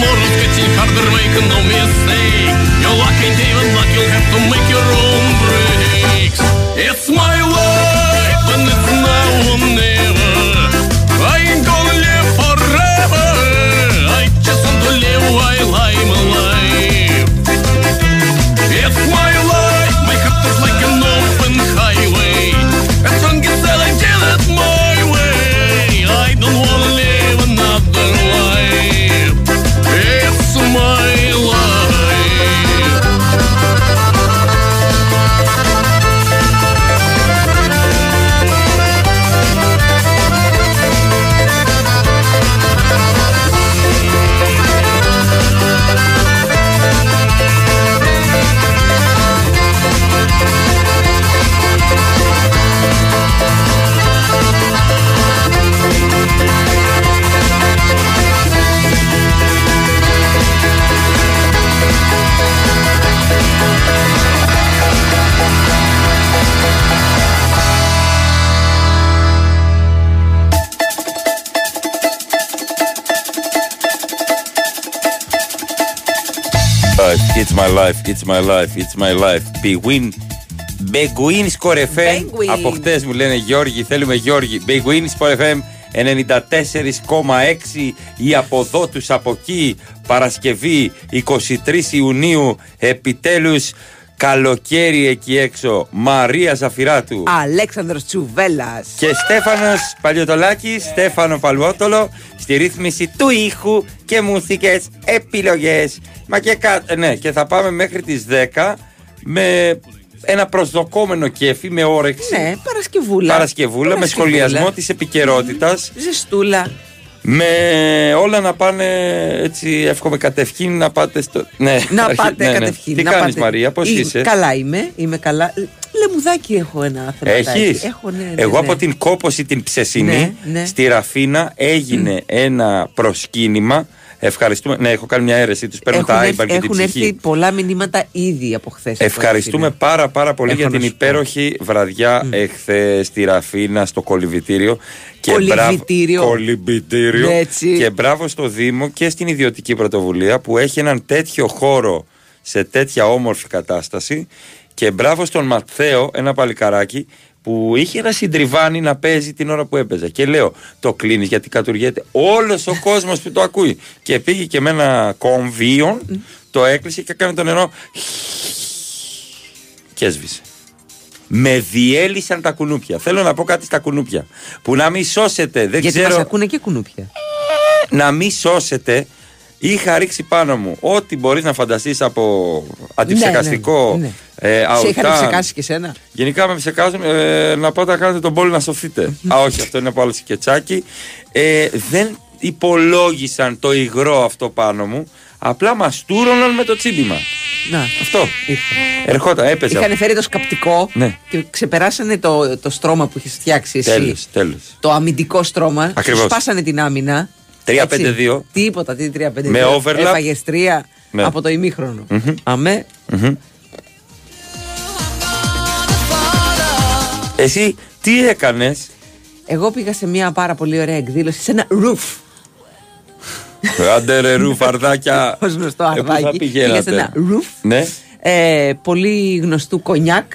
Tomorrow's getting harder, make no mistake luck, you'll have to make your own breaks. It's my life, it's my life, it's my life, it's my life. Big Beguίν Sport FM. Beguin. Από χτες μου λένε Γιώργη, θέλουμε Γιώργη. Beguín Sport FM 94,6 η από εδώ τους από εκεί Παρασκευή 23 Ιουνίου επιτέλους καλοκαίρι εκεί έξω Μαρία Ζαφυράτου Αλέξανδρος Τσουβέλλας και Στέφανος Παλιωτολάκης, Στέφανο Παλουότολο στη ρύθμιση του ήχου και μουσικές επιλογές. Μα και, κα... ναι, και θα πάμε μέχρι τις 10 με ένα προσδοκόμενο κέφι, με όρεξη. Ναι, Παρασκευούλα. Παρασκευούλα, με σχολιασμό της επικαιρότητας. Ζεστούλα. Με όλα να πάνε έτσι, εύχομαι κατευχήν να πάτε στο. Ναι, Να αρχι- πάτε ναι, ναι. κατευχήν. Τι να κάνεις πάτε. Μαρία, πώς Ή- είσαι; Καλά είμαι, είμαι καλά. Λεμουδάκι έχω ένα θεματάκι. Έχεις; Έχω, ναι, ναι, Εγώ ναι. από την κόποση την ψεσινή Ναι, ναι. στη Ραφίνα έγινε ένα προσκύνημα. Ευχαριστούμε. Ναι, έχω κάνει μια αίρεση. Τους παίρνω τα Έχουν, άιμπαν και την έχουν έρθει ψυχή. πολλά μηνύματα ήδη από χθες. Ευχαριστούμε πάρα πάρα πολύ Έχω για να την σου πω. υπέροχη βραδιά εχθές στη Ραφίνα στο κολυβητήριο. Και Κολυβητήριο. μπράβο- κολυμπητήριο. Ναι, έτσι. Και μπράβο στο Δήμο και στην ιδιωτική πρωτοβουλία που έχει έναν τέτοιο χώρο σε τέτοια όμορφη κατάσταση. Και μπράβο στον Ματθαίο, ένα παλικαράκι που είχε ένα συντριβάνι να παίζει την ώρα που έπαιζε. Και λέω, το κλείνεις γιατί κατουργέται όλος ο κόσμος που το ακούει. Και πήγε και με ένα κομβίον, το έκλεισε και έκανε το νερό και έσβησε. Με διέλυσαν τα κουνούπια. Θέλω να πω κάτι στα κουνούπια. Που να μην σώσετε. Δεν Γιατί ξέρω. μας ακούνε και κουνούπια. Να μην σώσετε. Είχα ρίξει πάνω μου ό,τι μπορείς να φανταστείς από αντιψεκαστικό. Ναι, ναι, ε, Σε είχαν αουτά. ψεκάσει και σένα; Γενικά με ψεκάζουν ε, να πάτε να κάνετε τον πόλη να σωθείτε. Α, όχι, αυτό είναι από άλλο σκετσάκι. Ε, δεν υπολόγισαν το υγρό αυτό πάνω μου. Απλά μαστούρωναν με το τσίμπημα. Να, Αυτό. ήρθε. Ερχόταν, έπαιζε. Είχαν φέρει το σκαπτικό Ναι. και ξεπεράσανε το, το στρώμα που είχες φτιάξει εσύ. Τέλος, τέλος. Το αμυντικό στρώμα. Ακριβώς. Σου Σπάσανε την άμυνα. 3-5-2. Έτσι. Τίποτα, τι 3-5-2. Με overlap. Έφαγες τρία Ναι. από το ημίχρονο. Αμέ. Εσύ τι έκανες; Εγώ πήγα σε μια πάρα πολύ ωραία εκδήλωση, σε ένα roof. Άντε ρε ρου φαρδάκια Ω γνωστό Ε, πού θα αρδάκι. Πήγα σε πηγαίνατε ένα roof. Ναι Ε, πολύ γνωστού κονιάκ.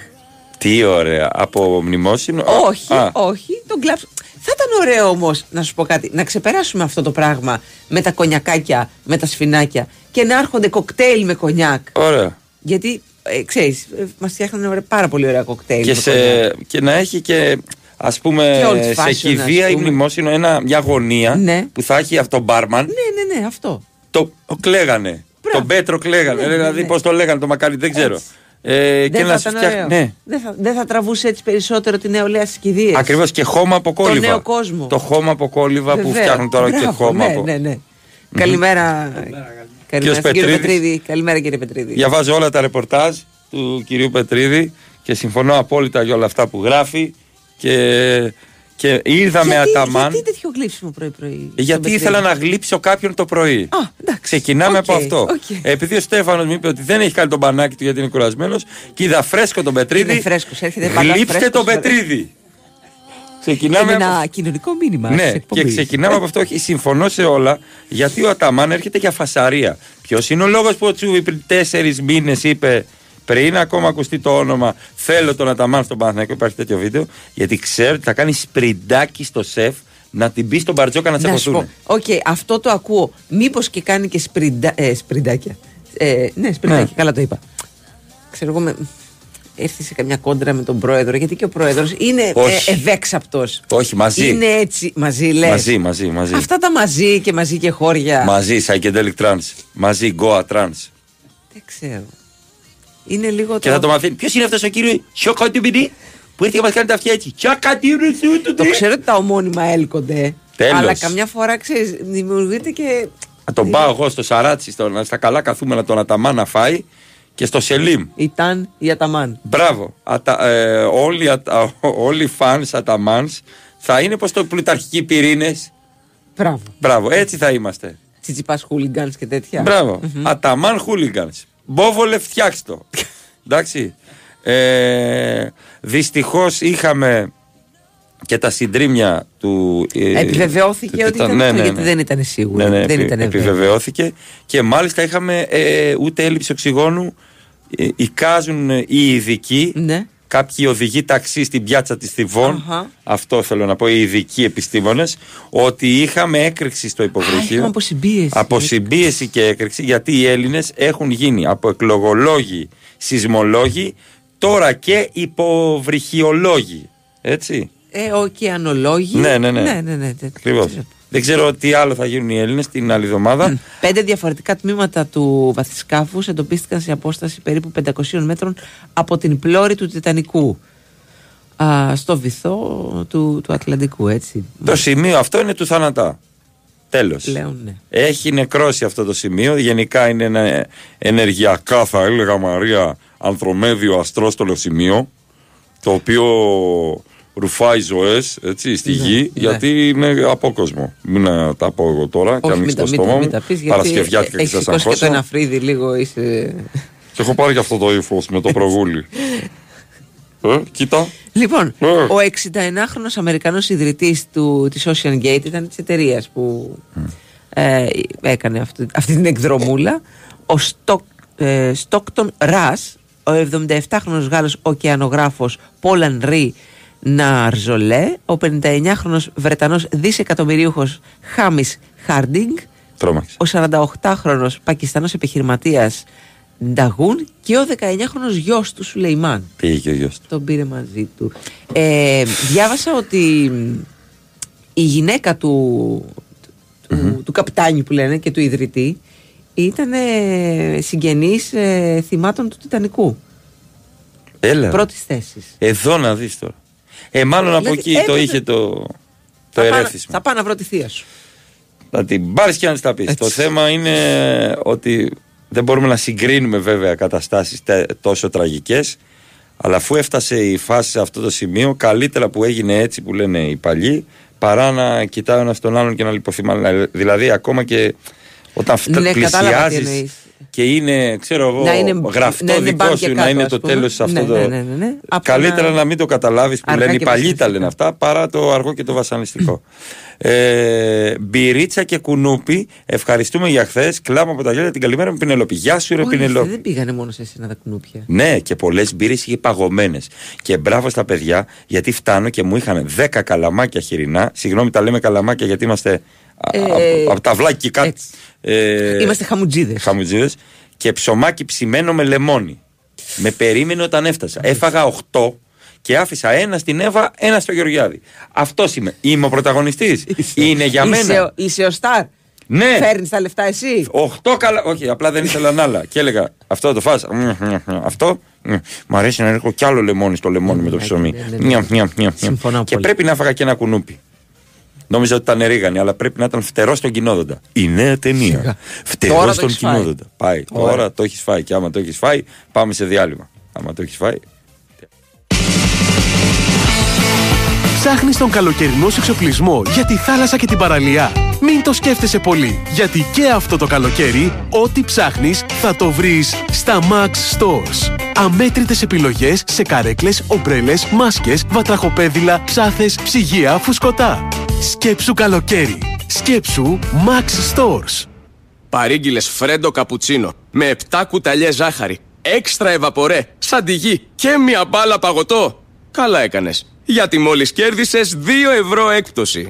Τι ωραία Από μνημόσυνο Α, όχι, α, όχι, τον κλάψω. Θα ήταν ωραίο όμως, να σου πω κάτι, να ξεπεράσουμε αυτό το πράγμα με τα κονιακάκια, με τα σφινάκια και να έρχονται κοκτέιλ με κονιάκ. Ωραία Γιατί, ε, ξέρεις, ε, μας φτιάχνουν ωραία- πάρα πολύ ωραία κοκτέιλ. και, με σε, κονιάκ. και να έχει και ας πούμε Και old fashion, σε κηδεία ας ή πούμε. μνημόσυνο ένα, μια γωνία Ναι. που θα έχει αυτό μπάρμαν Ναι, ναι, ναι, αυτό. το, το κλαίγανε Μπράβο. τον Πέτρο κλαίγανε Ναι, ναι, δηλαδή ναι. πώς το λέγανε το μακάρι δεν ξέρω Έτσι. ε, και δεν να θα σου ήταν φτιάχνει ωραίο. ναι. Δεν, θα, δεν θα τραβούσε έτσι περισσότερο τη νεολαία στις κηδείες. Ακριβώς και χώμα από κόλληβα νέο κόσμο. το χώμα από κόλληβα που Βεβαίως. φτιάχνουν τώρα και Μπράβο, χώμα ναι, από ναι, ναι. Καλημέρα. Καλημέρα, Ποιος στον κύριο Πετρίδης; Πετρίδη. Καλημέρα κύριε Πετρίδη. Διαβάζω όλα τα ρεπορτάζ του κυρίου Πετρίδη και συμφωνώ απόλυτα για όλα αυτά που γράφει και, και είδαμε γιατί, Αταμάν. γιατί τέτοιο γλείψιμο πρωί-πρωί. Ε, Γιατί ήθελα να γλείψω κάποιον το πρωί. Α, εντάξει. Ξεκινάμε Οκ, από αυτό. οκ. Επειδή ο Στέφανος μου είπε ότι δεν έχει κάνει τον μπανάκι του γιατί είναι κουρασμένος και είδα φρέσκο τον Πετρίδη. Είναι φρέσκος, έρχεται πάντα Γλείψτε φρέσκος, τον βέβαια. Πετρίδη. Είναι Ξεκινάμε από ένα κοινωνικό μήνυμα. της ναι, εκπομπής. και ξεκινάμε από αυτό. Όχι, συμφωνώ σε όλα. Γιατί ο Αταμάν έρχεται για φασαρία. Ποιος είναι ο λόγος που ο Τσούβι πριν τέσσερις μήνες είπε, πριν ακόμα ακουστεί το όνομα, θέλω τον Αταμάν στον Παναθηναϊκό. Υπάρχει τέτοιο βίντεο. Γιατί ξέρω ότι θα κάνει σπριντάκι στο σεφ να την μπει στον Μπαρτζόκα να Να σου πω. τσακωθούν. Οκ, αυτό το ακούω. Μήπως και κάνει και σπρίντα, ε, σπριντάκια. Ε, ναι, σπριντάκια, Ναι. καλά το είπα. Ξέρω εγώ με. Έρθει σε καμιά κόντρα με τον πρόεδρο, γιατί και ο πρόεδρος είναι Όχι. ε, ευέξαπτο. Όχι, μαζί. Είναι έτσι. Μαζί λες. Μαζί, μαζί, μαζί. Αυτά τα μαζί και μαζί και χώρια. Μαζί, psychedelic trance. Μαζί, Goa trance. Δεν ξέρω. Είναι λίγο Και θα το μαθαίνει. Ποιος είναι αυτός ο κύριος Σιωκαντιμπινί που ήρθε και μας κάνει τα αυτιά έτσι. Σιωκαντιμπινί του Το ξέρω ότι τα ομώνυμα έλκονται. Τέλος. Αλλά καμιά φορά ξέρεις, δημιουργείται και. Θα τον πάω εγώ στο Σαράτσι, στο, στα καλά καθούμενα τον Αταμά να φάει και στο Σελίμ. Ήταν η Αταμάν. Μπράβο. Ατα, ε, όλοι, ατα, όλοι οι φανς Αταμάνς θα είναι πως το πλουταρχικοί πυρήνες. Μπράβο. Μπράβο, έτσι θα είμαστε. Τσιτσιπάς χούλιγκανς και τέτοια. Μπράβο. Αταμάν χούλιγκανς. Μπόβολε φτιάξ' το. Εντάξει. Ε, δυστυχώς είχαμε και τα συντρίμια του... ε, Επιβεβαιώθηκε του ότι Τιτάν. ήταν ναι, αυτό, ναι, γιατί ναι. δεν ήταν σίγουρο. Ναι, ναι, δεν επι- ήταν βέβαιο. επιβεβαιώθηκε και μάλιστα είχαμε ε, ούτε έλλειψη οξυγόνου. Ε, εικάζουν ε, οι ειδικοί, Ναι. Κάποιοι οδηγοί ταξί στην πιάτσα της Θηβών, Αχα. αυτό θέλω να πω, οι ειδικοί επιστήμονες, ότι είχαμε έκρηξη στο Α, υποβρύχιο. είχαμε αποσυμπίεση. Αποσυμπίεση και έκρηξη, γιατί οι Έλληνες έχουν γίνει από εκλογολόγοι, σεισμολόγοι, τώρα και υποβρυχιολόγοι. Έτσι. Ε, ωκεανολόγοι. Ναι, ναι, ναι. ναι, ναι, ναι. Ακριβώς. Δεν ξέρω τι άλλο θα γίνουν οι Έλληνες την άλλη εβδομάδα. Πέντε διαφορετικά τμήματα του βαθισκάφους εντοπίστηκαν σε απόσταση περίπου 500 μέτρων από την πλώρη του Τιτανικού. Α, στο βυθό του, του Ατλαντικού, έτσι. Το σημείο αυτό είναι του θάνατά. Τέλος. Πλέον, ναι. Έχει νεκρώσει αυτό το σημείο. Γενικά είναι ένα ενεργειακά, θα έλεγα Μαρία, ανθρωμέδιο αστρόστολο σημείο. Το οποίο ρουφάει ζωές στη γη, ναι. γιατί είναι απόκοσμο. Μην ε, τα πω εγώ τώρα, και Όχι, ανοίξει μην το τα, μην, στόμα τα- μην μου. τα πεις, γιατί Παρασκευιάτικα και έχεις σας σηκώσει και το αγχώσω. Εναφρίδη λίγο είσαι... Και έχω πάρει και αυτό το ύφος με το προγούλι. ε, κοίτα. Λοιπόν, Ε. ο 61χρονος Αμερικανός ιδρυτής του, της Ocean Gate ήταν της εταιρείας που ε, έκανε αυτή, αυτή την εκδρομούλα. Ο Στοκ, ε, Στόκτον Ρας, ο 77χρονος Γάλλος ωκεανογράφος Πολ Ανρί Ναρζολέ, ο 59χρονος Βρετανός δισεκατομμυρίουχος Χάμις Χάρντινγκ, Τρώμαξε. ο 48χρονος Πακιστανός επιχειρηματίας Νταγούν και ο 19χρονος γιος του Σουλεϊμάν Πήγε και ο γιος του. τον πήρε μαζί του. Ε, διάβασα ότι η γυναίκα του, του, του καπτάνιου που λένε και του ιδρυτή ήταν ε, συγγενής ε, θυμάτων του Τιτανικού. Έλα. Πρώτης θέσης. Εδώ να δεις τώρα. Ε, μάλλον από Δηλαδή, εκεί το έπρεπε- είχε το, το θα, πάω, να- ερέθισμα. θα πάω να βρω τη θεία σου. Θα την πάρεις και να της τα πεις. Έτσι. Το θέμα είναι ότι δεν μπορούμε να συγκρίνουμε βέβαια καταστάσεις τόσο τραγικές. Αλλά αφού έφτασε η φάση σε αυτό το σημείο, καλύτερα που έγινε έτσι που λένε οι παλιοί, παρά να κοιτάει ο ένα τον άλλον και να λιποθυμάει. Δηλαδή, ακόμα και όταν φτα... Ναι, κατάλαβα τι πλησιάζεις εννοείς. και είναι, ξέρω εγώ, Να είναι- γραφτό να είναι δικό μπαν σου, και να κάτω, είναι ας το πούμε. τέλος σε αυτό Ναι, το. ναι, ναι, ναι, ναι. Από Καλύτερα να- να μην το καταλάβεις που Αργά λένε οι και παλιοί τα βασανιστικά. λένε αυτά, παρά το αργό και το βασανιστικό. ε, μπυρίτσα και κουνούπι, ευχαριστούμε για χθες. Κλάμα από τα γέλια την καλημέρα με Πινελόπη. Γεια σου, ρε Όχι, Πινελόπη. δεν πήγανε μόνο σε εσένα τα κουνούπια. Ναι, και πολλές μπύρες είχε παγωμένες. Και μπράβο στα παιδιά, γιατί φτάνω και μου είχαν 10 καλαμάκια χοιρινά. Συγγνώμη, τα λέμε καλαμάκια γιατί είμαστε Ε, από τα βλάκι κάτω. έτσι. Ε, Είμαστε χαμουτζίδες. χαμουτζίδες. Και ψωμάκι ψημένο με λεμόνι. Με περίμενε όταν έφτασα. Έφαγα 8 και άφησα ένα στην Εύα, ένα στο Γεωργιάδη. Αυτός είμαι. Είμαι ο πρωταγωνιστής. Είναι για Είσαι, μένα. ο- είσαι ο Σταρ. Ναι. Φέρνεις τα λεφτά εσύ. 8 καλά. Όχι, απλά δεν ήθελαν άλλα. Και έλεγα αυτό το φας. Μμμ, μμμ, μμμ. Αυτό. μμμ. Μ' αρέσει να ρίχνω κι άλλο λεμόνι στο λεμόνι με το ναι, ψωμί. ναι, ναι, ναι. Μιαμ, μιαμ, μιαμ, μιαμ. Συμφωνώ Και πολύ. πρέπει να έφαγα και ένα κουνούπι. Νόμιζα ότι ήταν ρίγανη, αλλά πρέπει να ήταν φτερό στον κοινόδοντα. Η νέα ταινία. Τώρα Φτερό το στον έχεις φάει. κοινόδοντα. Πάει. Ωραία. Τώρα το έχεις φάει. Και άμα το έχεις φάει, πάμε σε διάλειμμα. Άμα το έχεις φάει. Ψάχνεις τον καλοκαιρινό σου εξοπλισμό για τη θάλασσα και την παραλία. Μην το σκέφτεσαι πολύ, γιατί και αυτό το καλοκαίρι, ό,τι ψάχνεις θα το βρεις στα Max Stores. Αμέτρητες επιλογές σε καρέκλες, ομπρέλες, μάσκες, βατραχοπέδιλα, ψάθες, ψυγεία, φουσκωτά. Σκέψου καλοκαίρι. Σκέψου Max Stores. Παρήγγειλες φρέντο καπουτσίνο με 7 κουταλιές ζάχαρη, έξτρα ευαπορέ, σαντιγί και μια μπάλα παγωτό. Καλά έκανες. Γιατί μόλις κέρδισες 2 ευρώ έκπτωση.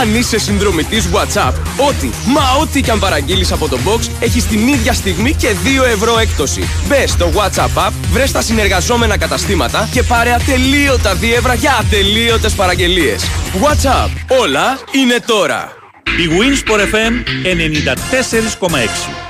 Αν είσαι συνδρομητής WhatsApp, ό,τι, μα ό,τι και αν παραγγείλεις από το box, έχεις την ίδια στιγμή και 2 ευρώ έκπτωση. Μπες στο WhatsApp app, βρες τα συνεργαζόμενα καταστήματα και πάρε ατελείωτα δίευρα για ατελείωτες παραγγελίες. WhatsApp, όλα είναι τώρα. Η Winsport FM 94,6.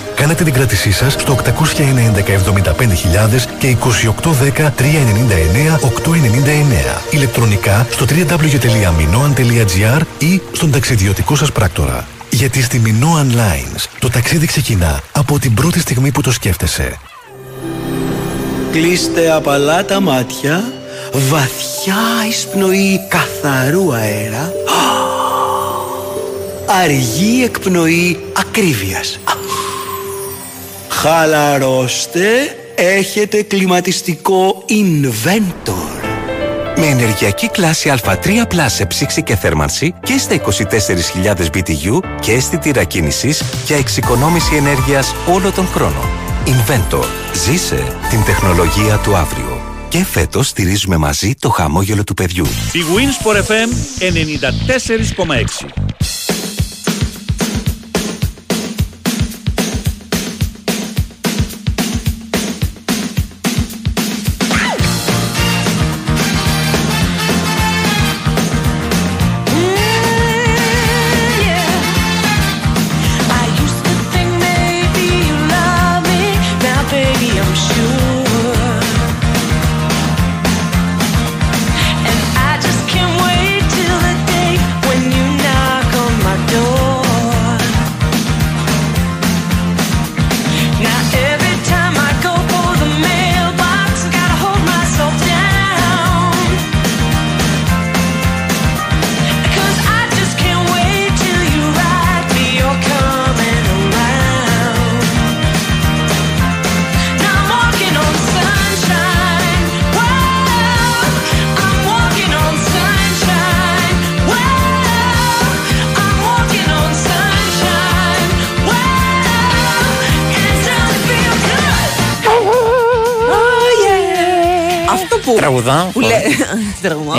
Κάνετε την κράτησή σας στο 801 75000 και 2810 399 899. Ηλεκτρονικά στο www.minoan.gr ή στον ταξιδιωτικό σας πράκτορα. Γιατί στη Minoan Lines το ταξίδι ξεκινά από την πρώτη στιγμή που το σκέφτεσαι. Κλείστε απαλά τα μάτια, βαθιά εισπνοή καθαρού αέρα, αργή εκπνοή ακρίβειας. Χαλαρώστε, έχετε κλιματιστικό Inventor. Με ενεργειακή κλάση Α3 Plus σε ψήξη και θέρμανση και στα 24.000 BTU και αίσθητη κίνησης για εξοικονόμηση ενέργειας όλο τον χρόνο. Inventor. Ζήσε την τεχνολογία του αύριο. Και φέτος στηρίζουμε μαζί το χαμόγελο του παιδιού. Η Winsport FM 94,6.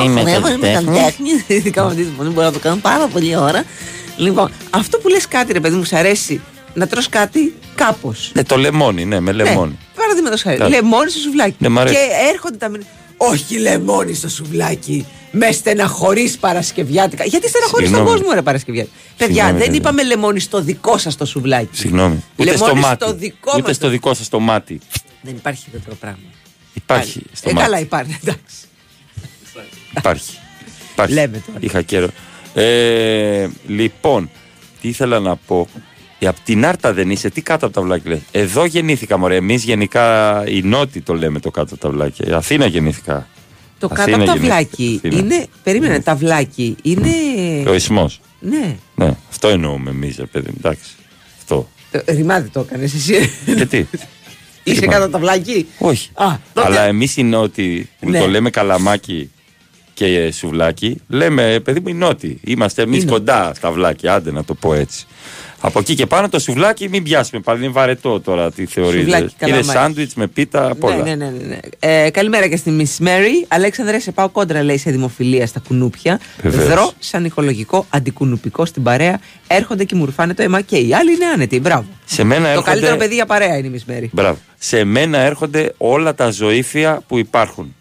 Τραγουδάω. Είμαι φωνεύω, Είμαι καλλιτέχνης. καλλιτέχνης. Ειδικά με αυτή τη φωνή μπορώ να το κάνω πάρα πολύ ώρα. Λοιπόν, αυτό που λες κάτι, ρε παιδί μου, σ' αρέσει να τρως κάτι κάπως. Ναι, το λεμόνι, ναι, με λεμόνι. Παραδείγματος χάρη. Ναι. Λεμόνι στο σουβλάκι. Ναι, μ' αρέσει. και έρχονται τα μηνύματα. Όχι λεμόνι στο σουβλάκι. Με στεναχωρείς Παρασκευιάτικα. Γιατί στεναχωρείς τον Συγγνώμη. κόσμο, ρε Παρασκευιάτικα. Παιδιά, Συγγνώμη, δεν παιδιά. είπαμε λεμόνι στο δικό σας το σουβλάκι. Συγγνώμη. Ούτε στο Λεμόνι μάτι. στο δικό Ούτε μας στο το- δικό σας το μάτι. Δεν υπάρχει τέτοιο πράγμα. Υπάρχει Πάλι. στο ε, μάτι. καλά, υπάρχει. Εντάξει. Υπάρχει. Υπάρχει. Λέμε τώρα. Είχα καιρό. Ε, λοιπόν, τι ήθελα να πω. Ε, απ' την Άρτα δεν είσαι, τι κάτω από τα βλάκια λες. Εδώ γεννήθηκα, μωρέ. Εμείς γενικά οι Νότοι το λέμε το κάτω από τα βλάκια. Η Αθήνα γεννήθηκα. Το Ας κάτω είναι από τα γυναίκα, βλάκι Αθήνα. είναι. Περίμενε, τα βλάκι είναι. Ο ισμός. Ναι. Ναι, αυτό εννοούμε εμείς, ρε παιδί μου. Εντάξει. Αυτό. Το- Ρημάδι το έκανες εσύ. Γιατί. Είσαι Ρημάδι. κάτω από τα βλάκι; Όχι. Α, τότε- Αλλά εμείς οι νότιοι που Ναι. το λέμε καλαμάκι και σουβλάκι, λέμε παιδί μου οι νότιοι. Είμαστε εμείς Είναι. κοντά στα βλάκια, άντε να το πω έτσι. Από εκεί και πάνω το σουβλάκι μην πιάσουμε πάλι, είναι βαρετό τώρα τι θεωρείτε. Σουβλάκι, Είναι καλαμάκι. σάντουιτς με πίτα, απ' όλα. Ναι, ναι, ναι, ναι. Ε, καλημέρα και στη Miss Mary. Αλέξανδρε, σε πάω κόντρα, λέει, σε δημοφιλία στα κουνούπια. Βεβαίως. Δρώ σαν οικολογικό αντικουνουπικό στην παρέα. Έρχονται και μου ρουφάνε το αίμα και οι άλλοι είναι άνετοι. Μπράβο. Σε μένα Το έρχονται... καλύτερο παιδί για παρέα είναι η Miss Mary. Μπράβο. Σε μένα έρχονται όλα τα ζωήφια που υπάρχουν.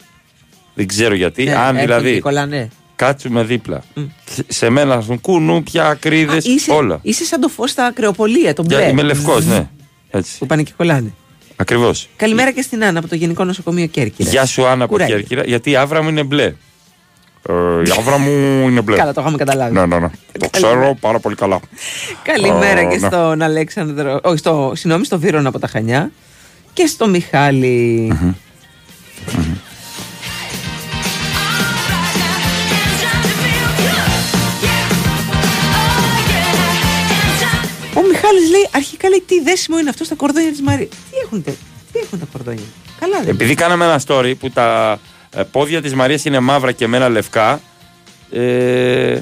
Δεν ξέρω γιατί. Ναι, Αν έρχονται δηλαδή και κολλάνε. κάτσουμε δίπλα. Σε, σε μένα θα έρθουν κουνούπια, ακρίδε, Α, είσαι, όλα. είσαι σαν το φως στα ακρεοπολία, τον Για- μπλε. είμαι λευκός, ναι. Έτσι. Που πάνε και κολλάνε. Ακριβώς. Καλημέρα και στην Άννα από το Γενικό Νοσοκομείο Κέρκυρας. Γεια σου, Άννα από Κουράγιο. Κέρκυρα. Γιατί η άβρα μου είναι μπλε. Ε, η άβρα μου είναι μπλε. Καλά, το είχαμε καταλάβει. Ναι, ναι, ναι. Το ξέρω πάρα πολύ καλά. Καλημέρα Α, και ναι. στον Αλέξανδρο. Όχι, στο, συγγνώμη, στο Βίρονα από τα Χανιά. Και στο Μιχάλη. Ο Μιχάλης λέει αρχικά λέει τι δέσιμο είναι αυτό στα κορδόνια της Μαρίας. Τι έχουν, τε- τι έχουν τα κορδόνια; Καλά δεν είναι. Επειδή κάναμε ένα story που τα ε, πόδια της Μαρίας είναι μαύρα και εμένα λευκά. Ε,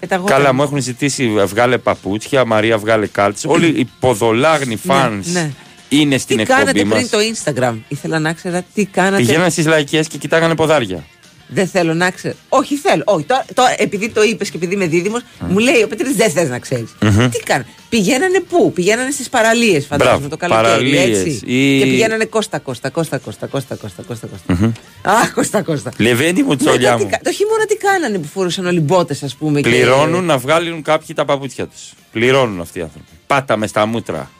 Πεταγόταν. Καλά, μου έχουν ζητήσει ε, βγάλε παπούτσια, Μαρία βγάλε κάλτσε. Όλοι οι ποδολάγνοι φανς ναι. είναι στην Τι εκπομπή κάνατε μας. πριν το Instagram; Ήθελα να ξέρω τι κάνατε; Πηγαίναν στις λαϊκές και κοιτάγανε ποδάρια. Δεν θέλω να ξέρω. Όχι, θέλω. Όχι, τώρα, τώρα, επειδή το είπες και επειδή είμαι δίδυμος, μου λέει ο Πέτρη δεν θες να ξέρεις. Μμμ. Τι κάνανε. Πηγαίνανε πού, πηγαίνανε στις παραλίες, φαντάζομαι Μπράβο, το καλοκαίρι. παραλίες Έτσι. ή- Και πηγαίνανε Κώστα, Κώστα, Κώστα, Κώστα, Κώστα, Κώστα, Κώστα. Κώστα. Αχ, Κώστα, Κώστα. Λεβέντη μου, Μετά τσόλια τι μου. κα- Το χειμώνα τι κάνανε που φορούσαν όλοι μπότες, ας πούμε. και- Πληρώνουν να βγάλουν κάποιοι τα παπούτσια τους. Πληρώνουν αυτοί οι άνθρωποι. Πάταμε στα μούτρα.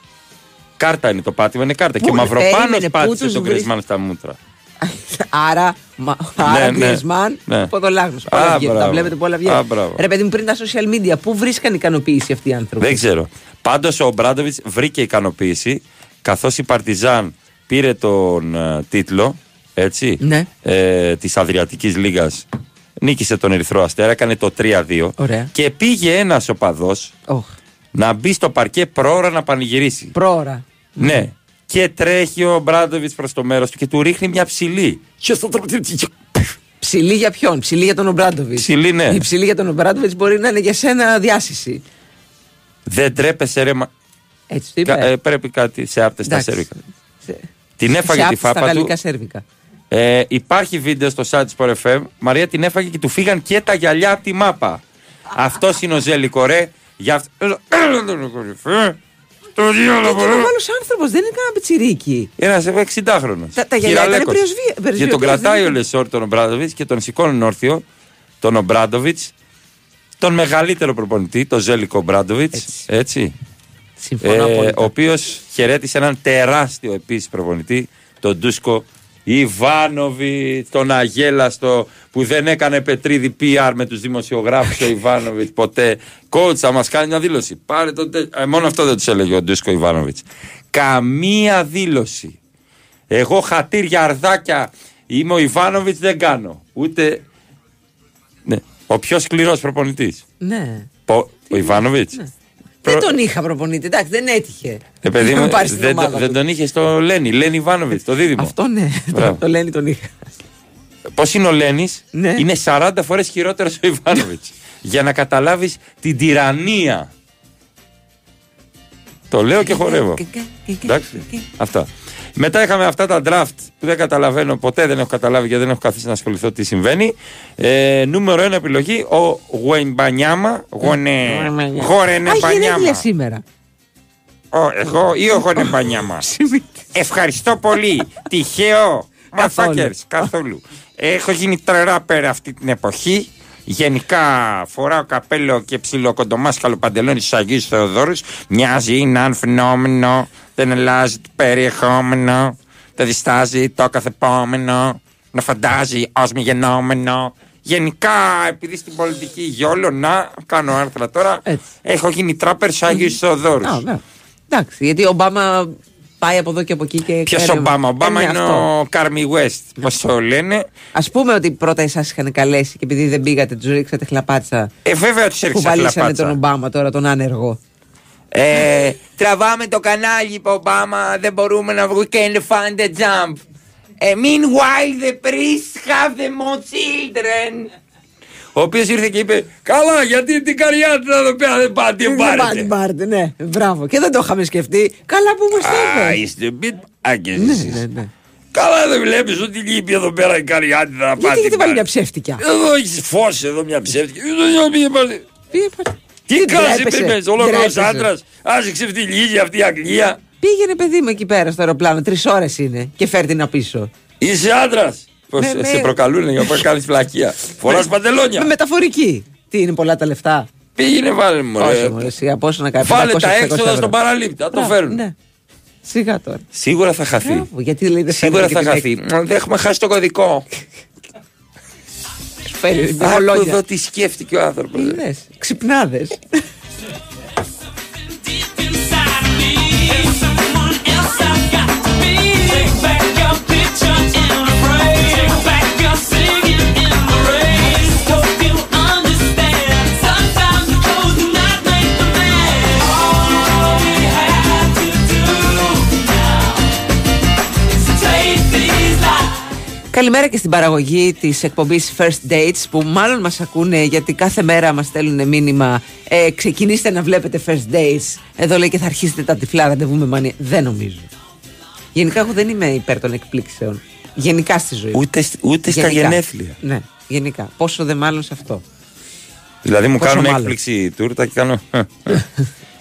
Κάρτα είναι το πάτημα, είναι κάρτα. Πού, και ο Μαυροπάνος περίμενε, πού πάτησε τους τον βρεις- Κρισμάν στα μούτρα. Άρα, μα, άρα ναι. Γκρισμάν, Ναι. ποδολάγνος. Α, Όλα βγαίνουν. Τα μπράβο. βλέπετε που όλα Α, βγαίνουν. μπράβο. Ρε παιδί μου, πριν τα social media, πού βρίσκαν ικανοποίηση αυτοί οι άνθρωποι; Δεν ξέρω. Πάντως ο Μπράντοβιτ βρήκε ικανοποίηση καθώς η Παρτιζάν πήρε τον ε, τίτλο έτσι, Ναι. ε, της Αδριατικής Λίγας. Νίκησε τον Ερυθρό Αστέρα, έκανε το 3-2. Ωραία. Και πήγε ένας οπαδός Οχ, να μπει στο παρκέ πρόωρα να πανηγυρίσει. πρόωρα. Ναι. Και τρέχει ο Μπράντοβιτς προς το μέρος του και του ρίχνει μια ψηλή. Ψηλή για ποιον, ψηλή για τον Ομπράντοβιτς; Ψηλή, ναι. Η ψηλή για τον Ομπράντοβιτς μπορεί να είναι για σένα διάσηση. Δεν τρέπεσαι ρε. μα- Έτσι το είπε. Κα- ε, πρέπει κάτι σε άπτε στα Εντάξει. σέρβικα. Σε- Την σε έφαγε τη άπτυ στα φάπα του. γαλλικά σέρβικα. Ε, υπάρχει βίντεο στο site Sport FM. Μαρία την έφαγε και του φύγαν και τα γυαλιά από τη μάπα. Αυτός είναι ο Ζέλικο ρε. Για αυτό. Το διάλογο, Και ρε. μεγάλο άνθρωπος, δεν είναι κανένα πιτσιρίκι. Ένας 60χρονο. Τα- τα γυαλιά ήταν περιοσβία- Και τον κρατάει ο περιοσβία- Λεσόρ τον Ομπράντοβιτς και τον σηκώνουν όρθιο τον Ομπράντοβιτς. Τον μεγαλύτερο προπονητή, τον Ζέλικο Ομπράντοβιτς. Έτσι. Συμφωνώ Ε, απόλυτα. ο οποίος χαιρέτησε έναν τεράστιο επίσης προπονητή, τον Ντούσκο Ιβάνοβιτ, τον Αγέλαστο που δεν έκανε πετρίδι PR με τους δημοσιογράφους ο Ιβάνοβιτς ποτέ. Κότσα, θα μας κάνει μια δήλωση. Πάρε τον τε- ε, μόνο αυτό δεν τους έλεγε ο Ντούσκο Ιβάνοβιτς. Καμία δήλωση. Εγώ χατήρια αρδάκια είμαι ο Ιβάνοβιτς δεν κάνω. Ούτε. Ναι. Ο πιο σκληρός προπονητής. Ναι. Ο Ιβάνοβιτς. Δεν τον είχα προπονητή, εντάξει, δεν έτυχε. Ε, παιδί Να μου, πάρεις στην δεν, το- ομάδα δεν του. τον είχες στο Λένι, Λένι Ιβάνοβιτς, το δίδυμο. Αυτό ναι, Μπράβο. το, το λένε τον είχα. Πώς είναι ο Λένις, Ναι. είναι 40 φορές χειρότερος ο Ιβάνοβιτς. για να καταλάβεις την τυραννία. Το λέω και χορεύω. Εντάξει. Αυτά. Μετά είχαμε αυτά τα draft που δεν καταλαβαίνω, ποτέ δεν έχω καταλάβει και δεν έχω καθίσει να ασχοληθώ τι συμβαίνει. Ε, νούμερο 1 επιλογή, ο Γουενμπανιάμα. Γονε. Γορενε Α, έχει γενέθλια Μπανιάμα. σήμερα. Ο, εγώ ή ο Γονεμπανιάμα. Ευχαριστώ πολύ. Τυχαίο. Καθόλου. Μαθάκερς, καθόλου. Έχω γίνει τρεράπερ αυτή την εποχή. Γενικά φοράω καπέλο και ψιλοκοντομάσκαλο παντελόνι στους Αγίους Θεοδόρους. Μοιάζει, είναι ένα φαινόμενο. Δεν αλλάζει το περιεχόμενο. Δεν διστάζει το καθεπόμενο. Να φαντάζει ως μη γενόμενο. Γενικά, επειδή στην πολιτική γιόλο να κάνω άρθρα τώρα, Έτσι. έχω γίνει τράπερ στους Αγίους Θεοδόρους. Α, ναι. Εντάξει, γιατί ο Ομπάμα πάει από εδώ και από εκεί και. Ποιος κάνει- Ομπάμα, Ομπάμα Ε, είναι αυτό. ο Κάρμι West. Πώ το λένε. Α πούμε ότι πρώτα εσάς είχαν καλέσει και επειδή δεν πήγατε, τους ρίξατε χλαπάτσα. Ε, βέβαια τους Που έριξα βαλίσανε χλαπάτσα. τον Ομπάμα τώρα, τον άνεργο. Ε, τραβάμε το κανάλι, είπε ο Ομπάμα. Δεν μπορούμε να βγούμε. Can find the jump. Ε, meanwhile, the priests have the more children. Ο οποίος ήρθε και είπε: Καλά, γιατί την καριάτρα εδώ πέρα δεν πάτε, την Δεν πάτε, πάρετε. πάρετε, ναι, μπράβο. Και δεν το είχαμε σκεφτεί. Καλά που μας το Α, είπε. είστε μπιτ Ναι, εσείς. ναι, ναι. Καλά, δεν βλέπεις ότι λείπει εδώ πέρα η καριάτρα να πάτε. Γιατί γιατί την βάλει μια πάρετε. ψεύτικια; Εδώ έχεις φως, εδώ μια ψεύτικη. Εδώ πήγε πάλι. Πήγε πάλι. Τι Δεν κάνει, τρέπεσαι, είπε, ολόκληρο τρέπεσαι. άντρας. Άσε ξεφτυλίζει αυτή η Αγγλία. Πήγαινε παιδί μου εκεί πέρα στο αεροπλάνο, τρεις ώρες είναι και φέρ την πίσω. Είσαι άντρας. Πώς Ναι, ναι. σε προκαλούν για να κάνει φλακία. Φοράς παντελόνια. Με μεταφορική. Τι είναι πολλά τα λεφτά; Πήγαινε, βάλε μου. Όχι, ρε. μωρέ, εσύ από όσο να κάνει. Βάλε 500, τα 600 έξοδα ευρώ. στον παραλήπτη. Θα το Μπράβο, φέρουν. Ναι. Σιγά τώρα. Σίγουρα θα χαθεί. Μπράβο, γιατί λέει δεν Σίγουρα φέρνει θα και την χαθεί. Δεν έχουμε χάσει το κωδικό. έκ- Φέρει μια Άκου κολόνια. εδώ τι σκέφτηκε ο άνθρωπο. Είδες, ξυπνάδες. Καλημέρα και στην παραγωγή της εκπομπής First Dates που μάλλον μας ακούνε γιατί κάθε μέρα μας στέλνουν μήνυμα. Ε, ξεκινήστε να βλέπετε First Dates. Εδώ λέει και θα αρχίσετε τα τυφλά ραντεβού με μανία. Δεν νομίζω. Γενικά, εγώ δεν είμαι υπέρ των εκπλήξεων. Γενικά στη ζωή. Ούτε, σ- ούτε στα Γενικά. γενέθλια. Ναι, γενικά. Πόσο δε μάλλον σε αυτό. Δηλαδή μου Πόσο κάνουν μάλλον. έκπληξη τούρτα και κάνω.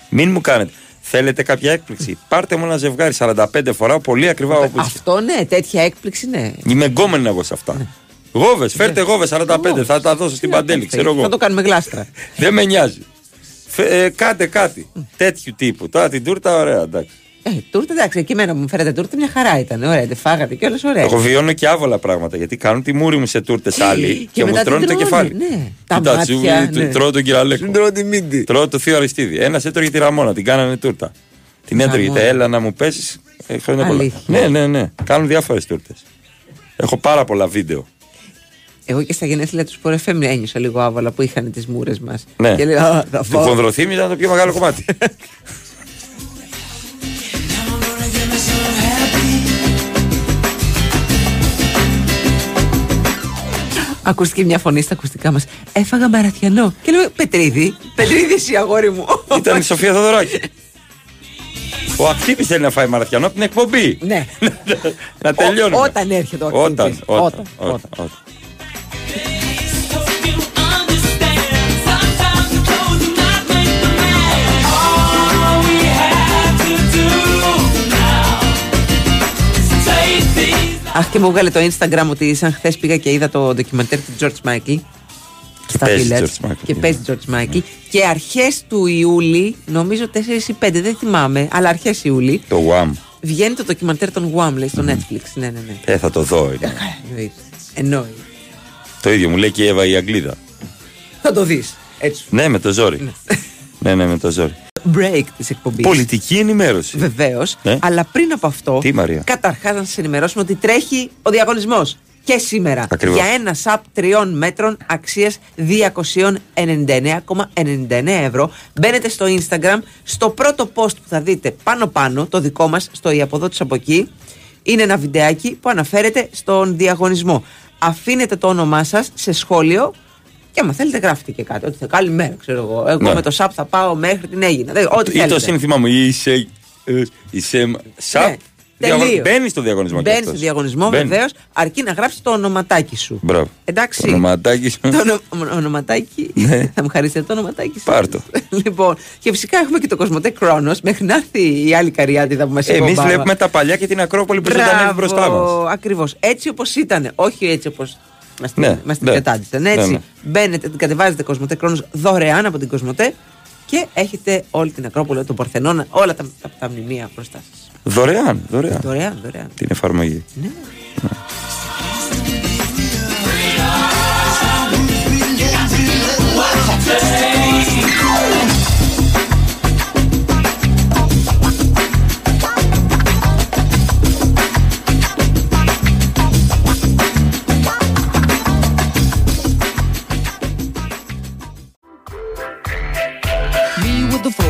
Μην μου κάνετε. Θέλετε κάποια έκπληξη; Πάρτε μου ένα ζευγάρι 45 φορά, πολύ ακριβά όπω. Αυτό ναι, τέτοια έκπληξη ναι. Είμαι γκόμενο εγώ σε αυτά. Γόβες, φέρτε γόβες 45, θα τα δώσω στην Παντέλη, ξέρω Θα εγώ. το κάνουμε γλάστρα. Δεν με νοιάζει. Φε- ε, κάτε κάτι. Τέτοιου τύπου. Τώρα την τούρτα, ωραία, εντάξει. Ε, τούρτα εντάξει, εκεί μένα που μου φέρετε τούρτα μια χαρά ήταν. Ωραία, δεν φάγατε και όλε ωραία. Εγώ βιώνω και άβολα πράγματα γιατί κάνουν τη μούρη μου σε τούρτες άλλοι και, μου μετά την τρώνε το τρώνε, κεφάλι. Ναι. Τα Κοίτα, μάτια. σου- ναι. Τρώω τον κυραλέκο. Τρώω τη μύτη. Τρώω το θείο Αριστίδη. Ένα έτρωγε τη Ραμόνα, την κάνανε τούρτα. Την έτρωγε, Ραμόνα. έλα να μου πέσεις. Ε, χρόνια πολλά. Αλήθεια. Ναι, ναι, ναι. Κάνουν διάφορες τούρτες. Έχω πάρα πολλά βίντεο. Εγώ και στα γενέθλια τους Σπορεφέμ ένιωσα λίγο άβολα που είχαν τις μούρες μας. Ναι. Και λέω, «Α, θα Το φάω». χονδροθύμη ήταν το πιο μεγάλο κομμάτι. Ακούστηκε μια φωνή στα ακουστικά μας. Έφαγα μαραθιανό. Και λέω, Πετρίδη, Πετρίδη, εσύ αγόρι μου. ήταν η Σοφία Θοδωράκη. Ο Ακτύπης θέλει να φάει μαραθιανό από την εκπομπή. ναι. να τελειώνουμε. Ό- όταν έρχεται ο Όταν, Ακτύπης. όταν, Όταν, όταν, όταν. Αχ, και μου βγάλε το Instagram ότι σαν χθες πήγα και είδα το ντοκιμαντέρ του George Michael. Στα παίζει Village. George Michael, Και ναι. παίζει George Michael. Και αρχές του Ιούλη, νομίζω 4 ή 5, δεν θυμάμαι, αλλά αρχές Ιούλη, Το Wham. βγαίνει το ντοκιμαντέρ των Wham, λέει, στο Netflix. Ναι, ναι, ναι. Ε, θα το δω. είναι. Εννοείται. Εννοείται. Το ίδιο μου λέει και η Εύα η Αγγλίδα. Θα το δεις. Έτσι. Ναι, με το ζόρι. Ναι, ναι, με το ζόρι. Break της εκπομπής. Πολιτική ενημέρωση. Βεβαίως. Ναι. Αλλά πριν από αυτό, Τι, Μαρία; καταρχάς να σας ενημερώσουμε ότι τρέχει ο διαγωνισμός. Και σήμερα Ακριβώς. για ένα σαπ τριών μέτρων αξίας 299,99 ευρώ. Μπαίνετε στο Instagram, στο πρώτο post που θα δείτε πάνω-πάνω, το δικό μας, στο η αποδότης από εκεί, είναι ένα βιντεάκι που αναφέρεται στον διαγωνισμό. Αφήνετε το όνομά σας σε σχόλιο και άμα θέλετε γράφετε και κάτι. Ότι θα καλημέρα, ξέρω εγώ. Εγώ Ναι. με το σαπ θα πάω μέχρι την Έγινα. Δεν- Ό,τι Ή το θέλετε. σύνθημα μου. Είσαι. ε, Είσαι. Σαπ; Ναι, τελείως. Μπαίνεις στο διαγωνισμό. κι Μπαίνεις αυτός. στο διαγωνισμό Μπαίνεις. βεβαίως, αρκεί να γράψεις το ονοματάκι σου. Μπράβο. Εντάξει. Το ονοματάκι σου. Το ονομα- ονοματάκι. Ναι. θα μου χαρίσετε το ονοματάκι σου. Πάρ' το. λοιπόν, και φυσικά έχουμε και το Κοσμοτέ Κρόνος μέχρι να έρθει η άλλη καριάτιδα που μας είπε. Εμείς ο Ομπάμα. βλέπουμε τα παλιά και την Ακρόπολη που ζωντανεύει μπροστά μας. Ακριβώς. Έτσι όπως ήταν. Όχι έτσι όπως μα την, Ναι, μας την ναι. κατάντησαν. Ναι, Έτσι. ναι. Μπαίνετε, την κατεβάζετε Κοσμοτέ Κρόνο δωρεάν από την Κοσμοτέ και έχετε όλη την Ακρόπολη, τον Παρθενώνα, όλα τα, τα, τα μνημεία μπροστά σας. Δωρεάν, δωρεάν. Δωρεάν, δωρεάν. Την εφαρμογή. Ναι. floor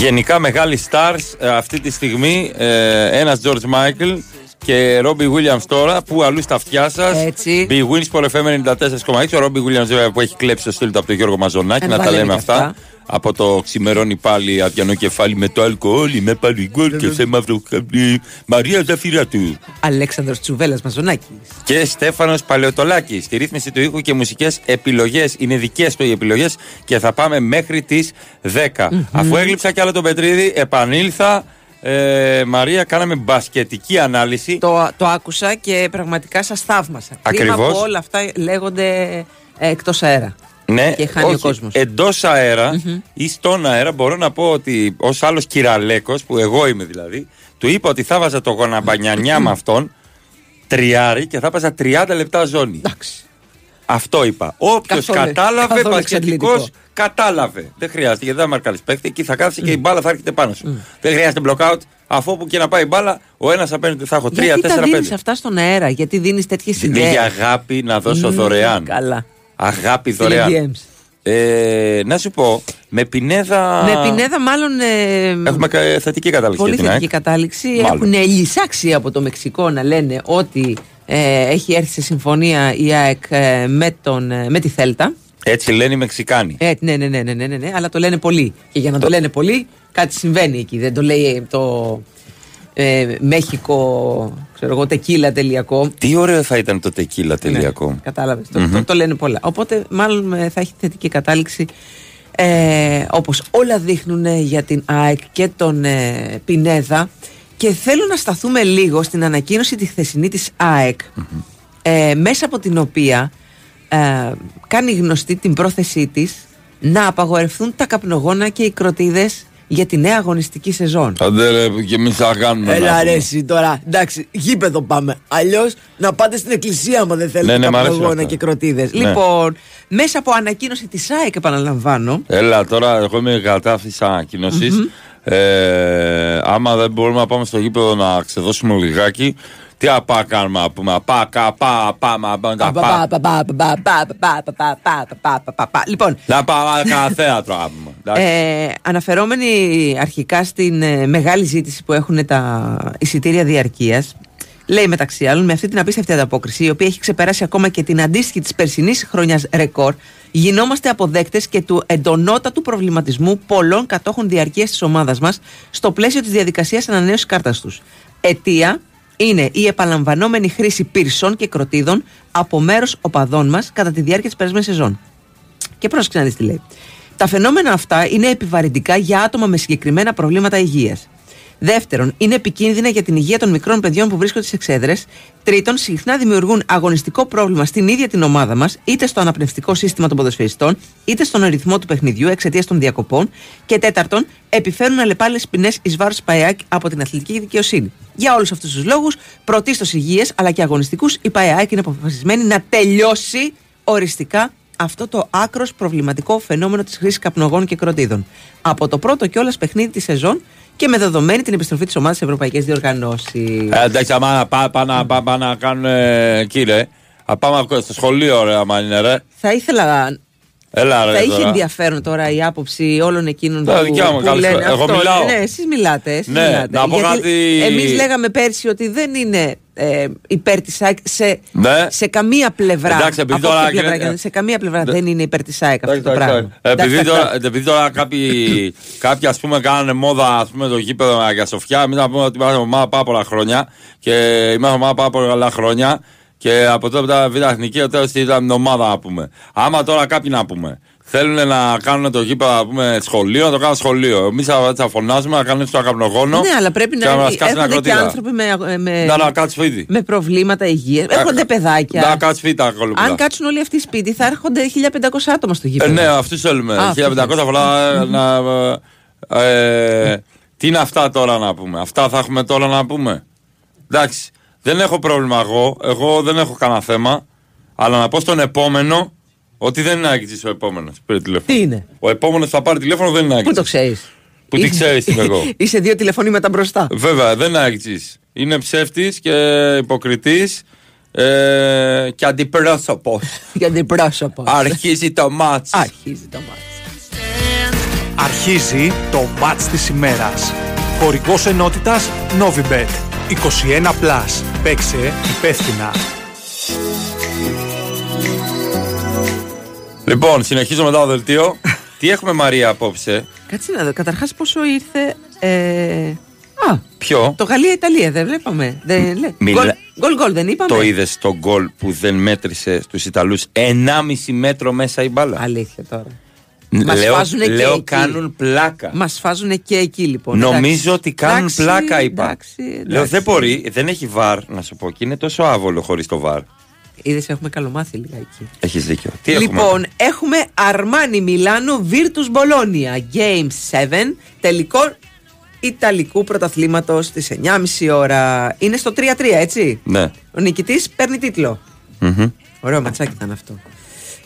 Γενικά μεγάλοι stars ε, αυτή τη στιγμή ε, ένας George Michael και Robbie Williams τώρα που αλλού στα αυτιά σας. Έτσι. Big Wins for FM 94,6. Ο Robbie Williams βέβαια που έχει κλέψει το στήλο του από τον Γιώργο Μαζονάκη. Ε, να τα τα λέμε λέμε και αυτά. αυτά. Από το ξημερώνει πάλι αδιανό κεφάλι με το αλκοόλ. Είμαι πάλι γκολ και σε μαύρο χαμπλί. Μαρία Ζαφύρα του. Αλέξανδρος Τσουβέλλας Μαζονάκης. Και Στέφανος Παλαιοτολάκης. Στη ρύθμιση του ήχου και μουσικές επιλογές. Είναι δικές του οι επιλογές και θα πάμε μέχρι τις 10. Αφού έγλειψα κι άλλο τον Πετρίδη, επανήλθα. Ε, Μαρία, κάναμε μπασκετική ανάλυση. Το, το άκουσα και πραγματικά σας θαύμασα. Κρίμα Ακριβώς. που όλα αυτά λέγονται ε, εκτός αέρα. Ναι, Και χάνει ο κόσμος. Εντός ή στον αέρα μπορώ να πω ότι ως άλλος κυραλέκος, που εγώ είμαι δηλαδή, του είπα ότι θα βάζα το γοναμπανιανιά με αυτόν τριάρι και θα βάζα 30 λεπτά ζώνη. Εντάξει. Αυτό είπα. Όποιος Καθόλου- κατάλαβε, καθόλου πασχετικός, εξαντλητικό. κατάλαβε. Δεν χρειάζεται γιατί δεν θα μαρκάρει παίχτη. Εκεί θα κάθεσαι και η μπάλα θα έρχεται πάνω σου. Δεν χρειάζεται blockout. Αφού όπου και να πάει η μπάλα, ο ένας απέναντι θα έχω 3, γιατί τα 4, 5. δίνεις αυτά στον αέρα, γιατί δίνεις τέτοιες Είναι ιδέες; για αγάπη να δώσω Μμμ, δωρεάν. Καλά. Αγάπη Στείλε δωρεάν. DMs. Ε, να σου πω, με πινέδα. Με πινέδα μάλλον ε, Έχουμε κα- θετική κατάληξη πολύ για την θετική ΑΕΚ. κατάληξη. Μάλλον. Έχουν λυσάξει από το Μεξικό να λένε ότι ε, έχει έρθει σε συμφωνία η ΑΕΚ ε, με, τον, ε, με τη Θέλτα. Έτσι λένε οι Μεξικάνοι. Ε, ναι, ναι, ναι, ναι, ναι, ναι, ναι, αλλά το λένε πολύ. Και για να το λένε πολύ, κάτι συμβαίνει εκεί. Δεν το λέει ε, το ε, Μέχικο, ξέρω εγώ, τεκίλα.com. Τι ωραίο θα ήταν το τεκίλα τελειακό. Κατάλαβες. Το, το, το λένε πολλά. Οπότε, μάλλον ε, θα έχει θετική κατάληξη. Ε, όπως όλα δείχνουν ε, για την ΑΕΚ και τον ε, Πινέδα και θέλω να σταθούμε λίγο στην ανακοίνωση τη χθεσινή της ΑΕΚ ε, μέσα από την οποία ε, κάνει γνωστή την πρόθεσή της να απαγορευτούν τα καπνογόνα και οι κροτίδες για τη νέα αγωνιστική σεζόν. Άντε ρε, και εμείς θα κάνουμε. Έλα να ρε πούμε. εσύ τώρα, εντάξει, γήπεδο πάμε. Αλλιώς να πάτε στην εκκλησία άμα δεν θέλετε Ναι, ναι, μ' αρέσουν καπνογόνα αυτά. και κροτίδες. Ναι. Λοιπόν, μέσα από ανακοίνωση της ΑΕΚ, επαναλαμβάνω. Έλα τώρα, εγώ είμαι κατά αυτή της ανακοίνωσης. Ε, άμα δεν μπορούμε να πάμε στο γήπεδο να ξεδώσουμε λιγάκι, τι απά κάνουμε να πούμε. Απά, καπά, απά, μα. Λοιπόν. Να πάμε κανένα θέατρο να πούμε. Αναφερόμενοι αρχικά στην μεγάλη ζήτηση που έχουν τα εισιτήρια διαρκεία, Λέει μεταξύ άλλων με αυτή την απίστευτη ανταπόκριση, η οποία έχει ξεπεράσει ακόμα και την αντίστοιχη τη περσινή χρονιά ρεκόρ, γινόμαστε αποδέκτες και του εντονότατου προβληματισμού πολλών κατόχων διαρκείας της ομάδας μας στο πλαίσιο της διαδικασίας ανανέωσης κάρτας τους. Αιτία είναι η επαναλαμβανόμενη χρήση πυρσών και κροτίδων από μέρος οπαδών μας κατά τη διάρκεια της περασμένης σεζόν. Και πρόσεξε να δεις τι λέει. Τα φαινόμενα αυτά είναι επιβαρυντικά για άτομα με συγκεκριμένα προβλήματα υγείας. Δεύτερον, είναι επικίνδυνα για την υγεία των μικρών παιδιών που βρίσκονται στι εξέδρες. Τρίτον, συχνά δημιουργούν αγωνιστικό πρόβλημα στην ίδια την ομάδα μας, είτε στο αναπνευστικό σύστημα των ποδοσφαιριστών, είτε στον ρυθμό του παιχνιδιού εξαιτίας των διακοπών. Και τέταρτον, επιφέρουν αλλεπάλληλες ποινές εις βάρος ΠαΕΑΚ από την αθλητική δικαιοσύνη. Για όλους αυτούς τους λόγους, πρωτίστως υγεία αλλά και αγωνιστικούς, η ΠαΕΑΚ είναι αποφασισμένη να τελειώσει οριστικά αυτό το άκρος προβληματικό φαινόμενο της χρήσης καπνογών και κροτίδων. Από το πρώτο κιόλας παιχνίδι της σεζόν και με δεδομένη την επιστροφή της ομάδας σε ευρωπαϊκές διοργανώσεις. Ε, εντάξει, άμα να πά- πά- να πά- πά- να κάνουν εκεί ρε. Α, πάμε στο σχολείο ρε, άμα είναι ρε. Θα ήθελα. Έλα ρε θα είχε τώρα. ενδιαφέρον τώρα η άποψη όλων εκείνων Τα που, δικιά μου, που καλή λένε φορά. Εγώ αυτό. μιλάω. Ναι, εσείς μιλάτε. Εσείς Ναι, μιλάτε. να πω κάτι- Εμείς λέγαμε πέρσι ότι δεν είναι ε, υπέρ της ΑΕΚ σε, Ναι. σε καμία πλευρά. Εντάξει, επειδή από τώρα όποια πλευρά γίνεται- και να- σε καμία πλευρά Ναι. δεν είναι υπέρ της ΑΕΚ αυτό το Εντάξει, πράγμα. εντάξει. Επειδή Εντάξει, τώρα, εντάξει. επειδή τώρα κάποιοι, κάποιοι ας πούμε κάνανε μόδα ας πούμε το γήπεδο για Σοφιά εμείς να πούμε ότι είμαστε ομάδα πάρα πολλά χρόνια και είμαστε ομάδα πάρα πολλά χρόνια και από τότε τα β' εθνική το τέλος ήταν την ομάδα να πούμε. Άμα τώρα κάποιοι να πούμε θέλουν να κάνουν το γήπεδο να πούμε σχολείο, να το κάνουν σχολείο. Εμείς θα, θα φωνάζουμε να κάνουν στο καπνογόνο Ναι, αλλά πρέπει και να μας κάτσουν έρχονται και ακροτήρα. άνθρωποι με, με, Να, να κάτσει σπίτι. με προβλήματα υγείας. Έρχονται παιδάκια. Να κάτσει σπίτι τα κολουπίδα. Αν κάτσουν όλοι αυτοί σπίτι, θα έρχονται 1500 άτομα στο Ε, γήπεδο. ναι, αυτούς θέλουμε. Α, 1500 αφορά να. Ε, τι είναι αυτά τώρα να πούμε; Αυτά θα έχουμε τώρα να πούμε; Εντάξει. Δεν έχω πρόβλημα εγώ. Εγώ δεν έχω κανένα θέμα. Αλλά να πω στον επόμενο ότι δεν είναι άγγιζη ο επόμενος. Πήρε τηλέφωνο. Τι είναι; Ο επόμενος θα πάρει τηλέφωνο δεν είναι Πού άγγιζη. το ξέρεις; Που τι ξέρεις τι είμαι εγώ. Είσαι δύο τηλεφωνήματα μπροστά. Βέβαια, δεν είναι άγγιζη. Είναι ψεύτης και υποκριτής ε, και αντιπρόσωπος. Για αντιπρόσωπος. Αρχίζει το μάτς. Αρχίζει το μάτς. Αρχίζει το μάτς της ημέρας. Χορηγός ενότητας Novibet. 21+. Plus. Παίξε υπεύθυνα. Λοιπόν, συνεχίζω μετά το δελτίο. Τι έχουμε Μαρία απόψε; Κάτσε να δω. Καταρχάς πόσο ήρθε. Ε... Α, Ποιο; το Γαλλία-Ιταλία δεν βλέπαμε. Δεν, λέ. Μιλά- Γκολ, γκολ, γκολ δεν είπαμε; Το είδες το γκολ που δεν μέτρησε στους Ιταλούς 1,5 μέτρο μέσα η μπάλα; Αλήθεια τώρα. Ν- Μας λέω φάζουνε και λέω εκεί. κάνουν πλάκα. Μας φάζουν και εκεί λοιπόν. Νομίζω Εντάξει. ότι κάνουν Εντάξει, πλάκα, είπα. Εντάξει, εντάξει. Λέω δεν μπορεί, δεν έχει βαρ να σου πω και είναι τόσο άβολο χωρίς το βαρ. Είδες, έχουμε καλομάθει λιγάκι. Έχεις δίκιο. Τι έχουμε. λοιπόν, έχουμε Αρμάνι Μιλάνο Virtus Bologna Game 7 τελικό Ιταλικού πρωταθλήματος στις 9.30 ώρα. Είναι στο 3-3, έτσι; Ναι. Ο νικητής παίρνει τίτλο. Μμμ. Ωραίο ματσάκι ήταν αυτό.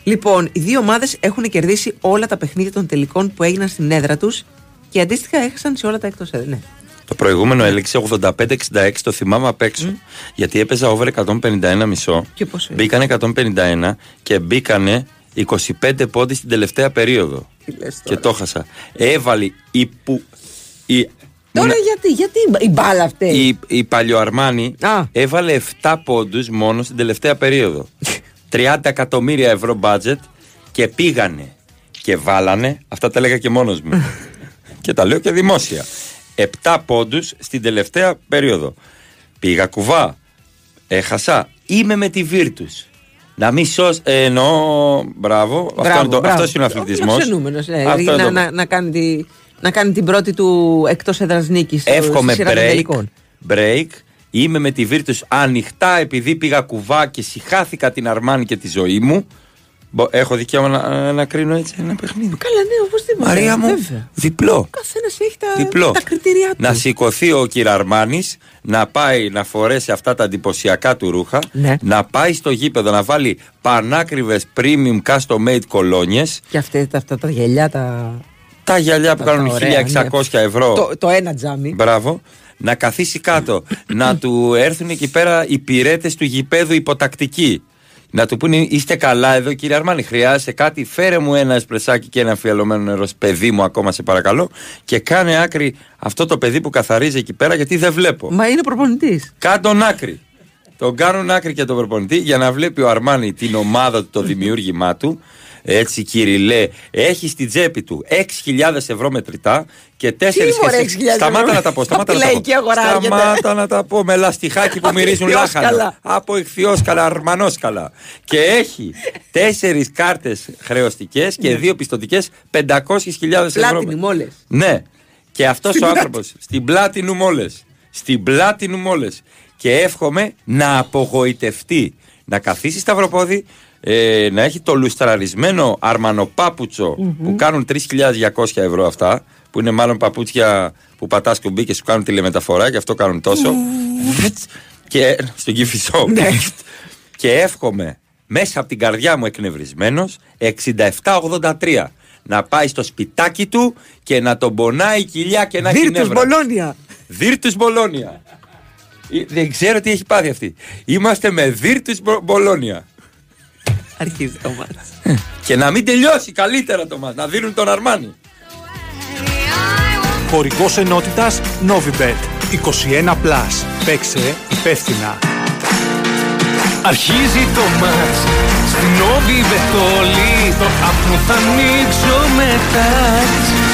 Λοιπόν, οι δύο ομάδες έχουν κερδίσει όλα τα παιχνίδια των τελικών που έγιναν στην έδρα τους και αντίστοιχα έχασαν σε όλα τα εκτός έδρα. Ναι. Το προηγούμενο έλεξε 85-66, το θυμάμαι απ' έξω. Γιατί έπαιζα over 151 μισό. Και πόσο Μπήκανε 151 και μπήκανε 25 πόντι στην τελευταία περίοδο. λες Και το χάσα. Έβαλε η που. Η, Τώρα μονα- γιατί, γιατί η μπάλα αυτή; η, η Παλιοαρμάνη έβαλε 7 πόντους μόνο στην τελευταία περίοδο. 30 εκατομμύρια ευρώ budget και πήγανε και βάλανε, αυτά τα έλεγα και μόνος μου και τα λέω και δημόσια, 7 πόντους στην τελευταία περίοδο. Πήγα κουβά, έχασα, είμαι με τη Virtus. Να μην σώσει, ε, εννοώ, μπράβο, αυτό είναι το- αυτός είναι ο αθλητισμός. Φιλοξενούμενος, ναι. Αυτό είναι να, το- να, να, κάνει τη, να κάνει την πρώτη του εκτός έδρας νίκης. Εύχομαι στη σειρά των break, τελικών. break. Είμαι με τη Virtus ανοιχτά επειδή πήγα κουβά και συχάθηκα την Αρμάνη και τη ζωή μου. Μπο- Έχω δικαίωμα να, να κρίνω έτσι ένα παιχνίδι. Καλά, ναι, οπωσδήποτε. Μαρία μου, Βέβαια. διπλό. Καθένας έχει τα, Διπλό. τα κριτήριά του. Να σηκωθεί ο κύριο Αρμάνη, να πάει να φορέσει αυτά τα εντυπωσιακά του ρούχα, Ναι. να πάει στο γήπεδο να βάλει πανάκριβες premium custom made κολόνιες. Και αυτές, τα, αυτά τα γυαλιά τα. Τα γυαλιά που τα- κάνουν τα ωραία, 1600 ευρώ. Το, το ένα τζάμι. Μπράβο. Να καθίσει κάτω. να του έρθουν εκεί πέρα οι πυρέτες του γηπέδου υποτακτικοί. Να του πούνε είστε καλά εδώ κύριε Αρμάνη. Χρειάζεται κάτι; Φέρε μου ένα εσπρεσάκι και ένα αφιαλωμένο νερό. Παιδί μου, ακόμα σε παρακαλώ. Και κάνε άκρη αυτό το παιδί που καθαρίζει εκεί πέρα γιατί δεν βλέπω. Μα είναι προπονητής. Κάτω άκρη. Τον κάνουν άκρη και τον προπονητή για να βλέπει ο Αρμάνι την ομάδα του, το δημιούργημά του. Έτσι, Κυριλέ, έχεις στην τσέπη του 6.000 ευρώ μετρητά και 4 μωρέ, 6.000 Σταμάτα ευρώ. να τα πω. Σταμάτα Απ' να τη τα πω. λαϊκή αγορά έρχεται. Σταμάτα να τα πω με λαστιχάκι που Από μυρίζουν ηχθιόσκαλα. λάχανο. Από ηχθιόσκαλα, αρμανόσκαλα. Και έχει 4 κάρτες χρεωστικές και Ναι. 2 πιστοτικές 500.000 ευρώ. Πλάτινη μόλι. Ναι. Και αυτός Στην ο πλάτη. άνθρωπος στην πλάτη μου μόλες. Στην πλάτη μου μόλες. Και εύχομαι να απογοητευτεί. Να καθίσει σταυροπόδι, ε, να έχει το λουστραρισμένο αρμανοπάπουτσο που κάνουν 3.200 ευρώ αυτά, που είναι μάλλον παπούτσια που πατάς κουμπί και σου κάνουν τηλεμεταφορά, και αυτό κάνουν τόσο. και στον κυφισό. και εύχομαι μέσα από την καρδιά μου εκνευρισμένος 67-83 να πάει στο σπιτάκι του και να τον πονάει η κοιλιά και να έχει Βίρτους νεύρα. Μπολόνια. Δίρτους Μπολόνια. Ε, Δεν ξέρω τι έχει πάθει αυτή. Είμαστε με Δίρτους Μπο- Μπολόνια. Αρχίζει το μάτς. Και να μην τελειώσει καλύτερα το μας, να δίνουν τον Αρμάνι. Χορηγός ενότητας Novibet. 21+. Plus. Παίξε υπεύθυνα. Αρχίζει το μάτς Στην όβη βετόλη Το άπνο θα ανοίξω με τάτς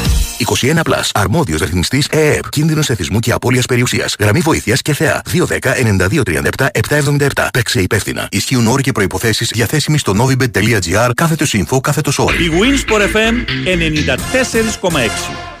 21 Plus. Αρμόδιος ρυθμιστής ΕΕΠ. Κίνδυνος εθισμού και απώλειας περιουσίας. Γραμμή βοήθειας και θεά. 210-9237-777. Παίξε υπεύθυνα. Ισχύουν όροι και προποθέσει διαθέσιμοι στο novibet.gr κάθετος info κάθετος όρι. Η Winsport FM 94,6.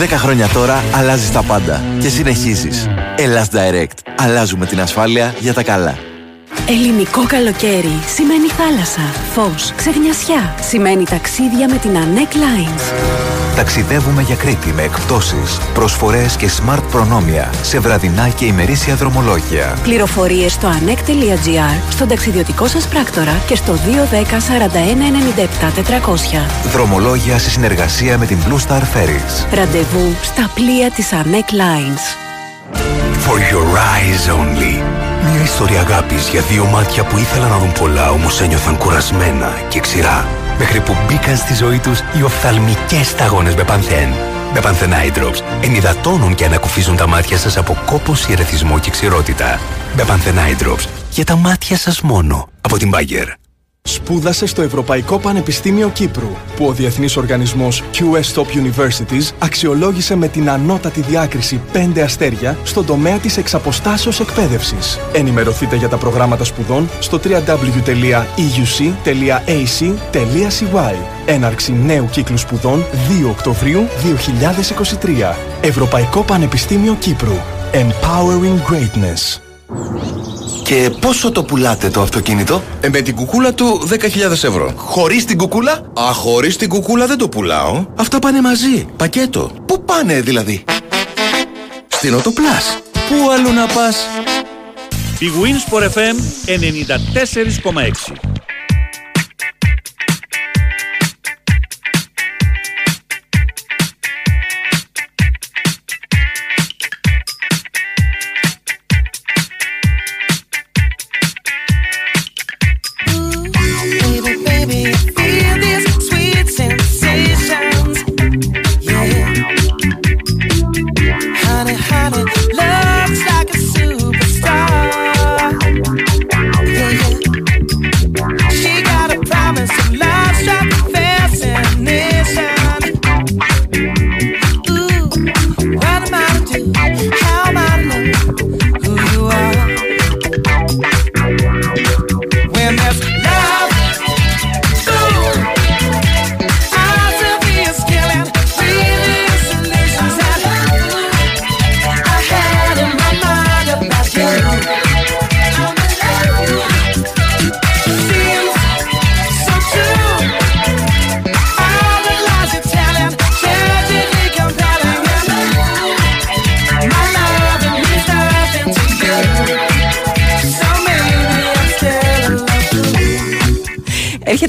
10 χρόνια τώρα αλλάζεις τα πάντα και συνεχίζεις. Ελλάς Direct. Αλλάζουμε την ασφάλεια για τα καλά. Ελληνικό καλοκαίρι σημαίνει θάλασσα, φως, ξεγνιασιά. Σημαίνει ταξίδια με την ANEC Lines. Ταξιδεύουμε για Κρήτη με εκπτώσεις, προσφορές και smart προνόμια σε βραδινά και ημερήσια δρομολόγια. Πληροφορίες στο anec.gr, στον ταξιδιωτικό σας πράκτορα και στο 210 41 97 400. Δρομολόγια σε συνεργασία με την Blue Star Ferries. Ραντεβού στα πλοία της ANEC Lines. For your eyes only. Μια ιστορία αγάπης για δύο μάτια που ήθελαν να δουν πολλά όμως ένιωθαν κουρασμένα και ξηρά. Μέχρι που μπήκαν στη ζωή τους οι οφθαλμικές σταγόνες με πανθέν. Με πανθέν Eye Drops ενυδατώνουν και ανακουφίζουν τα μάτια σας από κόπωση, ερεθισμό και ξηρότητα. Με πανθέν Eye Drops για τα μάτια σας μόνο. Από την Bagger. Σπούδασε στο Ευρωπαϊκό Πανεπιστήμιο Κύπρου, που ο διεθνής οργανισμός QS Top Universities αξιολόγησε με την ανώτατη διάκριση 5 αστέρια στον τομέα της εξαποστάσεως εκπαίδευσης. Ενημερωθείτε για τα προγράμματα σπουδών στο www.euc.ac.cy. Έναρξη νέου κύκλου σπουδών 2 Οκτωβρίου 2023. Ευρωπαϊκό Πανεπιστήμιο Κύπρου. Empowering Greatness. Και πόσο το πουλάτε το αυτοκίνητο; Ε, με την κουκούλα του 10.000 ευρώ. Χωρίς την κουκούλα; Α, χωρίς την κουκούλα δεν το πουλάω. Αυτά πάνε μαζί. Πακέτο. Πού πάνε δηλαδή; Στην Οτοπλάς. Πού αλλού να πας; Η Winsport FM 94,6.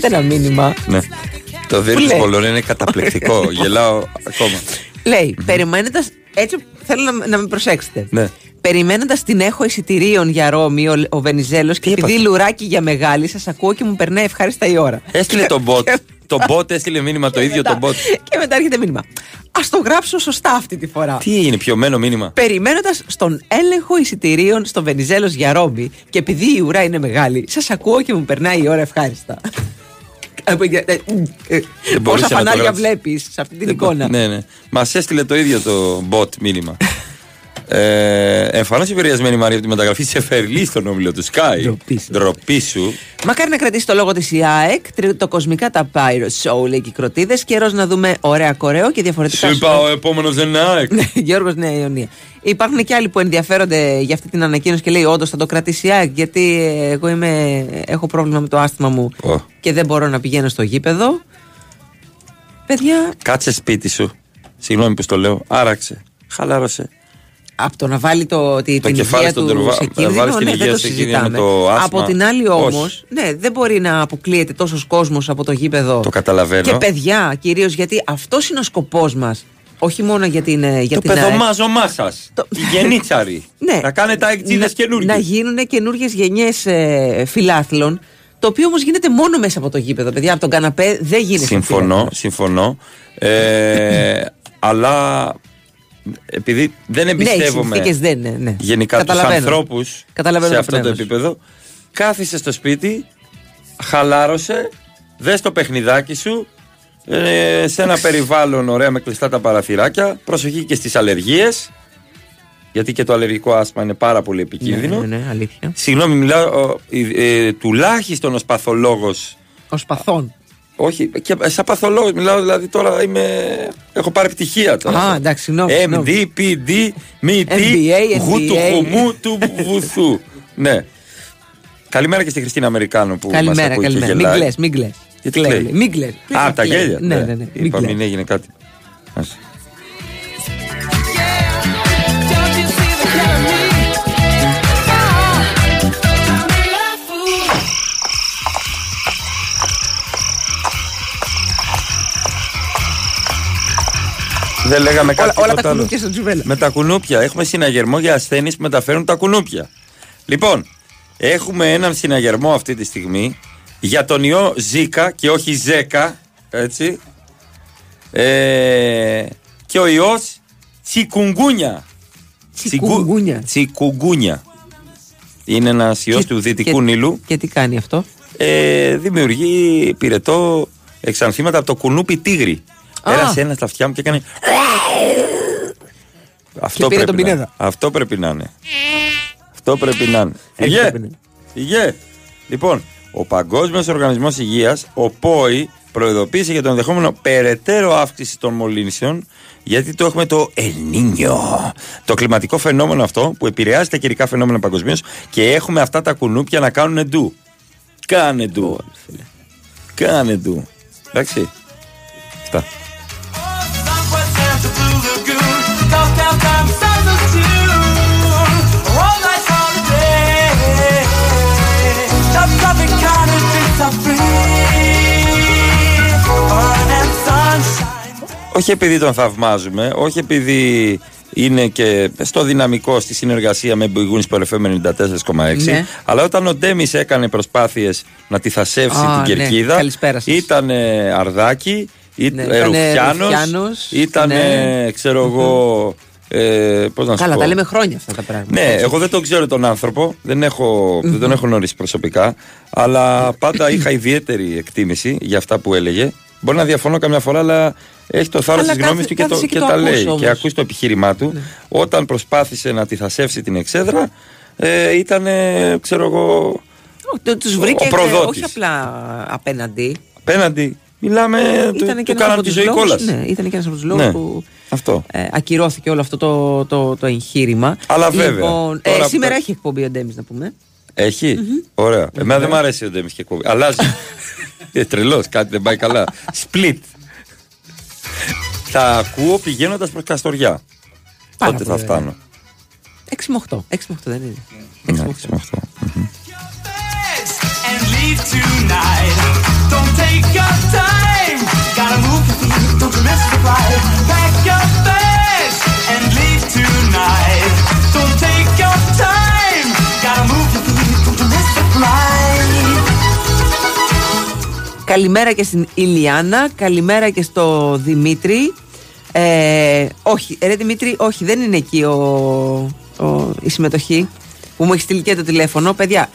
Έρχεται ένα μήνυμα. Ναι. Το δίρυ Πού της λέει; Πολωνία είναι καταπληκτικό. Γελάω ακόμα. Λέει, περιμένοντα. Έτσι θέλω να, να με προσέξετε. Ναι. Περιμένοντας την έχω εισιτηρίων για Ρώμη, ο, ο Βενιζέλος και επειδή λουράκι για μεγάλη, σας ακούω και μου περνάει ευχάριστα η ώρα. Έστειλε τον bot. Το bot έστειλε μήνυμα το ίδιο τον bot. Και μετά έρχεται μήνυμα. Α το γράψω σωστά αυτή τη φορά. Τι έγινε, πιωμένο μήνυμα; Περιμένοντας στον έλεγχο εισιτηρίων στον Βενιζέλος για Ρώμη και επειδή η ουρά είναι μεγάλη, σας ακούω και μου περνάει η ώρα ευχάριστα. Πόσα να το φανάρια γράψει. βλέπει σε αυτή την Δεν μπο- εικόνα. Ναι, ναι. Μα έστειλε το ίδιο το bot μήνυμα. Ε, Εμφανώς επηρεασμένη η Μαρία από τη μεταγραφή σε Φερλί στον όμιλο του Sky. Ντροπή σου. Μακάρι να κρατήσει το λόγο της ΙΑΕΚ, τρίτο κοσμικά τα Pyro Show, λέει και οι κροτίδες. Καιρός να δούμε ωραία κορέο και διαφορετικά. Σου είπα ο επόμενος δεν είναι ΑΕΚ. Γιώργος Νέα Ιωνία. Υπάρχουν και άλλοι που ενδιαφέρονται για αυτή την ανακοίνωση και λέει: Όντως θα το κρατήσει η ΑΕΚ, γιατί ε, εγώ είμαι, έχω πρόβλημα με το άσθημα μου και δεν μπορώ να πηγαίνω στο γήπεδο. Παιδιά, Κάτσε σπίτι σου. Συγγνώμη που στο λέω. Άραξε. Χαλάρωσε. Από το να βάλει το, τη, Το την κεφάλι υγεία στον του τερβά- σε να κίνδυνο, βάλεις την ναι, υγεία δεν το σε κίνδυνο με συζητάμε. το άσθμα. από την άλλη όμως, Όχι. ναι, δεν μπορεί να αποκλείεται τόσος κόσμος από το γήπεδο. Το καταλαβαίνω. Και παιδιά, κυρίως γιατί αυτός είναι ο σκοπός μας. Όχι μόνο για την. ε, Για Το την ΑΕΚ. παιδομάζωμά σα. Οι γενίτσαροι. Ναι. Να κάνετε αεκτζίδες να, καινούργιε. να γίνουν καινούργιες γενιές ε, φιλάθλων. Το οποίο όμως γίνεται μόνο μέσα από το γήπεδο. Παιδιά, από τον καναπέ δεν γίνεται. Συμφωνώ, συμφωνώ. Ε, αλλά επειδή δεν Ναι, οι εμπιστεύομαι συνθήκες δεν είναι. Ναι. γενικά τους Καταλαβαίνω. ανθρώπους Καταλαβαίνω σε το αυτό το πνεύμα σου. επίπεδο, κάθισε στο σπίτι, χαλάρωσε, δες το παιχνιδάκι σου, ε, σε ένα περιβάλλον ωραία με κλειστά τα παραθυράκια, προσοχή και στις αλλεργίες, γιατί και το αλλεργικό άσθμα είναι πάρα πολύ επικίνδυνο. Ναι, ναι, ναι, αλήθεια. Συγγνώμη, μιλάω ο, ε, ε, τουλάχιστον ως παθολόγος Ω παθών. Όχι, και σαν παθολόγος μιλάω, δηλαδή τώρα είμαι, έχω πάρει πτυχία τώρα. Α, εντάξει, συγγνώμη, συγγνώμη. MD, PD, μη τι, MBA, γου του NDA. χωμού του βουθού. ναι. Καλημέρα και στη Χριστίνα Αμερικάνου που μας Καλημέρα, ακούει καλημέρα. και Μην γελάει. κλαις, μην κλαις. Γιατί Κλαίει, κλαίει. λέει. Μην κλαις. Α, τα Κλαίει. γέλια. Ναι, ναι, ναι. Μην Είπα, κλαις. μην έγινε κάτι. Δεν λέγαμε κάτι Όλα, όλα τα τίποτα άλλο. κουνούπια στον Τζουβέλα. Με τα κουνούπια. Έχουμε συναγερμό για ασθένειες που μεταφέρουν τα κουνούπια. Λοιπόν, έχουμε έναν συναγερμό αυτή τη στιγμή για τον ιό Ζήκα και όχι Ζέκα. Έτσι. Ε, και ο ιός Τσικουγγούνια. Τσικουγγούνια. Τσικουγγούνια. Είναι ένας ιός του Δυτικού και- Νείλου. Και τι κάνει αυτό; Ε, δημιουργεί πυρετό εξανθήματα από το κουνούπι τίγρη. Α. Πέρασε ένας στα αυτιά μου και έκανε. Αυτό πήρε τον πρέπει, να, πινέδα. αυτό πρέπει να είναι. Αυτό πρέπει να είναι. Έτσι Φυγέ! πρέπει να είναι. Φυγέ! Λοιπόν, ο Παγκόσμιος Οργανισμός Υγείας, ο ΠΟΗ, προειδοποίησε για το ενδεχόμενο περαιτέρω αύξηση των μολύνσεων, γιατί το έχουμε το Ελνίνιο. Το κλιματικό φαινόμενο αυτό που επηρεάζει τα καιρικά φαινόμενα παγκοσμίως και έχουμε αυτά τα κουνούπια να κάνουν ντου. Κάνε ντου. Κάνε ντου. Εντάξει. Αυτά. Όχι επειδή τον θαυμάζουμε, όχι επειδή είναι και στο δυναμικό στη συνεργασία με Μπηγούνι Sport FM 94,6. Ναι. Αλλά όταν ο Ντέμις έκανε προσπάθειες να τη θασεύσει Α, την ναι. κερκίδα, Καλησπέρα σας. ήταν Αρδάκη, ή- Ναι, ε, ήτανε Ρουφιάνος, Ρουφιάνος, ήταν, ναι. ξέρω εγώ. Ε, πώς να σου Καλά, πω. τα λέμε χρόνια αυτά τα πράγματα. Ναι, εγώ δεν τον ξέρω τον άνθρωπο, δεν, έχω, δεν τον έχω γνωρίσει προσωπικά, αλλά πάντα είχα ιδιαίτερη εκτίμηση για αυτά που έλεγε. Μπορεί να διαφωνώ καμιά φορά, αλλά έχει το θάρρος Αλλά της γνώμης κάθε- του και, το, κάθεσαι και, και το τα ακούς λέει. όμως. Και ακούς το επιχείρημά του. Όταν προσπάθησε να τη θασεύσει την εξέδρα, ε, ήταν, ξέρω εγώ, Τους βρήκε ο και προδότης. όχι απλά απέναντι. απέναντι. Μιλάμε, του, Ήταν του και ένας κάναν από τη τους ζωή λόγους- κόλαση. Ναι, ήταν και ένας από τους λόγους Ναι. που Αυτό. ε, ακυρώθηκε όλο αυτό το, το, το εγχείρημα. Αλλά βέβαια, Λοιπόν, ε, τώρα που σήμερα τα- έχει εκπομπή ο Ντέμις, να πούμε. Έχει; Ωραία. Εμένα δεν μου αρέσει ο Ντέμις και κόβει. Αλλάζει. ε, Τρελός, κάτι δεν πάει καλά. Split. Θα ακούω πηγαίνοντας προς Καστοριά. Πάρα Τότε θα πολύ φτάνω; 6 με 8. 6 με 8 δεν είναι. Ναι, έτσι με αυτό. and leave tonight. Don't Καλημέρα και στην Ηλιάνα, καλημέρα και στο Δημήτρη. Ε, όχι, ρε Δημήτρη, όχι, δεν είναι εκεί ο, ο- η συμμετοχή που μου έχει στείλει και το τηλέφωνο. Παιδιά,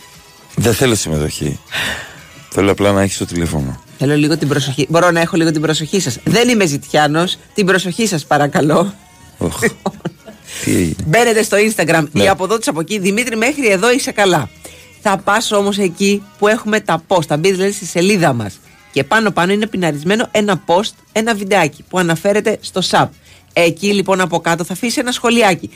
Δεν θέλω συμμετοχή. Θέλω απλά να έχεις το τηλέφωνο. θέλω λίγο την προσοχή. Μπορώ να έχω λίγο την προσοχή σας. Δεν είμαι ζητιάνος. Την προσοχή σας, παρακαλώ. Οχ. Τι έγινε. Μπαίνετε στο Instagram Ναι. ή από εδώ του από εκεί. Δημήτρη, μέχρι εδώ είσαι καλά. Θα πας όμως εκεί που έχουμε τα post. Θα μπει δηλαδή στη σελίδα μας. Και πάνω πάνω είναι πιναρισμένο ένα post, ένα βιντεάκι που αναφέρεται στο SAP. Εκεί λοιπόν από κάτω θα αφήσει ένα σχολιάκι.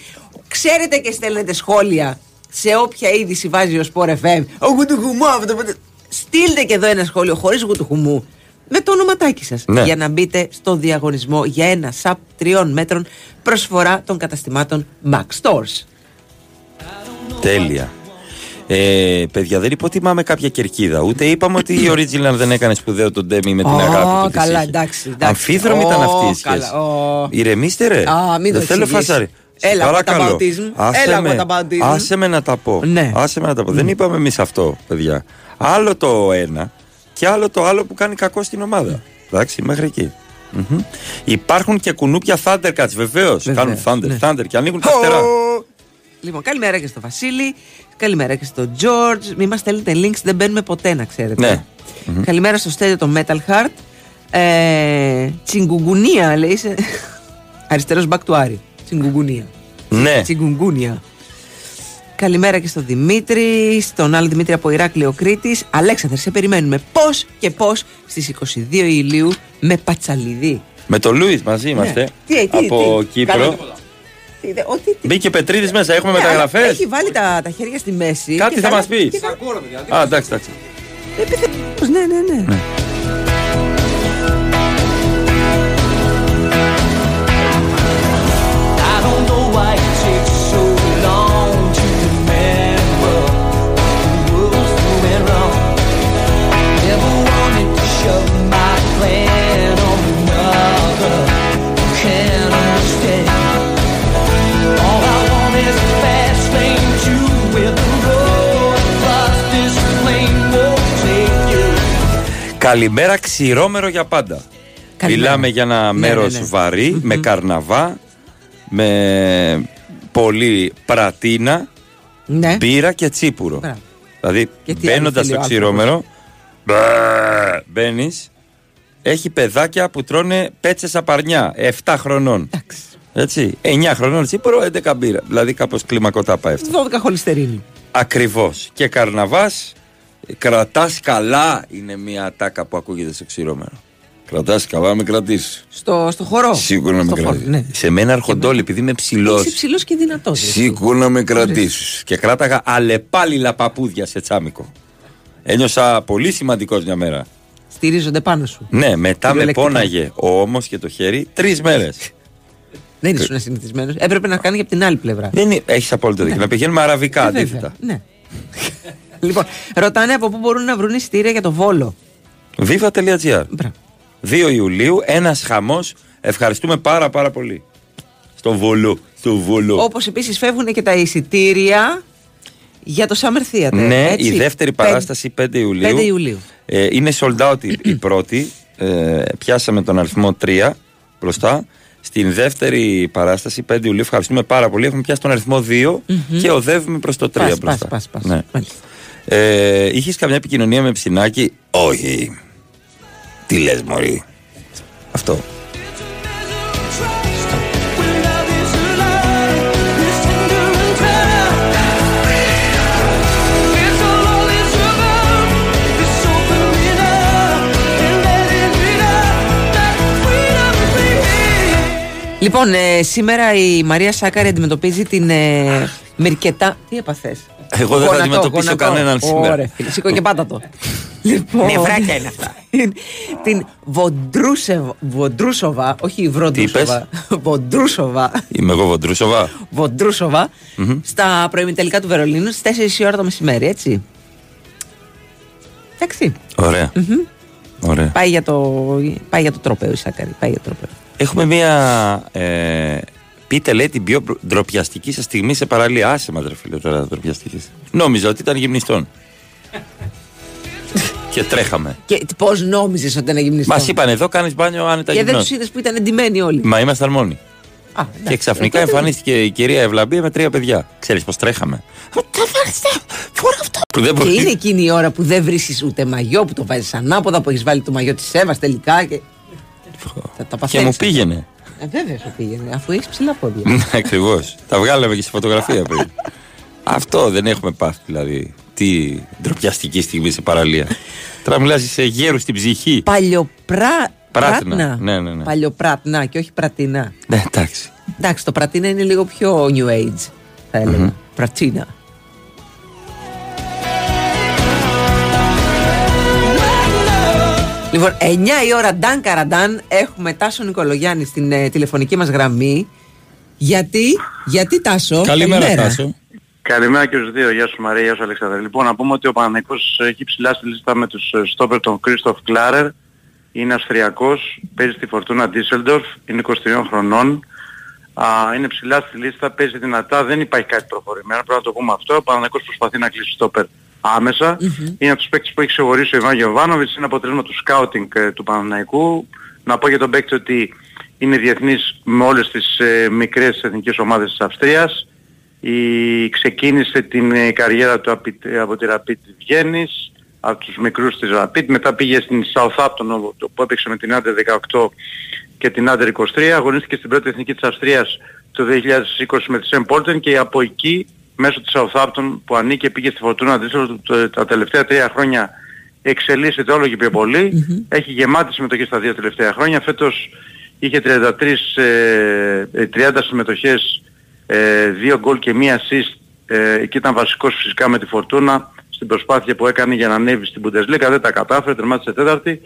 Ξέρετε και στέλνετε σχόλια σε όποια είδηση βάζει ο Sport FM. Ο γουτουχουμού αυτό. αυτό». Στείλτε και εδώ ένα σχόλιο χωρίς γουτουχουμού με το ονοματάκι σας. Ναι. Για να μπείτε στο διαγωνισμό για ένα SAP τριών μέτρων προσφορά των καταστημάτων Max Stores. Τέλεια. Ε, παιδιά, δεν υποτιμάμε κάποια κερκίδα. Ούτε είπαμε ότι η Original δεν έκανε σπουδαίο τον Ντέμι με την Ω, αγάπη που της καλά, είχε. εντάξει, εντάξει. Αμφίδρομη ήταν Ω, αυτή η σχέση. καλά, ω. Ηρεμήστε ρε. Α, μην το δεν θέλω εξηγείς. φασάρι. Σε Έλα, παρακαλώ. whataboutism. Άσε Έλα, με, whataboutism. άσε με να τα πω. Ναι. Άσε με να τα πω. Δεν είπαμε εμείς αυτό, παιδιά. Άλλο το ένα και άλλο το άλλο που κάνει κακό στην ομάδα. Εντάξει, μέχρι εκεί. Μμμ. Υπάρχουν και κουνούπια Thundercats, βεβαίως. Κάνουν Thunder, ναι. Thunder και ανοίγουν τα φτερά. Λοιπόν, καλημέρα και στο Βασίλη. Καλημέρα και στο George. Μην μας στέλνετε links, δεν μπαίνουμε ποτέ, να ξέρετε. Ναι. Καλημέρα στο Στέλιο το Metal Heart. Ε, τσιγκουγουνία, λέει. σε- Αριστερός μπακτουάρι. Τσιγκουγουνία. Ναι. Τσιγκουγούνια. Καλημέρα και στο Δημήτρη, στον άλλο Δημήτρη από Ηράκλειο Κρήτης. Αλέξανδρε, σε περιμένουμε πώς και πώς στις 22 Ιουλίου με πατσαλιδί. Με τον Λούι μαζί είμαστε. Ναι. Τι, τι, από τι, Κύπρο. Καλά. Τι, δε- ό,τι- τι- Μπήκε Πετρίδης μέσα, έχουμε Ναι, αλλά μεταγραφές. Έχει βάλει τα, τα χέρια στη μέση. Κάτι και θα καλά- μας πεις. και καλά- Α, εντάξει, εντάξει. Επιθετικός, Ναι, ναι, ναι. I don't know why Καλημέρα, ξηρόμερο για πάντα. Καλημέρα. Μιλάμε για ένα Ναι, μέρος ναι, ναι. βαρύ, με καρναβά, με πολύ πρατίνα, Ναι. μπύρα και τσίπουρο. Μπράβο. Δηλαδή, Και τι μπαίνοντας άλλο στο θέλει ο ξηρόμερο, μπαίνει, έχει παιδάκια που τρώνε πέτσε απαρνιά, 7 χρονών. Έτσι, 9 χρονών τσίπουρο, 11 μπύρα. Δηλαδή, κάπω κλιμακωτά πάει αυτό. 12 χολυστερίνη. Ακριβώ. Και καρναβά, κρατάς καλά είναι μια τάκα που ακούγεται στο ξηρόμερο. Κρατάς καλά, με κρατήσεις. Στο, στο χορό. Σίγουρα να με Στο χώρο, κρατήσεις. ναι. Σε μένα αρχοντόλ, επειδή είμαι ψηλό. Είσαι ψηλός και δυνατός. Σίγουρα να με κρατήσεις. Και κράταγα αλεπάλιλα παπούδια σε τσάμικο. Ένιωσα πολύ σημαντικός μια μέρα. Στηρίζονται πάνω σου. Ναι, μετά με Κυριολεκτικά. πόναγε ο ώμος και το χέρι τρεις μέρες. Δεν ήσουν συνηθισμένος. Έπρεπε να κάνει και από την άλλη πλευρά. Δεν έχεις απόλυτο δίκιο. Να πηγαίνουμε αραβικά Ε, αντίθετα. βέβαια. Ναι. λοιπόν, ρωτάνε από πού μπορούν να βρουν εισιτήρια για το Βόλο. Viva.gr 2 Ιουλίου, ένας χαμός. Ευχαριστούμε πάρα πάρα πολύ. Στο Βολό. Στο Βολό. Όπως επίσης φεύγουν και τα εισιτήρια για το Summer Theater. Ναι, έτσι. η δεύτερη Πεν- παράσταση 5 Ιουλίου. 5 Ιουλίου. Ε, είναι sold out η, η πρώτη. Ε, πιάσαμε τον αριθμό 3 μπροστά. Στην δεύτερη παράσταση 5 Ιουλίου ευχαριστούμε πάρα πολύ. Έχουμε πιάσει τον αριθμό 2 Μμμ. και οδεύουμε προς το 3 Πας, μπροστά. πας, πας, πας. Ναι. Ε, Είχες καμιά επικοινωνία με ψινάκι; Όχι. Τι λες Μωρή; Αυτό. Λοιπόν, ε, σήμερα η Μαρία Σάκαρη αντιμετωπίζει την ε, Μυρκετά. Τι έπαθες; Εγώ δεν θα αντιμετωπίσω κανέναν σήμερα. Ωραία, φίλε, σήκω και πάτα το. λοιπόν, Νευράκια είναι αυτά. την- την Βοντρούσεβα, Βοντρούσοβα, όχι είπες; Βροντρούσοβα. Βοντρούσοβα. Είμαι εγώ Βοντρούσοβα. Βοντρούσοβα Μμμ. στα προημιτελικά του Βερολίνου στις 4 η ώρα το μεσημέρι, έτσι. Εντάξει. Ωραία. Μμμ. Ωραία. Πάει για το, πάει για το τρόπαιο η Σάκαρη. Πάει για το τρόπαιο. Έχουμε μία. Ε, πείτε, λέει, την πιο ντροπιαστική σας στιγμή σε παραλία. Άσε μας, ρε φίλε, τώρα ντροπιαστική. Νόμιζα ότι ήταν γυμνιστών. και τρέχαμε. Και πώς νόμιζες ότι ήταν γυμνιστό. Μας είπαν εδώ κάνεις μπάνιο άνετα Και δεν γυμνός. τους είδες που ήταν εντυμένοι όλοι; Μα ήμασταν μόνοι. Α, Και ξαφνικά Ε, τότε- εμφανίστηκε η κυρία Ευλαμπία με τρία παιδιά. Ξέρεις πώς τρέχαμε. Που δεν Και μπορεί. είναι εκείνη η ώρα που δεν βρίσκεις ούτε μαγιό, που το βάζεις ανάποδα, που έχεις βάλει το μαγιό της Εύας τελικά. Και... Θα τα Και μου παθαίνεις. πήγαινε. Ε, βέβαια σου πήγαινε, αφού έχεις ψηλά πόδια. Ναι, ακριβώς. Τα βγάλαμε και στη φωτογραφία πριν. Αυτό δεν έχουμε πάθει δηλαδή. Τι ντροπιαστική στιγμή σε παραλία. Τώρα μιλάς σε γέρους στην ψυχή. Παλιοπρά... Πράτνα. πράτνα. Ναι, ναι, ναι. Παλιοπράτνα και όχι πρατίνα. Ναι, εντάξει. Εντάξει, το πρατίνα είναι λίγο πιο new age, θα έλεγα. Μμμ. Πρατίνα. Λοιπόν, 9 η ώρα, Νταν Καραντάν, έχουμε Τάσο Νικολογιάννη στην ε, τηλεφωνική μας γραμμή. Γιατί, γιατί Τάσο, Καλημέρα, Τάσο. Καλημέρα και στους δύο. Γεια σου Μαρία, γεια σου Αλεξάνδρα. Λοιπόν, να πούμε ότι ο Παναθηναϊκός έχει ψηλά στη λίστα με τους ε, στόπερ τον Κρίστοφ Κλάρερ. Είναι Αυστριακός, παίζει στη Φορτούνα Ντίσελντορφ, είναι 23 χρονών. Α, είναι ψηλά στη λίστα, παίζει δυνατά, δεν υπάρχει κάτι προχωρημένο, πρέπει να το πούμε αυτό. Ο Παναθηναϊκός προσπαθεί να κλείσει στόπερ άμεσα. Είναι από τους παίκτες που έχει ξεχωρίσει ο Ιβάν Γεωβάνοβιτς, είναι αποτέλεσμα του σκάουτινγκ ε, του Παναθηναϊκού. Να πω για τον παίκτη ότι είναι διεθνής με όλες τις ε, μικρές εθνικές ομάδες της Αυστρίας. Η, ξεκίνησε την ε, καριέρα του απει- ε, από τη Rapid της Βιέννης, από τους μικρούς της Rapid. Μετά πήγε στην Southampton όπου- που έπαιξε με την Άντερ 18 και την Άντερ 23. Αγωνίστηκε στην πρώτη εθνική της Αυστρίας το 2020 με τη Σεν Πόλτεν και από εκεί μέσω της Southampton που ανήκε πήγε στη Φορτούνα Düsseldorf το- τα τελευταία τρία χρόνια εξελίσσεται όλο και πιο πολυ Έχει γεμάτη συμμετοχή στα δύο τελευταία χρόνια. Φέτος είχε 33, ε, ε, 30 συμμετοχές, ε, δύο γκολ και μία assist ε, και ήταν βασικός φυσικά με τη Φορτούνα στην προσπάθεια που έκανε για να ανέβει στην Bundesliga. Δεν τα κατάφερε, τερμάτισε τέταρτη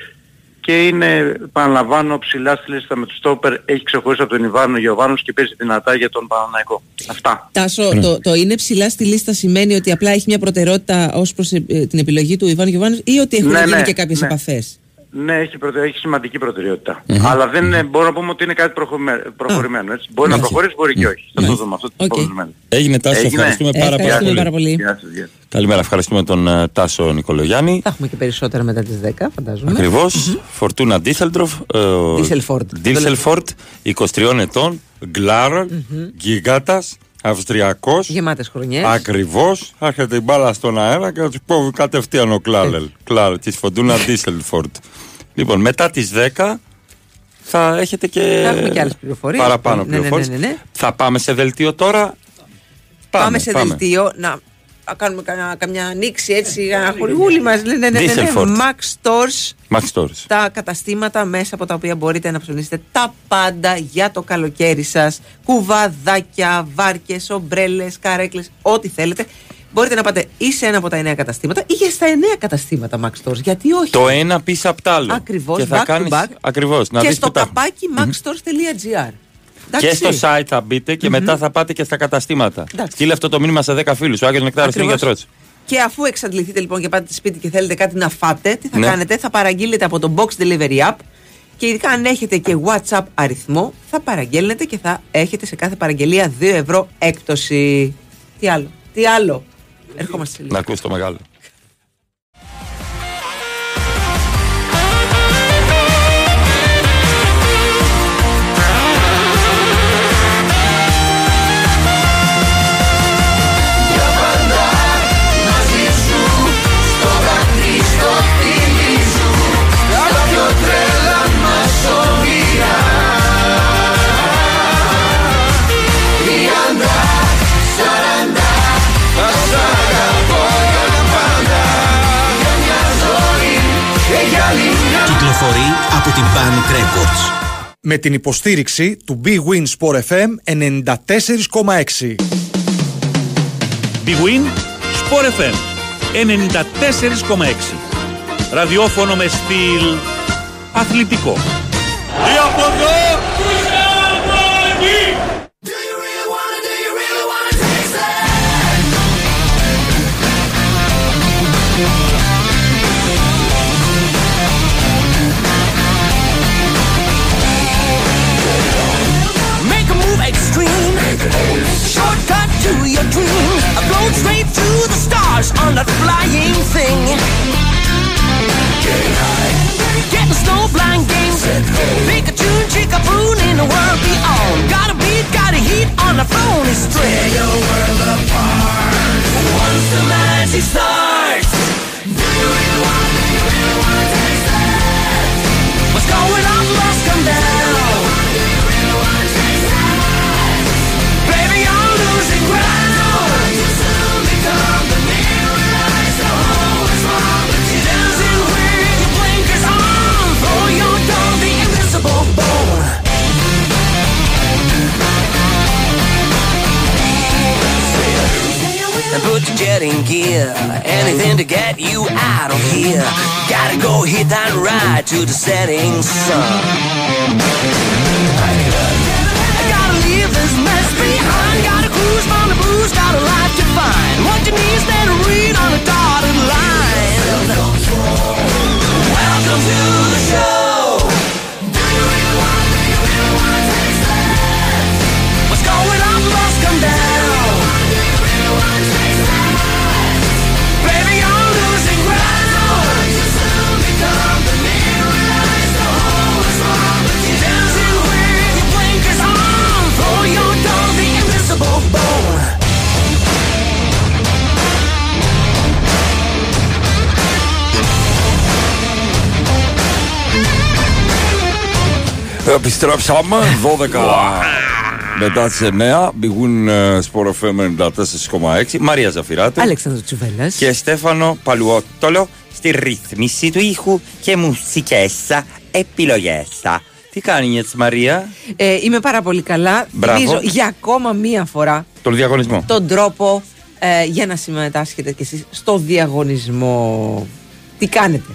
και είναι, παραλαμβάνω, ψηλά στη λίστα με τους στόπερ. Έχει ξεχωρίσει από τον Ιβάνο Γιωβάνος και παίζει δυνατά για τον Παναναϊκό. Αυτά. Τάσο, το, το είναι ψηλά στη λίστα σημαίνει ότι απλά έχει μια προτεραιότητα ως προς ε, την επιλογή του Ιβάν Γιωβάνος ή ότι έχουν Ναι, γίνει ναι, και κάποιες ναι. επαφές; Ναι, έχει, προτε... έχει σημαντική προτεραιότητα. Αλλά δεν είναι, μπορώ να πούμε ότι είναι κάτι προχωρημένο. προχωρημένο έτσι. Μπορεί να Μάλιστα. προχωρήσει, μπορεί και όχι. Θα το δούμε αυτό το προχωρημένο. Έγινε Τάσο, ευχαριστούμε πάρα, πάρα Ευχαριστούμε πολύ. πάρα πολύ. Γεια σας, γεια σας. Καλημέρα, ευχαριστούμε τον ε, Τάσο Νικολογιάννη. Θα έχουμε και περισσότερα μετά τις 10, φαντάζομαι. Ακριβώς. Φορτούνα Ντίσελντροφ. Ντίσελφορντ. Ντίσελφορντ, 23 ετών. Γκλάρερ. Γιγάτας. Αυστριακός. Γεμάτες χρονιές. Ακριβώς. Άρχεται η μπάλα στον αέρα και θα του πω κατευθείαν ο Κλάρελ. Κλάρελ της Φορτούνα Ντίσελφορντ. Λοιπόν, μετά τις 10 θα έχετε και. Θα έχουμε και άλλες πληροφορίες. Παραπάνω Ναι, ναι, ναι, πληροφορίες. ναι, ναι. Θα πάμε σε δελτίο τώρα. Πάμε, σε δελτίο να να κάνουμε καμιά, καμιά ανοίξη έτσι, ένα χορηγούλι μας. Ναι, ναι, ναι, ναι, ναι. Dieselford. Max Stores. Max Stores. τα καταστήματα μέσα από τα οποία μπορείτε να ψωνίσετε τα πάντα για το καλοκαίρι σας κουβαδάκια, βάρκες, ομπρέλες, καρέκλες, ό,τι θέλετε μπορείτε να πάτε ή σε ένα από τα εννέα καταστήματα ή και στα εννέα καταστήματα Max Stores γιατί όχι Το ένα πίσω απ' το άλλο. Ακριβώς, Και θα back to κάνεις- back. Ακριβώς, να και δεις στο που τα- καπάκι maxstores.gr Και στο site θα μπείτε και μετά θα πάτε και στα καταστήματα. Εντάξει. Στείλε αυτό το μήνυμα σε 10 φίλους. Ο Άγιο Νεκτάρος είναι Ακριβώς. γιατρός. Και αφού εξαντληθείτε λοιπόν και πάτε σπίτι και θέλετε κάτι να φάτε, τι θα Ναι. κάνετε, θα παραγγείλετε από το Box Delivery App και ειδικά αν έχετε και WhatsApp αριθμό, θα παραγγέλνετε και θα έχετε σε κάθε παραγγελία 2 ευρώ έκπτωση. Τι άλλο, τι άλλο; Ερχόμαστε σε λίγο. Να ακούσει το μεγάλο. Από την Panic Records. Με την υποστήριξη του Big Win Sport FM 94,6. Big Win, Sport FM 94,6. Ραδιόφωνο με στυλ αθλητικό. Ή Cut to your dream. I blow straight to the stars on that flying thing. Getting high. Getting snow blind games. Pikachu and Chickaboon in the world beyond. Got a beat, got a heat on the phone. It's Tear your world apart. Once the magic starts. Do you really want, do you really want to taste it? What's going on? Let's come down. Getting gear. Anything to get you out of here. Gotta go hit that ride to the setting sun. I gotta leave this mess behind. Gotta cruise from the blues, got a life to find. What you need is to read on a dotted line. Welcome to the show. Επιστρέψαμε 12 μετά τις 9. Μπηγούν σπόρο FM 94,6. Μαρία Ζαφυράτου. Αλέξανδρος Τσουβέλλα. Και Στέφανο Παλουότολο στη ρύθμιση του ήχου και μουσικές επιλογές. Τι κάνει έτσι Μαρία, Ε, είμαι πάρα πολύ καλά. Μπράβο. Θυμίζω για ακόμα μία φορά τον διαγωνισμό. τον τρόπο ε, για να συμμετάσχετε κι εσείς στο διαγωνισμό. Τι κάνετε;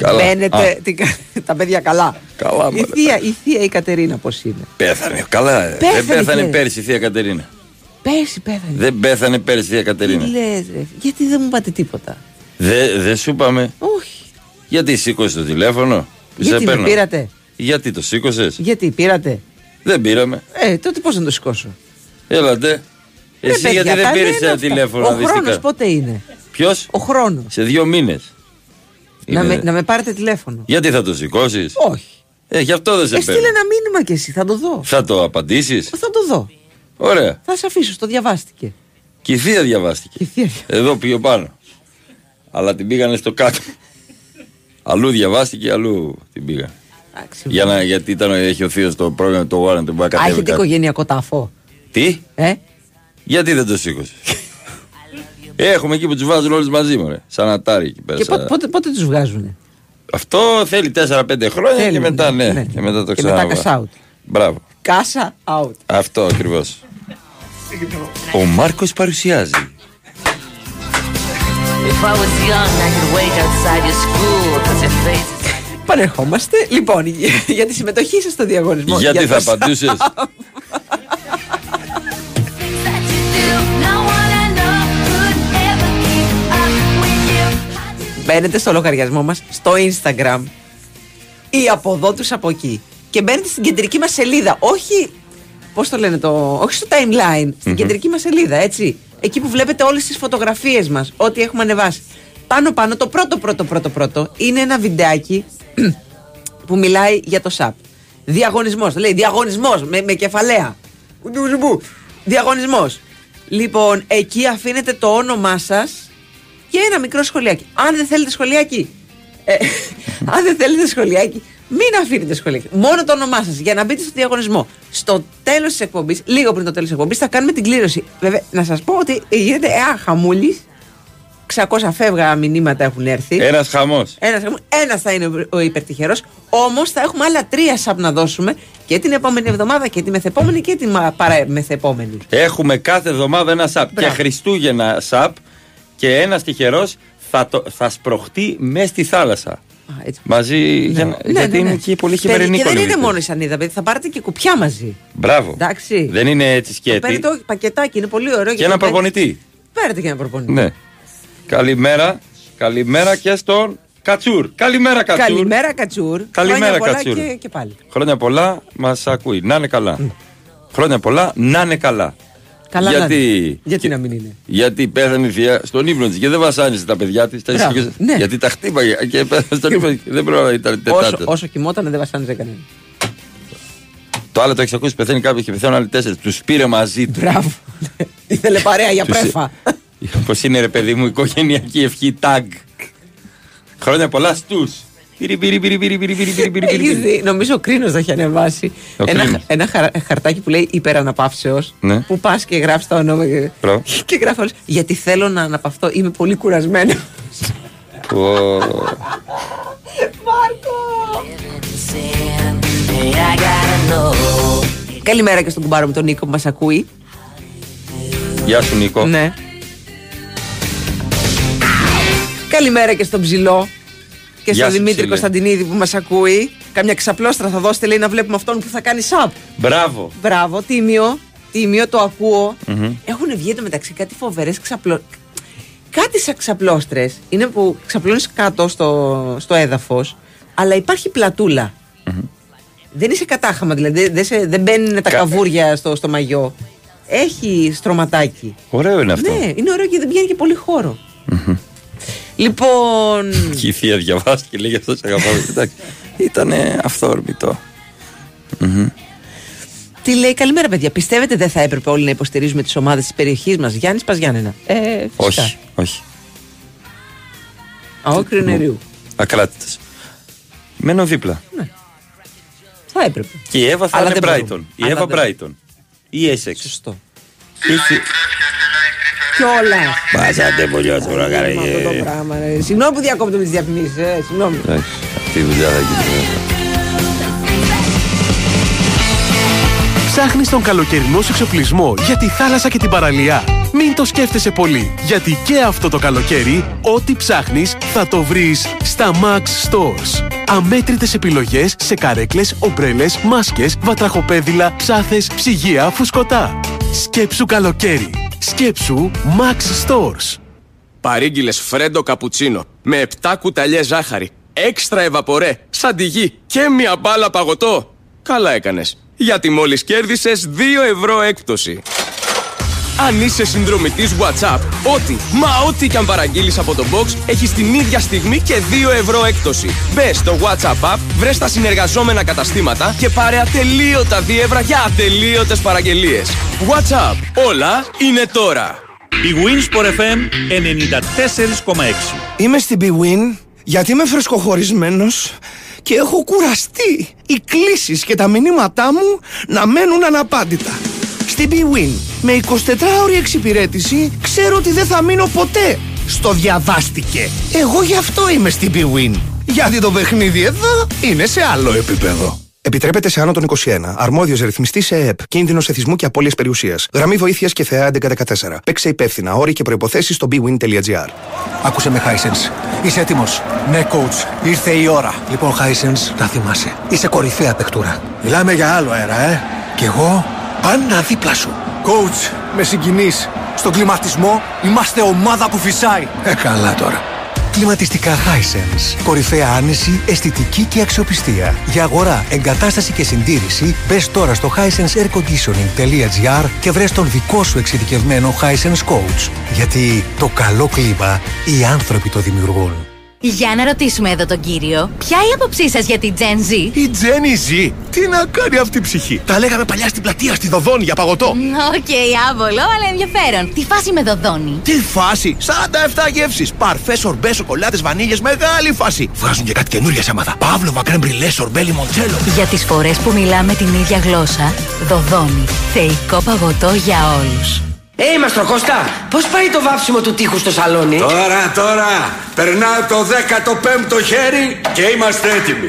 Καλά. Μπαίνετε, Α. τι κα- τα παιδιά καλά. Καλά, η, μωρέ. θεία, η θεία η Κατερίνα πώς είναι; Πέθανε. Καλά. ε. Πέθανε, Δεν πέθανε λέει. πέρυσι η θεία Κατερίνα. Πέρσι πέθανε. Δεν πέθανε πέρυσι η θεία Τι Κατερίνα. λες ρε, γιατί δεν μου πάτε τίποτα; Δεν δε σου είπαμε. Όχι. Γιατί σήκωσες το τηλέφωνο; που σε Γιατί με παίρνω. πήρατε; Γιατί το σήκωσες; Γιατί πήρατε; Δεν πήραμε. Ε, τότε πώς να το σηκώσω; Έλατε. Ρε, Εσύ παιδιά, γιατί δεν τα πήρες λένε ένα αυτά. τηλέφωνο Ο να δεις τι χρόνος κάνει. πότε είναι; Ποιος; Ο χρόνος. Σε δύο μήνες. Να με, να με πάρετε τηλέφωνο. Γιατί θα το σηκώσεις; Όχι. Ε, γι' αυτό δεν σε Ε, στείλε παίρνω. ένα μήνυμα κι εσύ, θα το δω. Θα το απαντήσεις; Θα το δω. Ωραία. Θα σε αφήσω, το διαβάστηκε. Και η θεία διαβάστηκε. Η θεία. Εδώ πιο πάνω. Αλλά την πήγανε στο κάτω. αλλού διαβάστηκε, αλλού την πήγανε. Εντάξει, Για να, γιατί ήταν, έχει ο θείος το πρόγραμμα το Warren, τον Α, κατέβει έχετε κάτι. οικογενειακό τάφο. Τι, Ε, γιατί δεν το σήκωσες; Έχουμε εκεί που τους βάζουν όλε μαζί μου, ρε. Σαν ατάρι εκεί πέρα. και σαν- πότε, πότε, πότε τους βγάζουν. Αυτό θέλει 4-5 χρόνια Θέλει, και μετά, ναι, ναι, ναι. Και μετά το Και μετά ξαναβάζει. cash out. Μπράβο. Κάσα out. Αυτό ακριβώς. Ο Μάρκος παρουσιάζει. If I was young, I could wait outside your school. Cause your face is Πανερχόμαστε. Λοιπόν, για τη συμμετοχή σας στο διαγωνισμό. Γιατί για θα το απαντούσες; Μπαίνετε στο λογαριασμό μας στο Instagram. Ή από εδώ τους από εκεί. Και μπαίνετε στην κεντρική μας σελίδα. Όχι, πώς το λένε το, όχι στο timeline στην Μμμ. κεντρική μας σελίδα έτσι. Εκεί που βλέπετε όλες τις φωτογραφίες μας ό,τι έχουμε ανεβάσει. Πάνω πάνω το πρώτο πρώτο πρώτο πρώτο είναι ένα βιντεάκι που μιλάει για το ΣΑΠ. Διαγωνισμός, λέει διαγωνισμός με, με κεφαλαία. Διαγωνισμός. Λοιπόν εκεί αφήνετε το όνομά σας και ένα μικρό σχολιάκι. Αν δεν θέλετε σχολιάκι, ε, αν δεν θέλετε σχολιάκι, μην αφήνετε σχολιάκι. Μόνο το όνομά σας για να μπείτε στο διαγωνισμό. Στο τέλος της εκπομπής, λίγο πριν το τέλος της εκπομπής, θα κάνουμε την κλήρωση. Βέβαια, να σας πω ότι γίνεται ένα χαμούλης. 600 φεύγα μηνύματα έχουν έρθει. Ένας χαμός. Ένας, ένας θα είναι ο- ο υπερτυχερός. Όμως θα έχουμε άλλα τρία σαπ να δώσουμε και την επόμενη εβδομάδα και τη μεθεπόμενη και την μα- παραμεθεπόμενη. Έχουμε κάθε εβδομάδα ένα σαπ. Και Χριστούγεννα σαπ και ένας τυχερός θα, το- θα σπροχτεί μέσα στη θάλασσα. Μαζί. για να- Ναι, γιατί ναι, ναι. είναι εκεί πολύ Και- χειμερινή Και δεν είναι κολυμπή. μόνος η σανίδα, παιδί. Θα πάρετε και κουπιά μαζί. Μπράβο. Εντάξει. Δεν είναι έτσι σκέτη. Παίρνετε όχι, πακετάκι, είναι πολύ ωραίο. Και ένα προπονητή. Παίρνετε και ένα προπονητή. Ναι. Καλημέρα. Καλημέρα και στον Κατσούρ. Καλημέρα Κατσούρ. Καλημέρα, Κατσούρ. Καλημέρα, Χρόνια πολλά Κατσούρ. Και, και πάλι. Χρόνια πολλά μας ακούει. Να είναι καλά. Χρόνια πολλά να είναι καλά. Καλά Γιατί, να είναι. Γιατί να μην είναι; γιατί πέθανε η θεία στον ύπνο της και δεν βασάνισε τα παιδιά της. Μπράβο, ναι. Γιατί τα χτύπαγε και πέθανε στον ύπνο της και δεν πρέπει να ήταν Όσο, τετάρτα. όσο κοιμόταν δεν βασάνιζε κανένα. Το άλλο το έχεις ακούσει, πεθαίνει κάποιος και πεθαίνουν άλλοι τέσσερις. Τους πήρε μαζί του. Μπράβο. Ήθελε παρέα για Τους- πρέφα. Πώ είναι ρε παιδί μου, οικογενειακή ευχή tag. Χρόνια πολλά στους. Πυρι, πυρι, πυρι, πυρι, πυρι, πυρι, πυρι, πυρι, Έχεις πυρι. δει, νομίζω ο Κρίνος το έχει ανεβάσει. Ο Ένα, Κρίνος. ένα χαρα- χαρτάκι που λέει υπεραναπαύσεως. Ναι. Που πας και γράφεις τα όνομα. Και, Μπράβο. και γράφεις όλες, Γιατί θέλω να αναπαυθώ. Είμαι πολύ κουρασμένο. Ω, Καλημέρα και στον κουμπάρο μου τον Νίκο που μας ακούει. Γεια σου Νίκο. Ναι. Καλημέρα και στον Ψηλό και Γεια στον σου, Δημήτρη ψηλέ. Κωνσταντινίδη που μας ακούει. Καμιά ξαπλώστρα θα δώσετε, λέει, να βλέπουμε αυτόν που θα κάνει σαπ. Μπράβο. Μπράβο, τίμιο. Τίμιο, το ακούω. Μμμ. Έχουν βγει εντωμεταξύ κάτι φοβερές ξαπλώ. Κάτι σαν ξαπλώστρες είναι που ξαπλώνεις κάτω στο, στο έδαφος, αλλά υπάρχει πλατούλα. Δεν είσαι κατάχαμα, δηλαδή δεν, σε- δεν μπαίνουν τα Κα- καβούρια στο, στο μαγιό. Έχει στρωματάκι. Ωραίο είναι αυτό. Ναι, είναι ωραίο και δεν πιάνει και πολύ χώρο. Λοιπόν. Και η θεία διαβάζει και λέει αυτό σε αγαπάμε. Εντάξει. Ήταν αυθόρμητο. Μμμ. Τι λέει, καλημέρα παιδιά. Πιστεύετε δεν θα έπρεπε όλοι να υποστηρίζουμε τις ομάδες της περιοχής μας, Γιάννης Παζιάννενα. Ε, φυσικά. Όχι, όχι. Αόκρη νερίου. Ακράτητες. Μένω δίπλα. Θα έπρεπε. Και η Εύα θα Αλλά είναι δεν μπορούμε. Brighton. Η Αλλά Εύα δεν- Brighton. Ή Essex. Σωστό. Εσύ- Κιόλας. Πάσατε πολύ τώρα, Αυτό το καρέ. πράγμα. ρε. Συγγνώμη που διακόπτω με τις διαφημίσεις. Ε, συγγνώμη. Εντάξει, αυτή η δουλειά θα γίνει. Ψάχνεις τον καλοκαιρινό σου εξοπλισμό για τη θάλασσα και την παραλία. Μην το σκέφτεσαι πολύ, γιατί και αυτό το καλοκαίρι, ό,τι ψάχνεις θα το βρεις στα Max Stores. Αμέτρητες επιλογές σε καρέκλες, ομπρέλες, μάσκες, βατραχοπέδιλα, ψάθες, ψυγεία, φουσκωτά. Σκέψου καλοκαίρι. Σκέψου Max Stores. Παρήγγειλες φρέντο καπουτσίνο με 7 κουταλιές ζάχαρη, έξτρα ευαπορέ, σαν τη γη και μια μπάλα παγωτό. Καλά έκανες, γιατί μόλις κέρδισες 2 ευρώ έκπτωση. Αν είσαι συνδρομητής WhatsApp, ό,τι, μα ό,τι και αν παραγγείλεις από το box, έχεις την ίδια στιγμή και 2 ευρώ έκπτωση. Μπες στο WhatsApp app, βρες τα συνεργαζόμενα καταστήματα και πάρε ατελείωτα δίευρα για ατελείωτες παραγγελίες. WhatsApp, όλα είναι τώρα. Η Winsport FM 94,6. Είμαι στην BWIN γιατί είμαι φρεσκοχωρισμένος και έχω κουραστεί οι κλήσεις και τα μηνύματά μου να μένουν αναπάντητα. Στην BWIN με 24ωρη εξυπηρέτηση ξέρω ότι δεν θα μείνω ποτέ στο διαβάστηκε. Εγώ γι' αυτό είμαι στην BWIN. Γιατί το παιχνίδι εδώ είναι σε άλλο επίπεδο. Επιτρέπεται σε άνω των 21. Αρμόδιος ρυθμιστής σε ΕΕΠ. Κίνδυνος εθισμού και απώλειας περιουσίας. Γραμμή βοήθειας και θεά 1114. Παίξε υπεύθυνα. Όροι και προποθέσει στο bwin.gr. Άκουσε με, Hisense. Είσαι έτοιμος; Ναι, coach. Ήρθε η ώρα. Λοιπόν, Hisense, να θυμάσαι. Είσαι κορυφαία παιχτούρα. Μιλάμε για άλλο αέρα, ε. Κι εγώ πάντα δίπλα σου. Coach, με συγκινείς. Στον κλιματισμό είμαστε ομάδα που φυσάει. Ε, καλά τώρα. Κλιματιστικά Hisense. Κορυφαία άνεση, αισθητική και αξιοπιστία. Για αγορά, εγκατάσταση και συντήρηση, μπες τώρα στο hisenseairconditioning.gr και βρες τον δικό σου εξειδικευμένο Hisense Coach. Γιατί το καλό κλίμα οι άνθρωποι το δημιουργούν. Για να ρωτήσουμε εδώ τον κύριο, ποια η άποψή σας για την Gen Z; Η Jenny Z, τι να κάνει αυτή η ψυχή; Τα λέγαμε παλιά στην πλατεία στη Δοδόνη για παγωτό. Οκ, άβολο, αλλά ενδιαφέρον. Τι φάση με Δωδώνη; Τι φάση! 47 γεύσεις! Παρφέ, σορμπέ, σοκολάτες, βανίλιες, μεγάλη φάση! Βγάζουν και κάτι καινούργια θέματα. Πάβλοβα, fr: crème brûlée, σορμπέ, λιμοντσέλο. Για τις φορές που μιλάμε την ίδια γλώσσα, Δωδώνη. Θεϊκό παγωτό για όλους. Ε, Μαστροκώστα, πώς πάει το βάψιμο του τοίχου στο σαλόνι; Τώρα, τώρα, περνάω το 15ο χέρι και είμαστε έτοιμοι.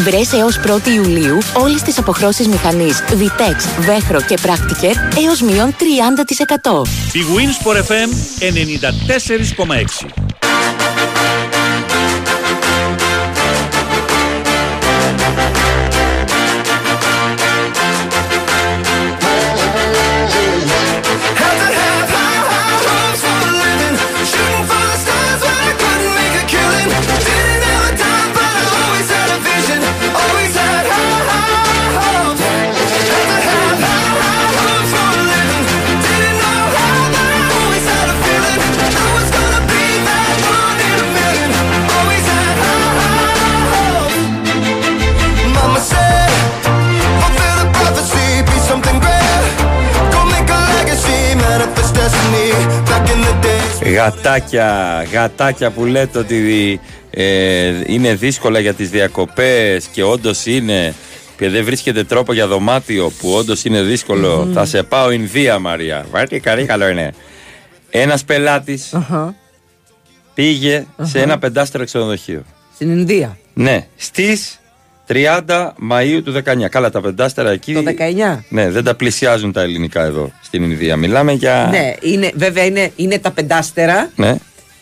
Βρες έως 1η Ιουλίου όλες τις αποχρώσεις μηχανής Vitex, Βέχρο και Practiker έως μείον 30%. Η Winsport FM 94,6. Γατάκια, γατάκια που λέτε ότι ε, είναι δύσκολα για τις διακοπές και όντως είναι και δεν βρίσκεται τρόπο για δωμάτιο που όντως είναι δύσκολο, Μμμ. θα σε πάω Ινδία, Μαρία. Βάτε καλή, καλό είναι. Ένας πελάτης Αχα. πήγε σε Αχα. ένα πεντάστερο ξενοδοχείο. Στην Ινδία. Ναι, στις 30 Μαΐου του 19. Καλά, τα πεντάστερα εκεί. Το 19. Ναι, δεν τα πλησιάζουν τα ελληνικά εδώ στην Ινδία. Μιλάμε για. Ναι, είναι, βέβαια είναι, είναι τα πεντάστερα Ναι.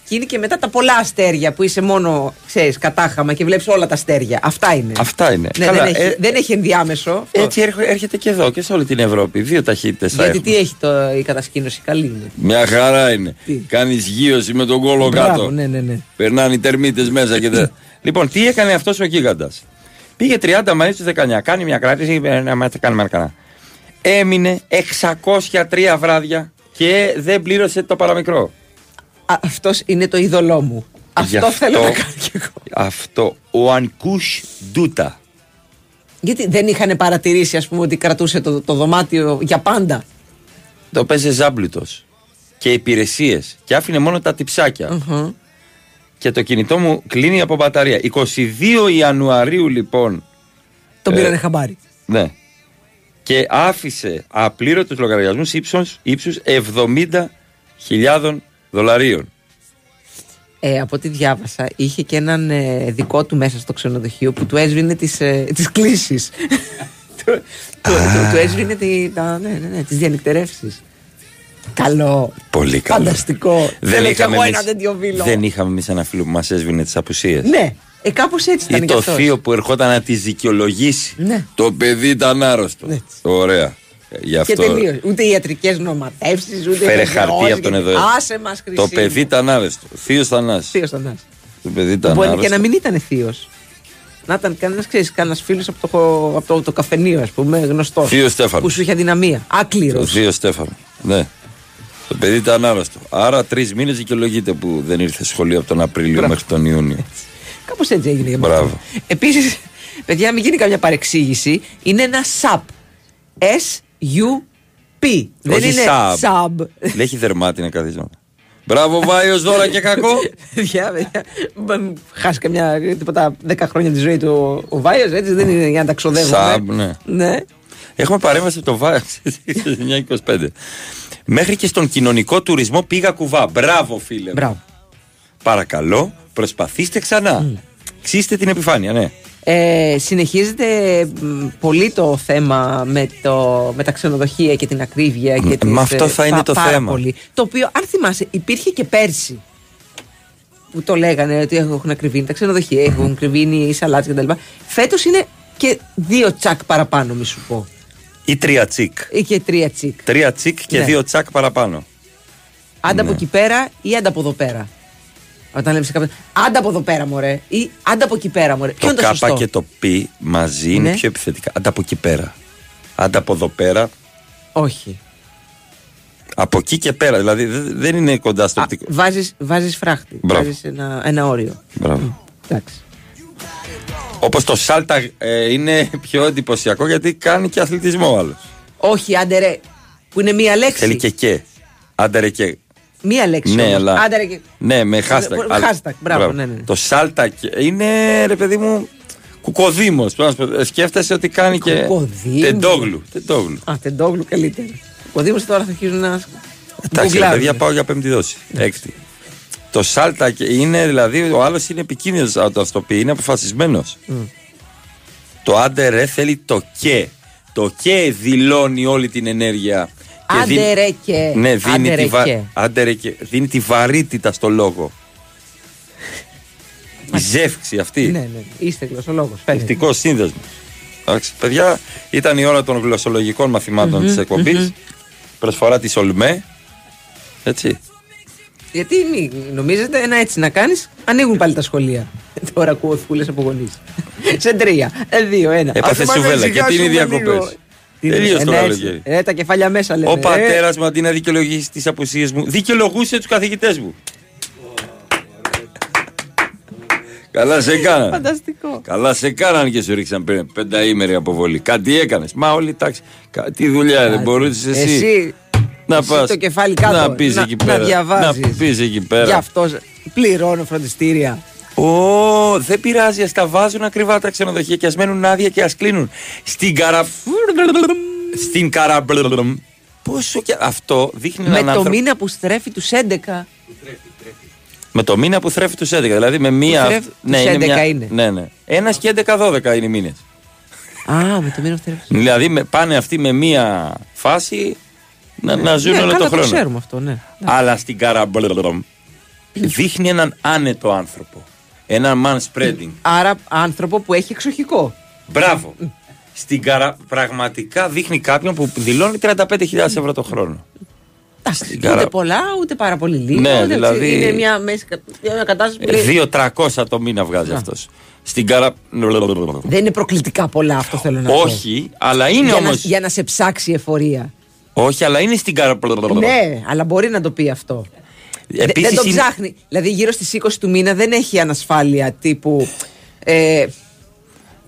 και είναι και μετά τα πολλά αστέρια που είσαι μόνο, ξέρεις, κατάχαμα και βλέπεις όλα τα αστέρια. Αυτά είναι. Αυτά είναι. Ναι, Καλά, δεν, έχει, ε, δεν έχει ενδιάμεσο. Έτσι έρχο- έρχεται και εδώ και σε όλη την Ευρώπη. Δύο ταχύτητες θα Γιατί έχουμε. τι έχει το, η κατασκήνωση, καλή είναι. Μια χαρά είναι. Κάνεις γύρωση με τον κόλο Μπράβο, κάτω. ναι, ναι, ναι. Περνάνε οι τερμίτες μέσα και δεν. λοιπόν, τι έκανε αυτός ο γίγαντας; Πήγε 30 Μαΐου του 19. Κάνει μια κράτηση. είπε, Να μάθει, κάνουμε ένα κανένα. Έμεινε 603 βράδια και δεν πλήρωσε το παραμικρό. Α, αυτός είναι το είδωλό μου. Γι' Αυτό θέλω να κάνω κι εγώ. Αυτό. Ο Ανκούς Ντούτα. Γιατί δεν είχαν παρατηρήσει, ας πούμε, ότι κρατούσε το, το δωμάτιο για πάντα; Το παίζε ζάμπλουτος. Και υπηρεσίες. Και άφηνε μόνο τα τυψάκια. Μμμ. Και το κινητό μου κλείνει από μπαταρία. 22 Ιανουαρίου λοιπόν. Τον ε, πήρανε χαμπάρι. Ναι. Και άφησε απλήρωτους λογαριασμούς ύψους, ύψους 70.000 δολαρίων. Ε, από ό,τι διάβασα, είχε και έναν ε, δικό του μέσα στο ξενοδοχείο που του έσβηνε τις, ε, τις κλήσεις. του, του, του, του έσβηνε τη, τα, ναι, ναι, ναι, τις διανυκτερεύσεις. Καλό. Πολύ καλό. Φανταστικό. Θέλω κι εγώ εμείς- ένα τέτοιο βίλο. δεν είχαμε εμείς ένα φίλο που μας έσβηνε τις απουσίες. Ναι, ε, κάπως έτσι ήταν Ή κι το αυτός. θείο που ερχόταν να τη δικαιολογήσει. Ναι. Το παιδί ήταν άρρωστο. Ωραία. Ε, Γι' Και αυτό τελείως. Ούτε ιατρικές νοματεύσεις, ούτε. φέρε βεβαιώσεις, χαρτί από τον γιατί- εδώ. Άσε μας χρυσή. Το παιδί ήταν άρρωστο. Θείος Θανάση. Θείος Θανάσης. Το παιδί ήταν Μπορεί και άρρωστο. να μην ήταν θείος. Να ήταν κανένας ξέρεις, κανένας φίλος από, το, από το, το καφενείο, ας πούμε, γνωστός. Θείο Στέφανος. Που σου είχε αδυναμία. Άκληρος. Το θείος Στέφανος. Ναι. Το παιδί ήταν άρρωστο. Άρα τρεις μήνες δικαιολογείται που δεν ήρθε σχολείο από τον Απρίλιο μέχρι τον Ιούνιο. Κάπως έτσι έγινε για μένα. Μπράβο. Επίσης, παιδιά, μην γίνει καμιά παρεξήγηση. Είναι ένα SUP. S-U-P. Δεν Όχι είναι sub. sub. Δεν έχει δερμάτινα καθίσματα. Μπράβο, Βάιος δώρα και κακό. Παιδιά, παιδιά, μπα- χάσει καμιά τίποτα 10 χρόνια τη ζωή του ο- ο Βάιος, έτσι δεν είναι για να τα ξοδεύουμε. Σαμπ, ναι. ναι. Έχουμε παρέμβαση από το Βάιο 925. Μέχρι και στον κοινωνικό τουρισμό πήγα κουβά. Μπράβο, φίλε. Μπράβο. Παρακαλώ, προσπαθήστε ξανά. Ξύστε την επιφάνεια, ναι. Ε, συνεχίζεται μ, πολύ το θέμα με, το, με τα ξενοδοχεία και την ακρίβεια και Μ, τις, μα αυτό ε, θα είναι πα- το πάρα θέμα. Πολύ. Το οποίο, αν θυμάσαι, υπήρχε και πέρσι. Που το λέγανε ότι έχουν ακριβήνει τα ξενοδοχεία, έχουν ακριβήνει οι σαλάτες κτλ. Φέτος είναι και δύο τσακ παραπάνω, μη σου πω. Ή τρία τσικ. Ή και τρία τσικ. Τρία τσικ και Ναι. δύο τσακ παραπάνω. Άντα από Ναι. εκεί πέρα ή άντα από εδώ πέρα. Όταν λέμε σε κάποιον. Άντα από εδώ πέρα, μωρέ. Ή άντα από εκεί πέρα, μωρέ. Ποιο Το είναι το κάπα σωστό; και το πι μαζί είναι Ναι. πιο επιθετικά. Άντα από εκεί πέρα. Άντα από εδώ πέρα. Όχι. Από εκεί και πέρα. Δηλαδή δε- δεν είναι κοντά στο οπτικό. Βάζεις, βάζεις φράχτη. Μπράβο. Βάζεις ένα, ένα όριο. Μπράβο. Εντάξει. Όπως το Σάλτα ε, είναι πιο εντυπωσιακό γιατί κάνει και αθλητισμό άλλος. Όχι, άντε ρε. Που είναι μία λέξη. Θέλει και και. Άντε ρε και. Μία λέξη. Ναι, όμως. αλλά- Άντε ρε και. Ναι, με hashtag. Με Αλλά- hashtag, μπράβο, ναι, ναι. Το Σάλτα και- είναι ρε παιδί μου κουκοδήμος. Σκέφτεσαι ότι κάνει και. Κουκοδήμος. Τεντόγλου. Τεντόγλου. Α, τεντόγλου καλύτερα. Ο Δήμος τώρα θα αρχίζουν να. Εντάξει, ρε γκουγκλάρουν. παιδιά, πάω για πέμπτη δόση. Έκτη. Το Σάλτα και είναι δηλαδή, ο άλλος είναι επικίνδυνος όταν το πει, είναι αποφασισμένος. Μμ. Το άντε ρε θέλει το και. Το και δηλώνει όλη την ενέργεια. Και Άντε δίνει- ρε και. Ναι, δίνει, Άντε ρε τη βα... και. άντε ρε και. δίνει τη βαρύτητα στο λόγο. Η ζεύξη αυτή. Ναι, ναι. Είστε γλωσσολόγος. Ευτικό σύνδεσμος. Εντάξει, παιδιά, ήταν η ώρα των γλωσσολογικών μαθημάτων Μμμ, της εκπομπής μμμ. Προσφορά της Ολμέ. Έτσι. Γιατί μη νομίζετε ένα έτσι να κάνεις, ανοίγουν πάλι τα σχολεία. Τώρα ακούω φούλε από γονείς. Σε τρία, ε, δύο, ένα. Έπαθε Ας το σουβέλα. μάθω, Και τι είναι οι σιγά σου, διακοπές; λίγο. Τι είναι, Τελείω ε, το ναι, καλοκαίρι. έτσι. Ε, τα κεφάλια μέσα λένε. Ο ε. πατέρας μου αντί να δικαιολογήσει τις απουσίες μου, δικαιολογούσε τους καθηγητές μου. Καλά σε κάναν. Φανταστικό. Καλά σε κάναν και σου ρίξαν πριν πενταήμερη αποβολή. Κάτι έκανες. Μα όλοι εντάξει. κα- Τι δουλειά δεν μπορούσες εσύ. Εσύ, να εσύ πας, το κεφάλι κάτω. Να πεις να, εκεί να πέρα. διαβάζεις. Να πεις εκεί πέρα. Γι' αυτό πληρώνω φροντιστήρια. Ω, δεν πειράζει, ας τα βάζουν ακριβά τα ξενοδοχεία και ας μένουν άδεια και ας κλείνουν. Στην καρα. Στην καρα. Πόσο και. Αυτό δείχνει Με έναν το άνθρωπο. μήνα που στρέφει τους 11. Με το μήνα που θρέφει τους 11. Δηλαδή με μία. θρέφει τους 11 είναι. Ναι, ναι. Ένας και 11-12 είναι οι μήνες. Α, με το μήνα που στρέφει. Δηλαδή με, πάνε αυτοί με μία φάση να, να ζουν ναι, όλο καλά το χρόνο. ξέρουμε αυτό, ναι. Αλλά στην καραμπλ δείχνει έναν άνετο άνθρωπο. Έναν man spreading. Άρα άνθρωπο που έχει εξοχικό. Μπράβο. Στην καρα... Πραγματικά δείχνει κάποιον που δηλώνει 35.000 ευρώ το χρόνο. Στην Ούτε καρα... πολλά, ούτε πάρα πολύ λίγο. Ναι, εντάξει, δηλαδή- Είναι μια, μέση, κα- μια κατάσταση που λέει, 2-300 το μήνα βγάζει αυτό. Στην καρα. Δεν είναι προκλητικά πολλά αυτό θέλω να πω. Όχι, αλλά είναι για, όμω. να, για να σε ψάξει η εφορία. Όχι, αλλά είναι στην καρα. Ναι, αλλά μπορεί να το πει αυτό. Δε- Επίσης δεν το είναι- ψάχνει. Δηλαδή γύρω στις 20 του μήνα δεν έχει ανασφάλεια τύπου ε,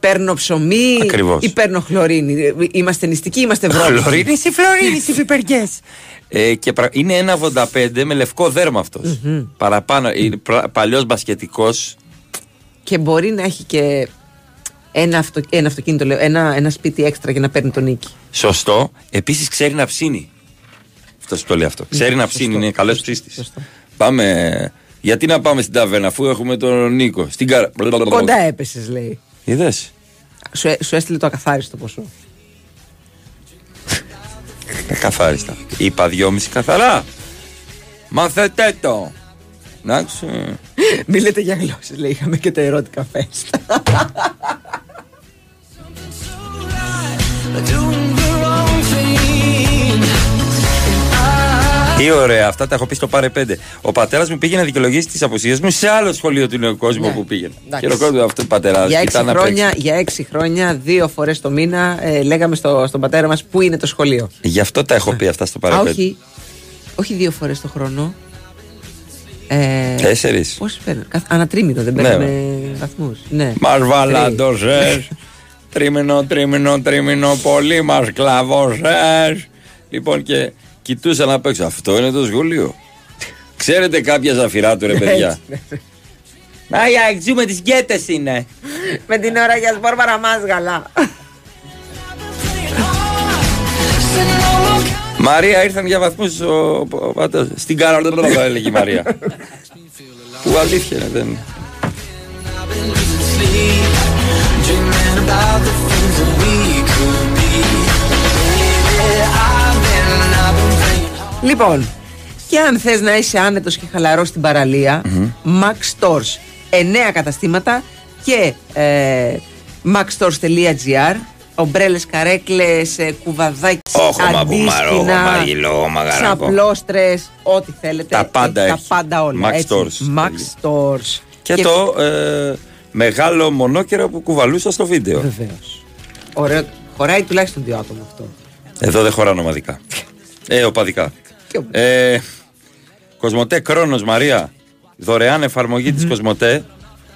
παίρνω ψωμί Ακριβώς. ή παίρνω χλωρίνη. Ε, Είμαστε νηστικοί, είμαστε βρώμικοι. Χλωρίνη ή φλωρίνη ή πιπεριές. Ε, και πρα- είναι 1,85 με λευκό δέρμα αυτός. Παραπάνω. Είναι παλιός μπασκετικός. Και μπορεί να έχει και ένα, αυτο, ένα αυτοκίνητο, λέω, ένα, ένα σπίτι έξτρα για να παίρνει τον νίκη. Σωστό. Επίσης ξέρει να ψήνει. Αυτό που το λέει αυτό. Ξέρει να ψήνει, είναι καλός ψήστη. Πάμε. Γιατί να πάμε στην ταβέρνα αφού έχουμε τον Νίκο. Στην καρα. Κοντά έπεσες, λέει. Είδες; Σου, έ- σου έστειλε το ακαθάριστο ποσό. Καθάριστα. Είπα δυόμιση καθαρά. Μαθετε το. Εντάξει. Μην λέτε για γλώσσες, λέει. Είχαμε και τα ερώτικα φέστα. Τι ωραία, αυτά τα έχω πει στο πάρε πέντε. Ο πατέρας μου πήγε να δικαιολογήσει τις αποσίε μου σε άλλο σχολείο του νέου κόσμου Ναι. που πήγαινε. Εντάξει. Χειροκρότημα αυτό ο πατέρα. για, έξι χρόνια, για έξι χρόνια, δύο φορές το μήνα, ε, λέγαμε στο, στον πατέρα μας πού είναι το σχολείο. Γι' αυτό τα έχω πει αυτά στο πάρε Α, πέντε. όχι. Όχι δύο φορές το χρόνο. Ε, Τέσσερις. Πόσοι παίρνουν. Καθ- Ανατρίμηνο δεν Ναι. παίρνουμε βαθμούς. Ναι. Μα Τρεις. βαλαντοζέ. τρίμηνο, τρίμηνο, τρίμηνο, πολύ μας κλαβοζέ. Λοιπόν και κοιτούσα να παίξω. Αυτό είναι το σχολείο. Ξέρετε κάποια ζαφυρά του ρε παιδιά; Μα για εξούμε τις γκέτες είναι. Με την ώρα για σπορ παραμάσγαλα. Μαρία ήρθαν για βαθμούς ο, ο, πατέρας. Στην καραλόλα έλεγε η Μαρία. Που αλήθεια είναι, δεν είναι. Dreaming about the things that we could be. Baby, I've been, I've been praying. Λοιπόν, και αν θες να είσαι άνετος και χαλαρός στην παραλία, Max Stores, 9 καταστήματα και ε, maxstores.gr ομπρέλες, καρέκλες, ε, κουβαδάκια, Όχο, μα, πουμαρό, αντίσκηνα, μαγιλό, μαγαράκο. ξαπλώστρες, ό,τι θέλετε. Τα πάντα έχει, έχεις. Τα πάντα όλα. Max έτσι. Stores. Max Stores. Και, το ε, μεγάλο μονόκερο που κουβαλούσα στο βίντεο. Βεβαίως. Ωραίο. Χωράει τουλάχιστον δύο άτομα αυτό. Εδώ δεν χωράνε ομαδικά. Ε, οπαδικά. Ε, Κοσμοτέ Κρόνος Μαρία. Δωρεάν εφαρμογή της Κοσμοτέ.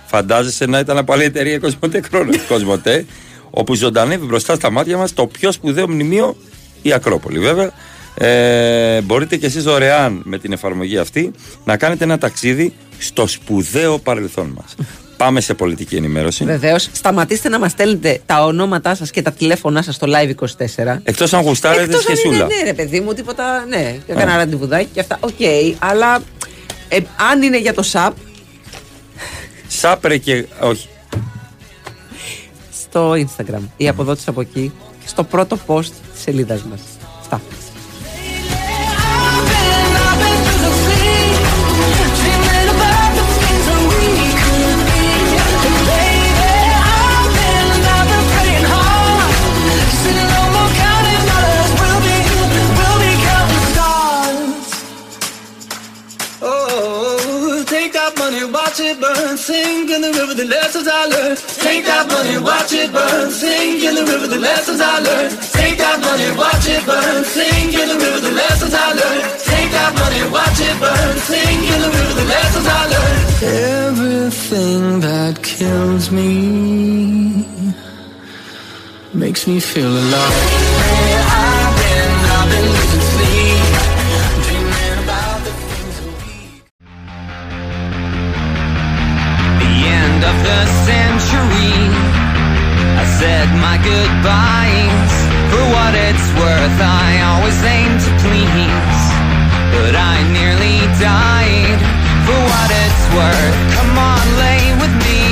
Φαντάζεσαι να ήταν από άλλη εταιρεία Cosmote Chronos. Cosmote. Όπου ζωντανεύει μπροστά στα μάτια μας το πιο σπουδαίο μνημείο η Ακρόπολη βέβαια. Ε, μπορείτε και εσείς δωρεάν με την εφαρμογή αυτή να κάνετε ένα ταξίδι στο σπουδαίο παρελθόν μας. Πάμε σε πολιτική ενημέρωση. Βεβαίως, σταματήστε να μας στέλνετε τα ονόματά σας και τα τηλέφωνά σας στο live 24. Εκτός αν γουστάρετε Εκτός αν είναι, σχεσούλα. ναι, ρε παιδί μου, τίποτα. Ναι, έκανα ραντεβουδάκι και αυτά. Οκ, αλλά ε, αν είναι για το ΣΑΠ, Σάπρε και. Όχι. στο Instagram ή αποδότης από εκεί, στο πρώτο post της σελίδας μας. Sing in the river the lessons I learned. Take that money, watch it burn. Sing in the river the lessons I learned. Take that money, watch it burn. Sing in the river the lessons I learned. Take that money, watch it burn. Sing in the river the lessons I learned. Everything that kills me makes me feel alive. I've been, I've been end of the century. I said my goodbyes. For what it's worth, I always aim to please. But I nearly died. For what it's worth, come on, lay with me.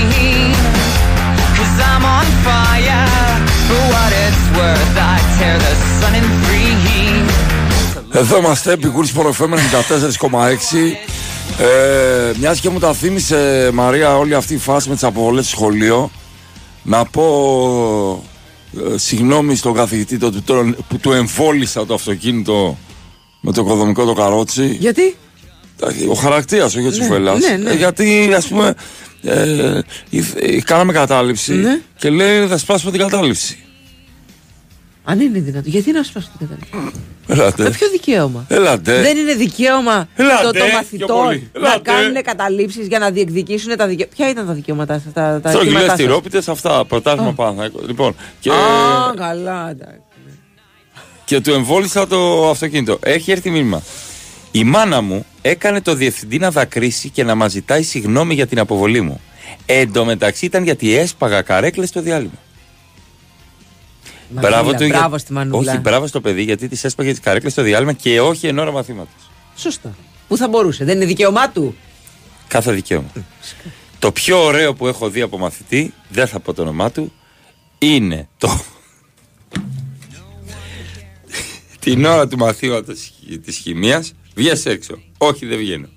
Cause I'm on fire. For what it's worth, I tear the sun in three. Εδώ είμαστε, ε, Μιας και μου τα θύμισε Μαρία όλη αυτή η φάση με τις αποβολές στο σχολείο Να πω ε, συγγνώμη στον καθηγητή το, το- που του εμβόλισα το αυτοκίνητο με το οικοδομικό το καρότσι Γιατί; Ο χαρακτήρας, όχι ο Τσουφέλλας ναι, ναι. Ε, Γιατί ας πούμε ε, ηδ- ε, κάναμε κατάληψη Ναι. και λέει θα σπάσουμε την κατάληψη Αν είναι δυνατό. Γιατί να σου πας την κατάληψη. Έλατε Με ποιο δικαίωμα; Έλατε Δεν είναι δικαίωμα Έλατε, το, των πιο μαθητών πολύ. να Έλατε. κάνουν καταλήψεις για να διεκδικήσουν τα δικαιώματα. Ποια ήταν τα δικαιώματά σας, τα, τα Στρογγυλές αιτήματά σας; τυρόπιτες αυτά, πρωτάθλημα Παναθηναϊκό. Λοιπόν, και, Α, καλά, εντάξει. και του εμβόλισα το αυτοκίνητο. Έχει έρθει μήνυμα. Η μάνα μου έκανε το διευθυντή να δακρύσει και να μας ζητάει συγγνώμη για την αποβολή μου. Εν τω μεταξύ ήταν γιατί έσπαγα καρέκλες στο διάλειμμα. Μανούλα, του, μπράβο για- στη Μανούλα. Όχι, μπράβο στο παιδί γιατί της έσπαγε τις καρέκλες στο διάλειμμα και όχι εν ώρα μαθήματος. Σωστά. Πού θα μπορούσε, δεν είναι δικαίωμά του; Κάθε δικαίωμα. το πιο ωραίο που έχω δει από μαθητή, δεν θα πω το όνομά του, είναι το. Την ώρα του μαθήματος της χημίας βγες έξω. Όχι δεν βγαίνω.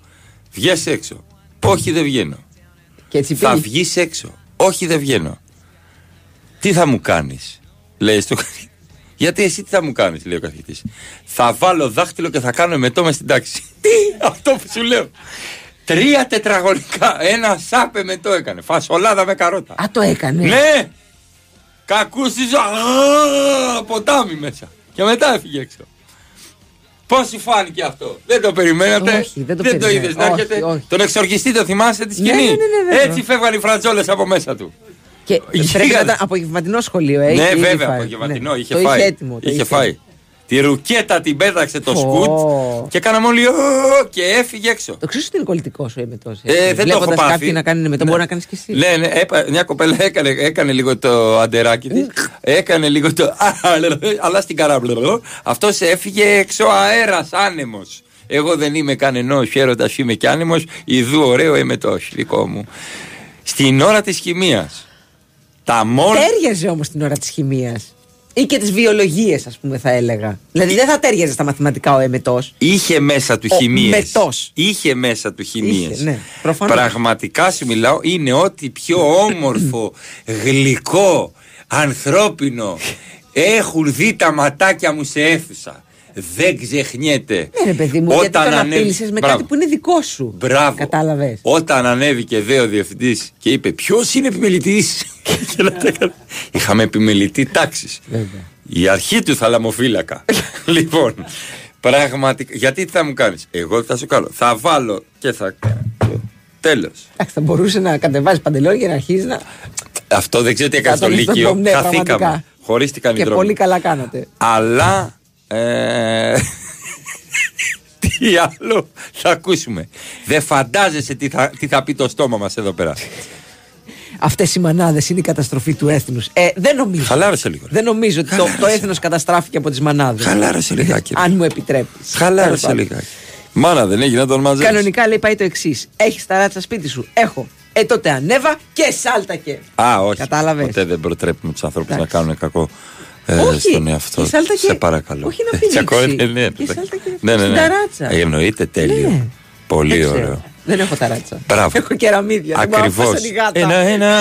Βγες έξω. Όχι δεν βγαίνω. Και έτσι Θα πήγε. βγεις έξω. Όχι δεν βγαίνω. Τι θα μου κάνεις, λέει στο Γιατί εσύ τι θα μου κάνεις, λέει ο καθηγητής. Θα βάλω δάχτυλο και θα κάνω εμετό μες στην τάξη. Τι, αυτό που σου λέω. Τρία τετραγωνικά. Ένα σάπε μετό έκανε. Φασολάδα με καρότα. Α, το έκανε. Ναι! Κακού στη ζωή. Α, Ποτάμι μέσα. Και μετά έφυγε έξω. Πώς σου φάνηκε αυτό, Δεν το περιμένατε; Όχι, δεν το το περιμένα. είδες να Όχι, έρχεται. όχι. Τον εξορκιστή το θυμάσαι τη Ναι, σκηνή; ναι, ναι, ναι, βέβαια. Έτσι φεύγαν οι φραντζόλες από μέσα του. Και Γίγαντα. πρέπει να ήταν απογευματινό σχολείο, ε. ναι, είχε ήδη βέβαια, φάει. απογευματινό. Ναι. Είχε το φάει. Είχε έτοιμο. το είχε φάει. Τη ρουκέτα την πέταξε το Πω. σκουτ και κάναμε όλοι «Ω», και έφυγε έξω. Το ξέρεις ότι είναι κολλητικό ο εμετό. Ε, δεν το έχω πάθει. κάποιοι να κάνουν εμετό, Ναι. μπορεί να κάνεις κι εσύ. Ναι, ναι, έπα- μια κοπέλα έκανε, έκανε λίγο το αντεράκι της. έκανε λίγο το. αλλά στην καράμπλα. Αυτός έφυγε έξω αέρας, άνεμος. Εγώ δεν είμαι κανενός έρωτα, είμαι κι άνεμος. Ιδού ωραίο εμετό, δικό μου. Στην ώρα της χημίας. Τα μόνο. Τέριαζε όμως την ώρα της χημίας. Ή και τι βιολογίε, ας πούμε, θα έλεγα. Δηλαδή δεν θα τέριαζε στα μαθηματικά ο εμετός. Είχε μέσα του Ο χημίες. μετός. Είχε μέσα του χημίες. Είχε, ναι, προφανώς. Πραγματικά σου μιλάω, είναι ό,τι πιο όμορφο, γλυκό, ανθρώπινο έχουν δει τα ματάκια μου σε αίθουσα. Δεν ξεχνιέται. Ναι, ρε παιδί μου, γιατί τον ανέβη- απείλησες με Μπράβο. κάτι που είναι δικό σου. Μπράβο. Κατάλαβες. Όταν ανέβηκε δε ο διευθυντής και είπε Ποιος είναι επιμελητής; Είχαμε επιμελητή τάξης. Η αρχή του θαλαμοφύλακα. λοιπόν, πραγματικά. Γιατί τι θα μου κάνεις; Εγώ τι θα σου κάνω. Θα βάλω και θα. Τέλος. Εντάξει, θα μπορούσε να κατεβάζει παντελόνι για να αρχίσει να. Αυτό δεν ξέρω τι έκανες στο Κατ' όλη στον Λύκειο. τομ, ναι, Χαθήκαμε. πραγματικά. Χωρίστηκαν οι Και δρόμοι. πολύ καλά κάνατε. Αλλά. Ε, τι άλλο θα ακούσουμε. Δεν φαντάζεσαι τι θα, τι θα πει το στόμα μας εδώ πέρα. Αυτές οι μανάδες είναι η καταστροφή του έθνους. Ε, δεν νομίζω. Χαλάρωσε λίγο. Δεν νομίζω ότι το, το έθνος καταστράφηκε από τις μανάδες. Χαλάρωσε λιγάκι. ρε. Αν μου επιτρέπεις. Χαλάρωσε λιγάκι. Μάνα δεν έγινε να τον μαζέψει. Κανονικά λέει πάει το εξής. Έχεις ταράτσα σπίτι σου. Έχω. Ε, τότε ανέβα και σάλτακε. Α, όχι. Κατάλαβες. Ποτέ δεν προτρέπουμε τους ανθρώπους να Εντάξει. κάνουν κακό ε, Όχι. στον εαυτό. Και σάλτα Σε και- παρακαλώ. όχι να Ε, πηδήξει. τσακώνεται, ναι, Και ναι. σάλτα και ναι, ναι, στην ναι. ταράτσα. Ε, Εννοείται τέλειο. Ναι. Πολύ Δεν ξέρω. ωραίο. Δεν έχω ταράτσα. Μπράβο. Έχω κεραμίδια. Δεν μπορώ να πάω Ακριβώς. σαν η γάτα. Ένα, ένα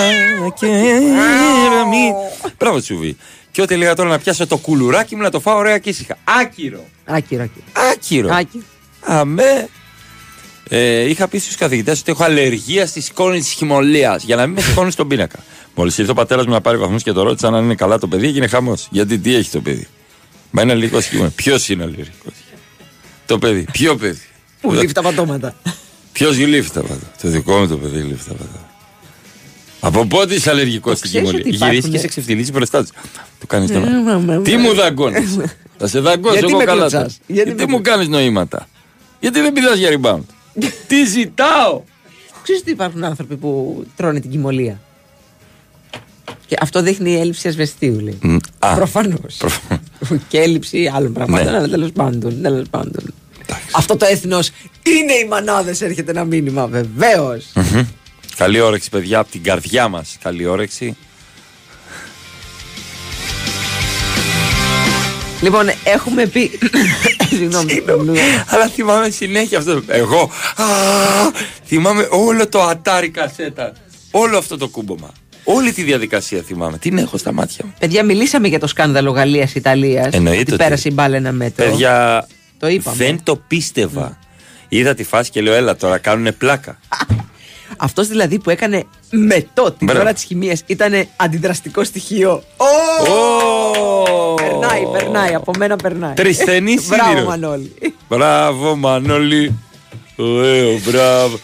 κεραμίδι. Μπράβο, Τσουβί. Και ό,τι έλεγα τώρα να πιάσω το κουλουράκι μου να το φάω ωραία και ήσυχα. Άκυρο. Άκυρο, άκυρο. Άκυρο. Άκυρο. Αμέ. Ε, είχα πει στους καθηγητές ότι έχω αλλεργία στη σκόνη της χυμολία για να μην με σηκώνει στον πίνακα. Μόλις ήρθε ο πατέρας μου να πάρει βαθμούς και το ρώτησαν αν είναι καλά το παιδί, έγινε χαμός. Γιατί τι έχει το παιδί; Μα είναι αλλεργικό χειμώνα. Ποιος είναι αλλεργικό. Το παιδί. Ποιο παιδί; Που λείφει τα πατώματα. Ποιος γλύφει τα πάντα. Το δικό μου το παιδί γλύφει τα πάντα. Από πότε είσαι αλλεργικός στην ξέρεις χειμώνα. ότι υπάρχουν- Γυρίσει και σε ξεφτυλίζει μπροστά τους. Του κάνεις Ε, το. μα, μα, Τι μα. μου δαγκώνεις; Θα σε δαγκώσω Γιατί εγώ με καλά. κλωτσάς; τώρα. Γιατί Γιατί με μου κάνεις νοήματα; Γιατί δεν πηδάς για rebound; Τι ζητάω; Ξέρεις ότι υπάρχουν άνθρωποι που τρώνε την κοιμωλία. Και αυτό δείχνει έλλειψη ασβεστίου, λέει. Μ, α, Προφανώς. προφανώς. και έλλειψη άλλων πραγμάτων. Ναι. Αλλά τέλος πάντων. Τέλος πάντων. Αυτό το έθνος είναι οι μανάδες, έρχεται ένα μήνυμα. Βεβαίως. Μμμ. Καλή όρεξη, παιδιά, από την καρδιά μας. Καλή όρεξη. Λοιπόν, έχουμε πει. Συγγνώμη. Αλλά θυμάμαι συνέχεια αυτό. Εγώ. Α, θυμάμαι όλο το ατάρι κασέτα. Όλο αυτό το κούμπομα. Όλη τη διαδικασία θυμάμαι. Την έχω στα μάτια μου. Παιδιά, μιλήσαμε για το σκάνδαλο Γαλλία-Ιταλία. Εννοείται Ότι ότι- πέρασε η μπάλα ένα μέτρο. Παιδιά, Το είπαμε. δεν το πίστευα. Είδα τη φάση και λέω, έλα τώρα κάνουνε πλάκα. Αυτός δηλαδή που έκανε μετό την Μπράβο. ώρα της χημίας ήταν αντιδραστικό στοιχείο. Περνάει, περνάει, από μένα περνάει. Τρισθενής Μπράβο, σίδηρος. Μανώλη. Μπράβο, Μανώλη. Ωραίο, μπράβο.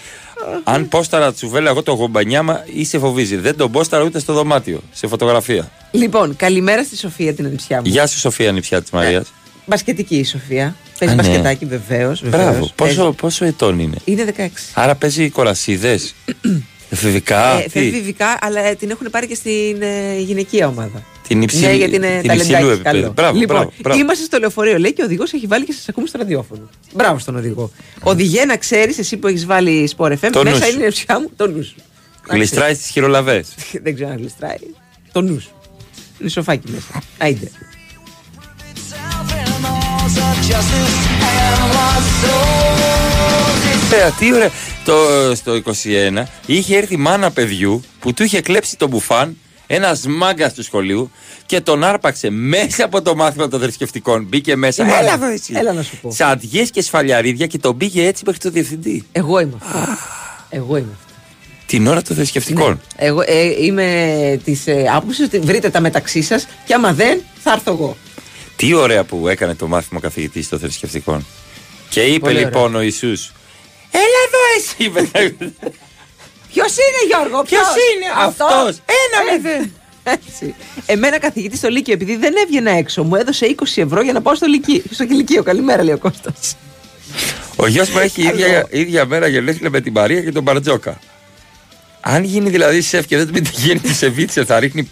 Αν πόσταρα τσουβέλα εγώ το γομπανιάμα ή σε φοβίζει. Δεν τον πόσταρα ούτε στο δωμάτιο, σε φωτογραφία. Λοιπόν, καλημέρα στη Σοφία την ανιψιά μου. Γεια σου, Σοφία, νηψιά της Μαρίας. Μπασκετική η Σοφία. Παίζει Α, ναι. μπασκετάκι βεβαίως. Μπράβο. Πόσο, πόσο ετών είναι; Είναι 16. Άρα παίζει κορασίδες. Εφηβικά. ε, τι; φεύγει ειδικά, αλλά ε, την έχουν πάρει και στην ε, γυναικεία ομάδα. Την υψηλή- ναι, γιατί είναι την ταλεντάκι υψηλού επίπεδου. καλό. Μπράβο, λοιπόν, μπράβο, μπράβο. είμαστε στο λεωφορείο, λέει και ο οδηγός έχει βάλει και σας ακούμε στο ραδιόφωνο. Μπράβο στον οδηγό. Οδηγέ να ξέρεις, εσύ που έχεις βάλει σπορ FM, Το νου μέσα σου. είναι η νευσιά μου, το νους σου. Γλιστράει στις χειρολαβές. Δεν ξέρω αν γλιστράει. Το νους σου. Είναι σοφάκι μέσα. Άιντε. Ε, τι ωραία. Το, στο 21 είχε έρθει μάνα παιδιού που του είχε κλέψει το μπουφάν ένας μάγκας του σχολείου και τον άρπαξε μέσα από το μάθημα των θρησκευτικών. Μπήκε μέσα. Η μάνα. Έλα εδώ εσύ. Έλα να σου πω. Τσαντιές και σφαλιαρίδια και τον πήγε έτσι μέχρι το διευθυντή. Εγώ είμαι αυτό. Εγώ είμαι αυτό. Την ώρα των θρησκευτικών. Εγώ ε, είμαι της ε, άποψης ότι βρείτε τα μεταξύ σας και άμα δεν, θα έρθω εγώ. Τι ωραία που έκανε το μάθημα καθηγητής των θρησκευτικών. Και είπε Πολύ ωραία. λοιπόν ο Ιησούς Έλα εδώ εσύ είπε. Ποιος είναι, Γιώργο, ποιος είναι αυτός; Ένα μηδέν. Έτσι. Εμένα καθηγητής στο Λύκειο, επειδή δεν έβγαινα έξω, μου έδωσε 20 ευρώ για να πάω στο Λυκείο. Στο Λυκείο. Καλημέρα, λέει ο Κώστας. Ο γιος μου έχει ίδια, ίδια μέρα γενέθλια με την Μαρία και τον Μπαρτζόκα. Αν γίνει δηλαδή σεφ και δεν μην γίνει τη σεβίτσια, θα ρίχνει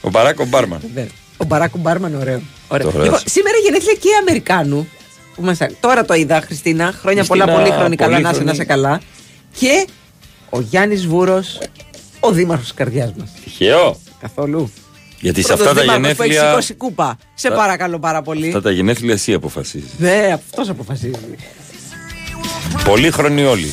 ο Μπαράκο Μπάρμαν. Ναι. Ο Μπαράκου Μπάρμαν, ωραίο. ωραίο. Το ωραίο. Λοιπόν, σήμερα γενέθλια και Αμερικάνου. Που μας... Τώρα το είδα, Χριστίνα. Χρόνια πολλά, Χριστίνα, πολύ χρόνια. Καλά, να είσαι, πολύχρονη. να είσαι καλά. Και ο Γιάννης Βούρος, ο δήμαρχος της καρδιάς μας. Τυχαίο. Καθόλου. Γιατί σε Πρώτος αυτά τα δήμαρχος Που έχει γενέθλια. σηκώσει κούπα. Σε Τα- παρακαλώ πάρα πολύ. Αυτά τα γενέθλια εσύ αποφασίζεις. Ναι, αυτός αποφασίζει. Πολύ χρονοί όλοι.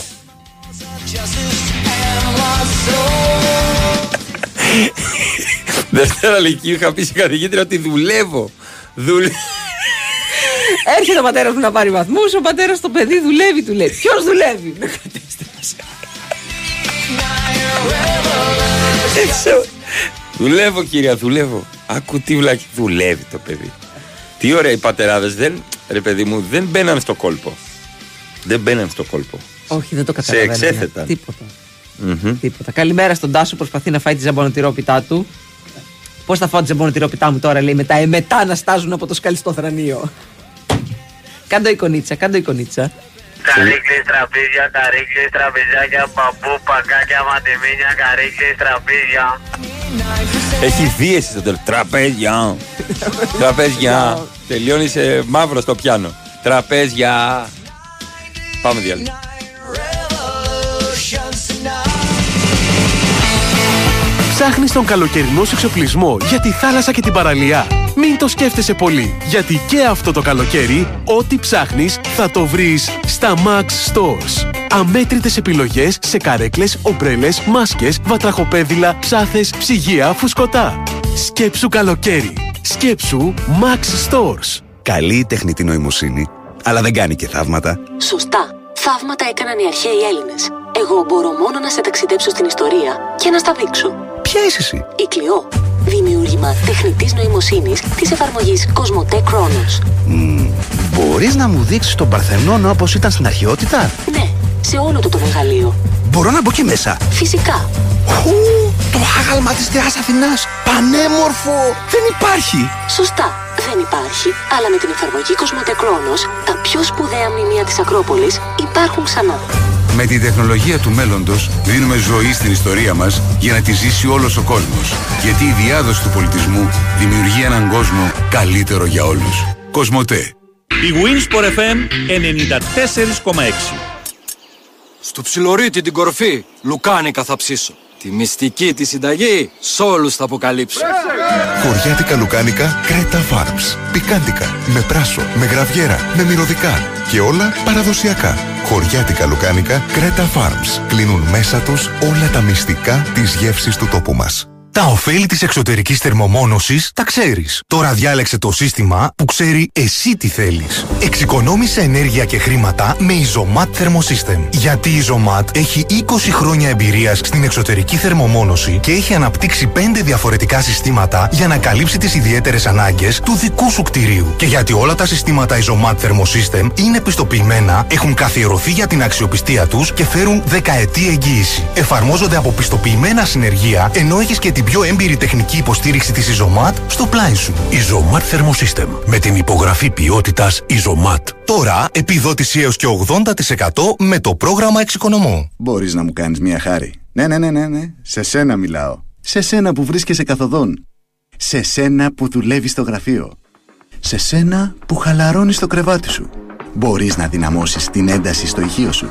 Δευτέρα Λυκείου είχα πει στην καθηγήτρια ότι δουλεύω. Δουλεύω. Έρχεται ο πατέρας μου να πάρει βαθμούς. Ο πατέρας το παιδί δουλεύει, του λέει. Ποιος δουλεύει; Με κατέστρεψε. Δουλεύω κυρία, δουλεύω. Άκου τι βλάκι. Δουλεύει το παιδί. Τι ωραία οι πατεράδες δεν, ρε παιδί μου, δεν μπαίναν στο κόλπο. Δεν μπαίναν στο κόλπο. Όχι, δεν το Σε καταλαβαίνω. εξέθεταν. Τίποτα. Μμμ. Τίποτα. Καλημέρα στον Τάσο, προσπαθεί να φάει τη ζαμπονοτυρόπιτά του. Πώς θα φάω τη ζαμπονοτυρόπιτά μου τώρα, λέει, με τα εμετά να στάζουν από το σκαλιστό θρανίο. Κάντο εικονίτσα, κάντο εικονίτσα. Καρύκλες, τραπέζια, καρύκλες, τραπεζάκια, παππού, πακάκια, μαντεμίνια, καρύκλες, τραπέζια. Έχει δίεση στο τέλος. Τραπέζια. Τραπέζια. Τελειώνει σε μαύρο στο πιάνο. Τραπέζια. Πάμε διάλειμμα. Ψάχνεις τον καλοκαιρινό σου εξοπλισμό για τη θάλασσα και την παραλία. Μην το σκέφτεσαι πολύ, γιατί και αυτό το καλοκαίρι, ό,τι ψάχνεις θα το βρεις στα Max Stores. Αμέτρητες επιλογές σε καρέκλες, ομπρέλες, μάσκες, βατραχοπέδιλα, ψάθες, ψυγεία, φουσκωτά. Σκέψου καλοκαίρι. Σκέψου Max Stores. Καλή η τεχνητή νοημοσύνη, αλλά δεν κάνει και θαύματα. Σωστά. Θαύματα έκαναν οι αρχαίοι Έλληνες. Εγώ μπορώ μόνο να σε ταξιδέψω στην ιστορία και να στα δείξω. Ποια είσαι εσύ; Η Κλειό. Δημιούργημα τεχνητής νοημοσύνης της εφαρμογής Cosmote Chronos. Μμ, μπορείς να μου δείξεις τον Παρθενώνα όπως ήταν στην αρχαιότητα; Ναι, σε όλο του το μεγαλείο. Μπορώ να μπω και μέσα. Φυσικά. Χου, το άγαλμα της Θεάς Αθηνάς. Πανέμορφο. Δεν υπάρχει. Σωστά. Δεν υπάρχει, αλλά με την εφαρμογή Cosmote Chronos, τα πιο σπουδαία μνημεία της Ακρόπολης υπάρχουν ξανά. Με την τεχνολογία του μέλλοντος δίνουμε ζωή στην ιστορία μας για να τη ζήσει όλος ο κόσμος. Γιατί η διάδοση του πολιτισμού δημιουργεί έναν κόσμο καλύτερο για όλους. Κοσμοτέ. Η Winsport FM 94,6 Στο ψιλορίτι την κορφή, λουκάνικα θα ψήσω. Τη μυστική τη συνταγή, σ' όλους θα αποκαλύψω. Χωριάτικα λουκάνικα Κρέτα Farms. Πικάντικα, με πράσο, με γραβιέρα, με μυρωδικά και όλα παραδοσιακά. Χωριάτικα λουκάνικα Κρέτα Farms. Κλείνουν μέσα τους όλα τα μυστικά της γεύσης του τόπου μας. Τα ωφέλη της εξωτερικής θερμομόνωσης τα ξέρεις. Τώρα διάλεξε το σύστημα που ξέρει εσύ τι θέλεις. Εξοικονόμησε ενέργεια και χρήματα με Isomat Thermosystem. Γιατί η Isomat έχει 20 χρόνια εμπειρίας στην εξωτερική θερμομόνωση και έχει αναπτύξει 5 διαφορετικά συστήματα για να καλύψει τις ιδιαίτερες ανάγκες του δικού σου κτηρίου. Και γιατί όλα τα συστήματα Isomat Thermosystem είναι πιστοποιημένα, έχουν καθιερωθεί για την αξιοπιστία τους και φέρουν δεκαετή εγγύηση. Εφαρμόζονται από πιστοποιημένα συνεργεία, ενώ έχεις και την πιο έμπειρη τεχνική υποστήριξη της Isomat στο πλάι σου. Isomat Thermosystem. Με την υπογραφή ποιότητας Isomat. Τώρα επιδότηση έως και 80% με το πρόγραμμα εξοικονομώ. Μπορείς να μου κάνεις μια χάρη. Ναι, ναι, ναι, ναι, ναι. Σε σένα μιλάω. Σε σένα που βρίσκεσαι καθοδόν. Σε σένα που δουλεύεις στο γραφείο. Σε σένα που χαλαρώνεις το κρεβάτι σου. Μπορείς να δυναμώσεις την ένταση στο ηχείο σου.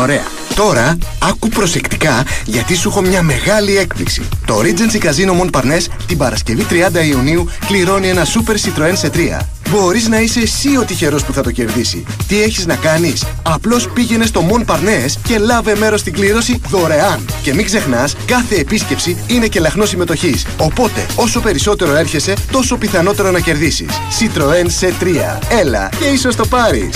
Ωραία. Τώρα, άκου προσεκτικά γιατί σου έχω μια μεγάλη έκπληξη. Το Regency Casino Mon Parnes την Παρασκευή 30 Ιουνίου κληρώνει ένα Super Citroën σε 3. Μπορείς να είσαι εσύ ο τυχερός που θα το κερδίσει. Τι έχεις να κάνεις; Απλώς πήγαινε στο Mon Parnes και λάβε μέρος στην κλήρωση δωρεάν. Και μην ξεχνάς, κάθε επίσκεψη είναι και λαχνός συμμετοχής. Οπότε, όσο περισσότερο έρχεσαι, τόσο πιθανότερο να κερδίσεις. Citroën σε 3. Έλα και ίσως το πάρεις.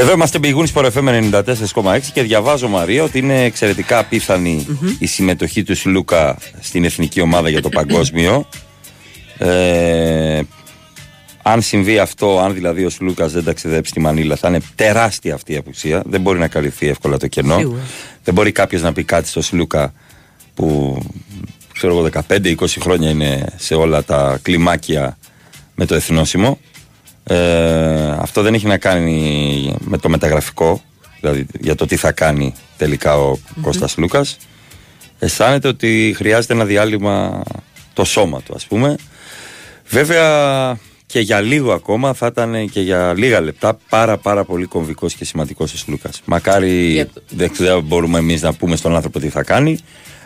Εδώ είμαστε πηγούν στο FM 94,6 και διαβάζω Μαρία ότι είναι εξαιρετικά απίθανη η συμμετοχή του Σλούκα στην εθνική ομάδα για το παγκόσμιο. Ε, αν συμβεί αυτό, αν δηλαδή ο Σλούκα δεν ταξιδέψει στη Μανίλα, θα είναι τεράστια αυτή η απουσία. Δεν μπορεί να καλυφθεί εύκολα το κενό. Σίγουρα. Δεν μπορεί κάποιος να πει κάτι στο Σλούκα που ξέρω εγώ 15-20 χρόνια είναι σε όλα τα κλιμάκια με το εθνόσημο. Ε, αυτό δεν έχει να κάνει με το μεταγραφικό, δηλαδή για το τι θα κάνει τελικά ο Κώστας Λούκας. Αισθάνεται ότι χρειάζεται ένα διάλειμμα το σώμα του ας πούμε. Βέβαια και για λίγο ακόμα θα ήταν και για λίγα λεπτά πάρα πάρα πολύ κομβικός και σημαντικός ο Λούκας. Μακάρι δεν ξέρω μπορούμε εμείς να πούμε στον άνθρωπο τι θα κάνει,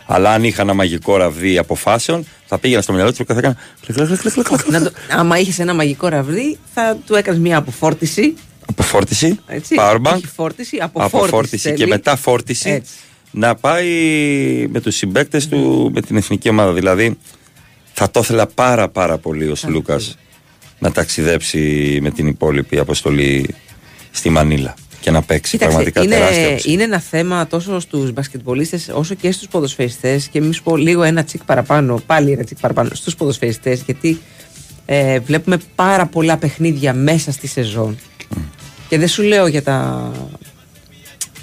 αλλά αν είχα ένα μαγικό ραβδί αποφάσεων, θα πήγαινα στο μυαλό του και θα έκανα. κλικ, κλικ, κλικ, κλικ, κλικ. Να το, άμα είχες ένα μαγικό ραβδί, θα του έκανες μια αποφόρτιση. Αποφόρτιση, Έτσι, powerbank, όχι φόρτιση, αποφόρτιση, αποφόρτιση και θέλει. μετά φόρτιση Έτσι. να πάει με τους συμπαίκτες του με την εθνική ομάδα. Δηλαδή θα το ήθελα πάρα πάρα πολύ ο Λούκας να ταξιδέψει με την υπόλοιπη αποστολή στη Μανίλα και να παίξει. Κοίταξε, πραγματικά είναι, τεράστια απουσία. είναι ένα θέμα τόσο στους μπασκετμπολίστες όσο και στους ποδοσφαιριστές. Και μη σου πω λίγο ένα τσικ παραπάνω, πάλι ένα τσικ παραπάνω στους ποδοσφαιριστές γιατί ε, βλέπουμε πάρα πολλά παιχνίδια μέσα στη σεζόν. Και δεν σου λέω για τα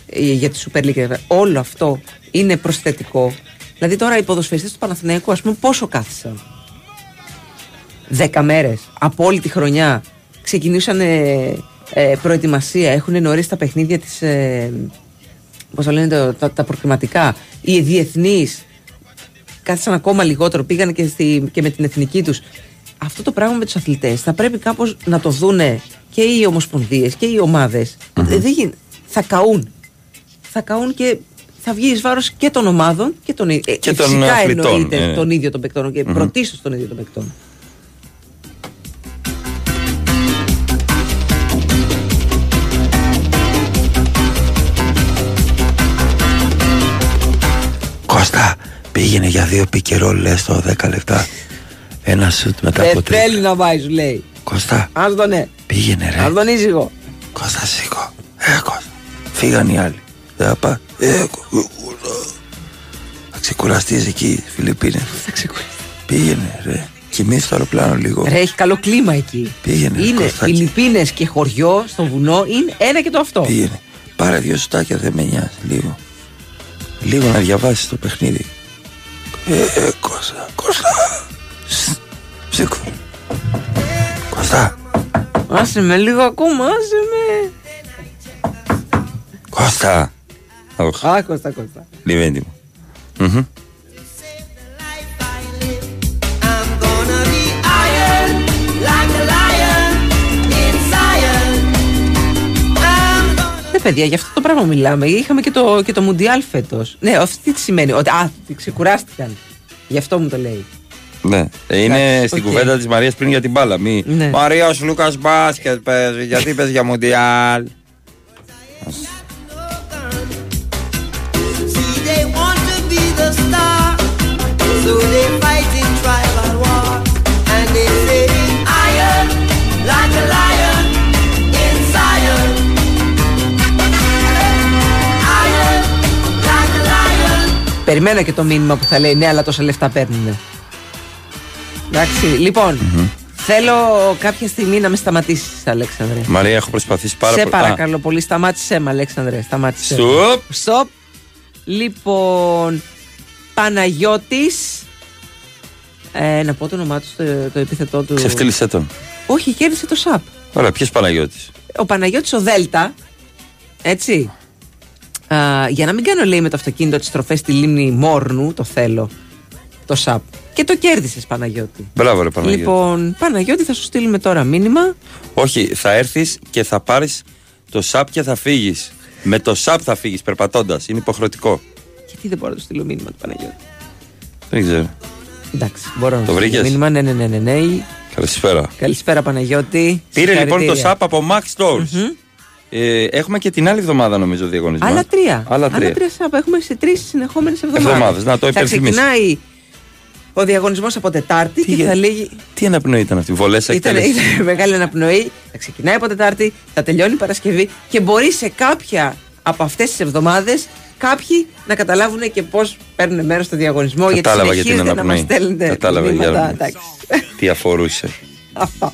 ε, για τη Super League όλο αυτό είναι προσθετικό. Δηλαδή τώρα οι ποδοσφαιριστές του Παναθηναϊκού ας πούμε πόσο κάθισαν; Δέκα μέρες. Από όλη τη χρονιά. Ξεκινούσαν ε, ε, προετοιμασία, έχουν νωρίς τα παιχνίδια της ε, πώς το λένε το- τα, τα προκριματικά οι διεθνείς κάθισαν ακόμα λιγότερο, πήγαν και, στη, και με την εθνική τους αυτό το πράγμα με τους αθλητές θα πρέπει κάπως να το δούνε και οι ομοσπονδίες και οι ομάδες Ε, δεν γίνει. θα καούν θα καούν και θα βγει εις βάρος και των ομάδων και των, ε, Και των φυσικά αθλητών, εννοείται ε. τον ίδιο των παικτών και Μμμ. πρωτίστως τον ίδιο των παικτών. Κώστα, πήγαινε για δύο πικερό λες το 10 λεπτά. Ένα σουτ μετά από Δεν τρία. θέλει να πάει, σου λέει. Κώστα, Ας τον ναι. πήγαινε ρε. Ας τον ήσυχο. Κώστα, σήκω. Ε, Κώστα. Φύγαν οι άλλοι. Δεν θα πάει. Ε, Κώστα. Θα ξεκουραστείς εκεί στις Φιλιππίνες. Θα ξεκουραστεί. Πήγαινε ρε. Κοιμήσου το αεροπλάνο λίγο. Ρε, έχει καλό κλίμα εκεί. Πήγαινε, Είναι Κωστάκη. Φιλιππίνες και χωριό στο βουνό, είναι ένα και το αυτό. Πήγαινε. Πάρε δύο σουτάκια, δεν με νοιάζει. Λίγο. Λίγο να διαβάσεις το παιχνίδι. Ε, ε, Κώστα. Κώστα. Σ, Σήκω. Κώστα. Άσε με λίγο ακόμα, άσε με. Κώστα. Οχ, Α, Κώστα, Κώστα. λίγο έντιμο. Μμμ. Παιδιά, γι' αυτό το πράγμα μιλάμε. Είχαμε και το, και το Μουντιάλ φέτος. Ναι, αυτή τι σημαίνει. Ότι, α, ξεκουράστηκαν. Γι' αυτό μου το λέει. Ναι. Ε, Είναι Εντάξει, στην οκ. κουβέντα της Μαρίας πριν για την μπάλα. Μη. Ναι. Μαρίας, ο Λούκας μπάσκετ παίζει. Γιατί παίζει για Μουντιάλ. Περιμένω και το μήνυμα που θα λέει ναι, αλλά τόσα λεφτά παίρνουν. Εντάξει, λοιπόν, θέλω κάποια στιγμή να με σταματήσεις, Αλέξανδρε. Μαρία, έχω προσπαθήσει πάρα σε πολύ. Α, παρακαλώ πολύ, σταμάτησέ με, Αλέξανδρε. Σταμάτησέ με. Στοπ. Στοπ. Λοιπόν, Παναγιώτης ε, να πω το όνομά του, το, το επίθετό του. Ξεφτύλισε τον. Όχι, κέρδισε το ΣΑΠ. Ωραία, ποιος Παναγιώτης; Ο Παναγιώτης ο Δέλτα, έτσι. Α, για να μην κάνω λέει με το αυτοκίνητο τις στροφές στη λίμνη Μόρνου, το θέλω, το ΣΑΠ. Και το κέρδισες Παναγιώτη. Μπράβο, ρε Παναγιώτη. Λοιπόν, Παναγιώτη θα σου στείλουμε τώρα μήνυμα. Όχι, θα έρθεις και θα πάρεις το σαπ και θα φύγεις. Με το σαπ θα φύγεις περπατώντας. Είναι υποχρεωτικό. Γιατί δεν μπορώ να του στείλω μήνυμα του Παναγιώτη. Δεν ξέρω. Εντάξει, μπορώ να Το του στείλω βρήκες; μήνυμα. Ναι, ναι, ναι, ναι, ναι. Καλησπέρα. Καλησπέρα Παναγιώτη. Πήρε λοιπόν το Συγχαρητήρια. σαπ από Max Stores. Ε, έχουμε και την άλλη εβδομάδα νομίζω διαγωνισμό. Άλλα τρία. Άλλα τρία. σαπ. Έχουμε σε τρεις συνεχόμενες εβδομάδες. Εβδομάδες, να το Θα υπενθυμίσω. ξεκινάει ο διαγωνισμός από Τετάρτη και θα λέγει. Τι αναπνοή ήταν αυτή, βολές Ήταν, εκτέλεσης; ήταν μεγάλη αναπνοή. Θα ξεκινάει από Τετάρτη, θα τελειώνει Παρασκευή και μπορεί σε κάποια από αυτές τις εβδομάδες κάποιοι να καταλάβουν και πώς παίρνουν μέρος στο διαγωνισμό. Κατάλαβα γιατί για την συνεχίζετε να μας αναπνοή. στέλνετε. Κατάλαβα για μηνύματα. αναπνοή. Εντάξει. Τι αφορούσε. Αυτά.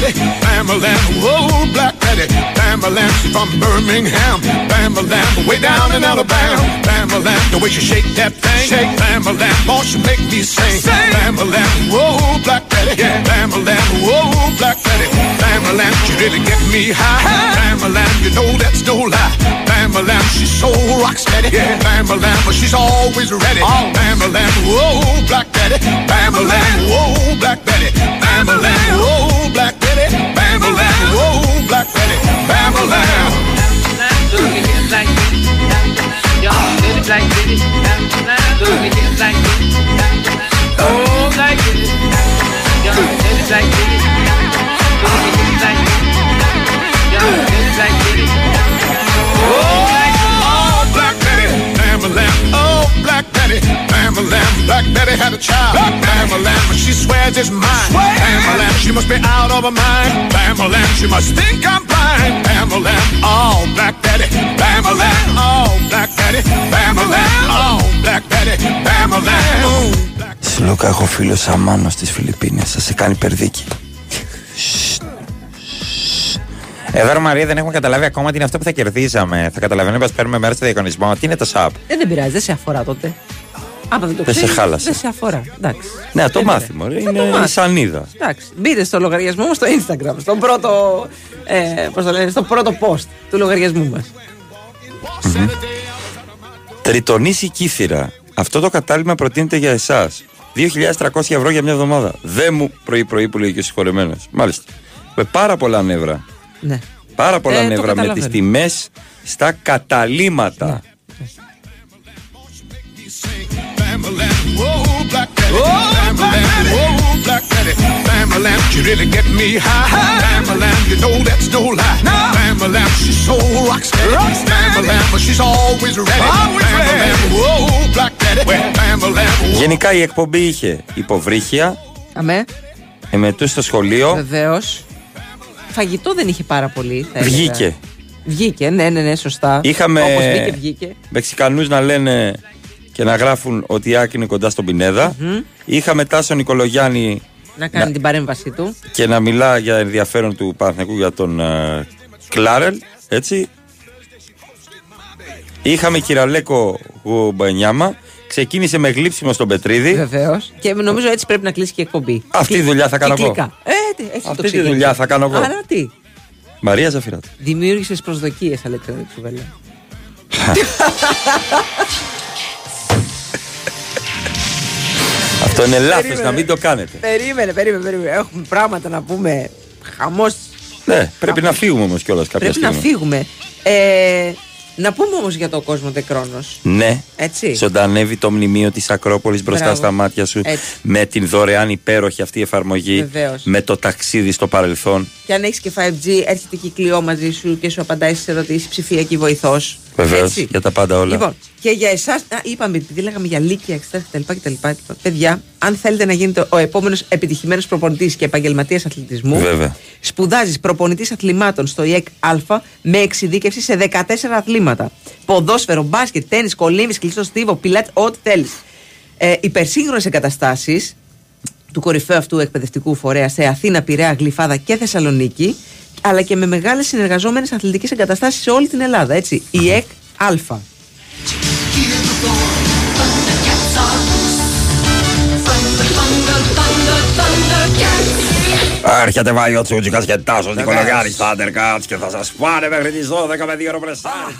Daddy, Bama whoa, Black Daddy, Bama from Birmingham, Bama way down in Alabama, Bama the way she shake that thing, shake. Bama Lamb, won't she make me sing, sing. Bama Lamb, whoa, Black Daddy, yeah. Bama Lamb, whoa, Black Daddy, Bama she really get me high, hey. You know that's no lie, Bama Lamb, she's so rock steady, yeah. Bama Lamb, she's always ready, oh. Bama Lamb, whoa, Black Daddy, Bama Lamb, whoa, Black Daddy, Bama Lamb, whoa, Black Bamboland, whoa, Black Betty, Bamboland. Oh, black kitty, y'all, like kitty, Black Betty, Bamalam, Black Betty had a child, Bamalam, but she swears it's mine, Bamalam, she must be out of her mind, Bamalam, she must think I'm blind, Bamalam, oh, Black Betty, Bamalam, oh, Black Betty, Bamalam, oh, Black Betty, Bamalam, oh. Σλούκα, έχω φίλο Σαμάνο στις Φιλιππίνες. Θα σε κάνει περδίκι. Εδώ, ρε Μαρία, δεν έχουμε καταλάβει ακόμα τι είναι αυτό που θα κερδίζαμε. Θα καταλαβαίνουμε πω παίρνουμε μέρος στο διαγωνισμό. Τι είναι το ΣΑΠ; Ε, δεν πειράζει, δεν σε αφορά τότε. Άμα δεν το Δεν σε ξέρεις, χάλασε. Δεν σε αφορά. Εντάξει. Ναι, το Ε, μάθει, μωρέ. Θα το Είναι η μάθεις. σανίδα. Εντάξει. Μπείτε στο λογαριασμό μου στο Instagram, στον πρώτο, ε, πώς το λένε, στο πρώτο post του λογαριασμού μας. Τριτονής η κύθυρα. Αυτό το κατάλημα προτείνεται για εσάς. 2.300 ευρώ για μια εβδομάδα. Δεν μου πρωί-πρωί που λέει και ο συγχωρεμένος. Μάλιστα. Με πάρα πολλά νεύρα. Ναι. Πάρα πολλά Ε, το νεύρα με καταλαβαίνω. τι τιμές στα καταλήματα. Whoa, Black Daddy. Bam-a-lam, whoa, Black Daddy. Bam-a-lam, she really get me high. Bam-a-lam, you know that's no lie. Bam-a-lam, she's so rock steady. Bam-a-lam, but she's always ready. Bam-a-lam, whoa, Black Daddy. Bam-a-lam, Γενικά η εκπομπή είχε υποβρύχια, Αμέ, εμετού στο σχολείο. βεβαίω. Φαγητό δεν είχε πάρα πολύ. θα έλεγα. Βγήκε. Βγήκε, ναι, ναι, ναι, σωστά. Είχαμε Όπως βγήκε, βγήκε. Μεξικανούς να λένε και να γράφουν ότι η Άκη είναι κοντά στον πινεδα Είχαμε Τάσο Νικολογιάννη Να κάνει Να- την παρέμβασή του. και να μιλά για ενδιαφέρον του Παναθηναϊκού για τον ε, Κλάρελ, έτσι. Είχαμε Κυραλέκο Γουμπανιάμα, ξεκίνησε με γλύψιμο στον Πετρίδη. Βεβαίως. Και νομίζω έτσι πρέπει να κλείσει και η εκπομπή. Αυτή τη δουλειά θα κάνω εγώ. Κυκλικά. Ε, τι, έτσι Αυτή το τη ξεκίνησε. δουλειά θα κάνω εγώ. Άρα τι; Μαρία Ζαφυράτη. Δημιούργησες προσδοκίες, Αλέξανδρε Τσουβέλα. Αυτό είναι λάθος, Περίμενε. να μην το κάνετε. περίμενε, περίμενε, περίμενε. Έχουμε πράγματα να πούμε. Χαμός. Ναι, πρέπει να φύγουμε όμως κιόλας κάποια Πρέπει στιγμή. να φύγουμε. Ε, να πούμε όμως για το κόσμο Δεκρόνος. Ναι. Έτσι. Ζωντανεύει το μνημείο της Ακρόπολης μπροστά Μπράβο. στα μάτια σου. Έτσι. Με την δωρεάν υπέροχη αυτή εφαρμογή. Βεβαίως. Με το ταξίδι στο παρελθόν. Και αν έχεις και 5G, έρχεται και κλειό μαζί σου και σου απαντάει στις ερωτήσεις ψηφιακή βοηθός. Βεβαίως. Για τα πάντα όλα. Λοιπόν, και για εσάς, είπαμε, επειδή λέγαμε για λύκεια, εξετάσει κτλ, κτλ. Παιδιά, αν θέλετε να γίνετε ο επόμενος επιτυχημένος προπονητής και επαγγελματίας αθλητισμού, Βέβαια. σπουδάζεις προπονητής αθλημάτων στο ΙΕΚ Α με εξειδίκευση σε 14 αθλήματα. Ποδόσφαιρο, μπάσκετ, τέννη, κολύμβη, κλειστό στίβο, πιλάτ, ό,τι θέλεις. Ε, Υπερσύγχρονες εγκαταστάσεις του κορυφαίου αυτού εκπαιδευτικού φορέα σε Αθήνα, Πειραιά, Γλυφάδα και Θεσσαλονίκη, αλλά και με μεγάλες συνεργαζόμενες αθλητικές εγκαταστάσεις σε όλη την Ελλάδα. Έτσι. Η ΕΚ Α. Έρχεται βάει ο Τσούτσικας και Τάσος Νικολογιάννης Thundercats και θα σας πάνε μέχρι τις 12 με δύο ροπρεσάρες.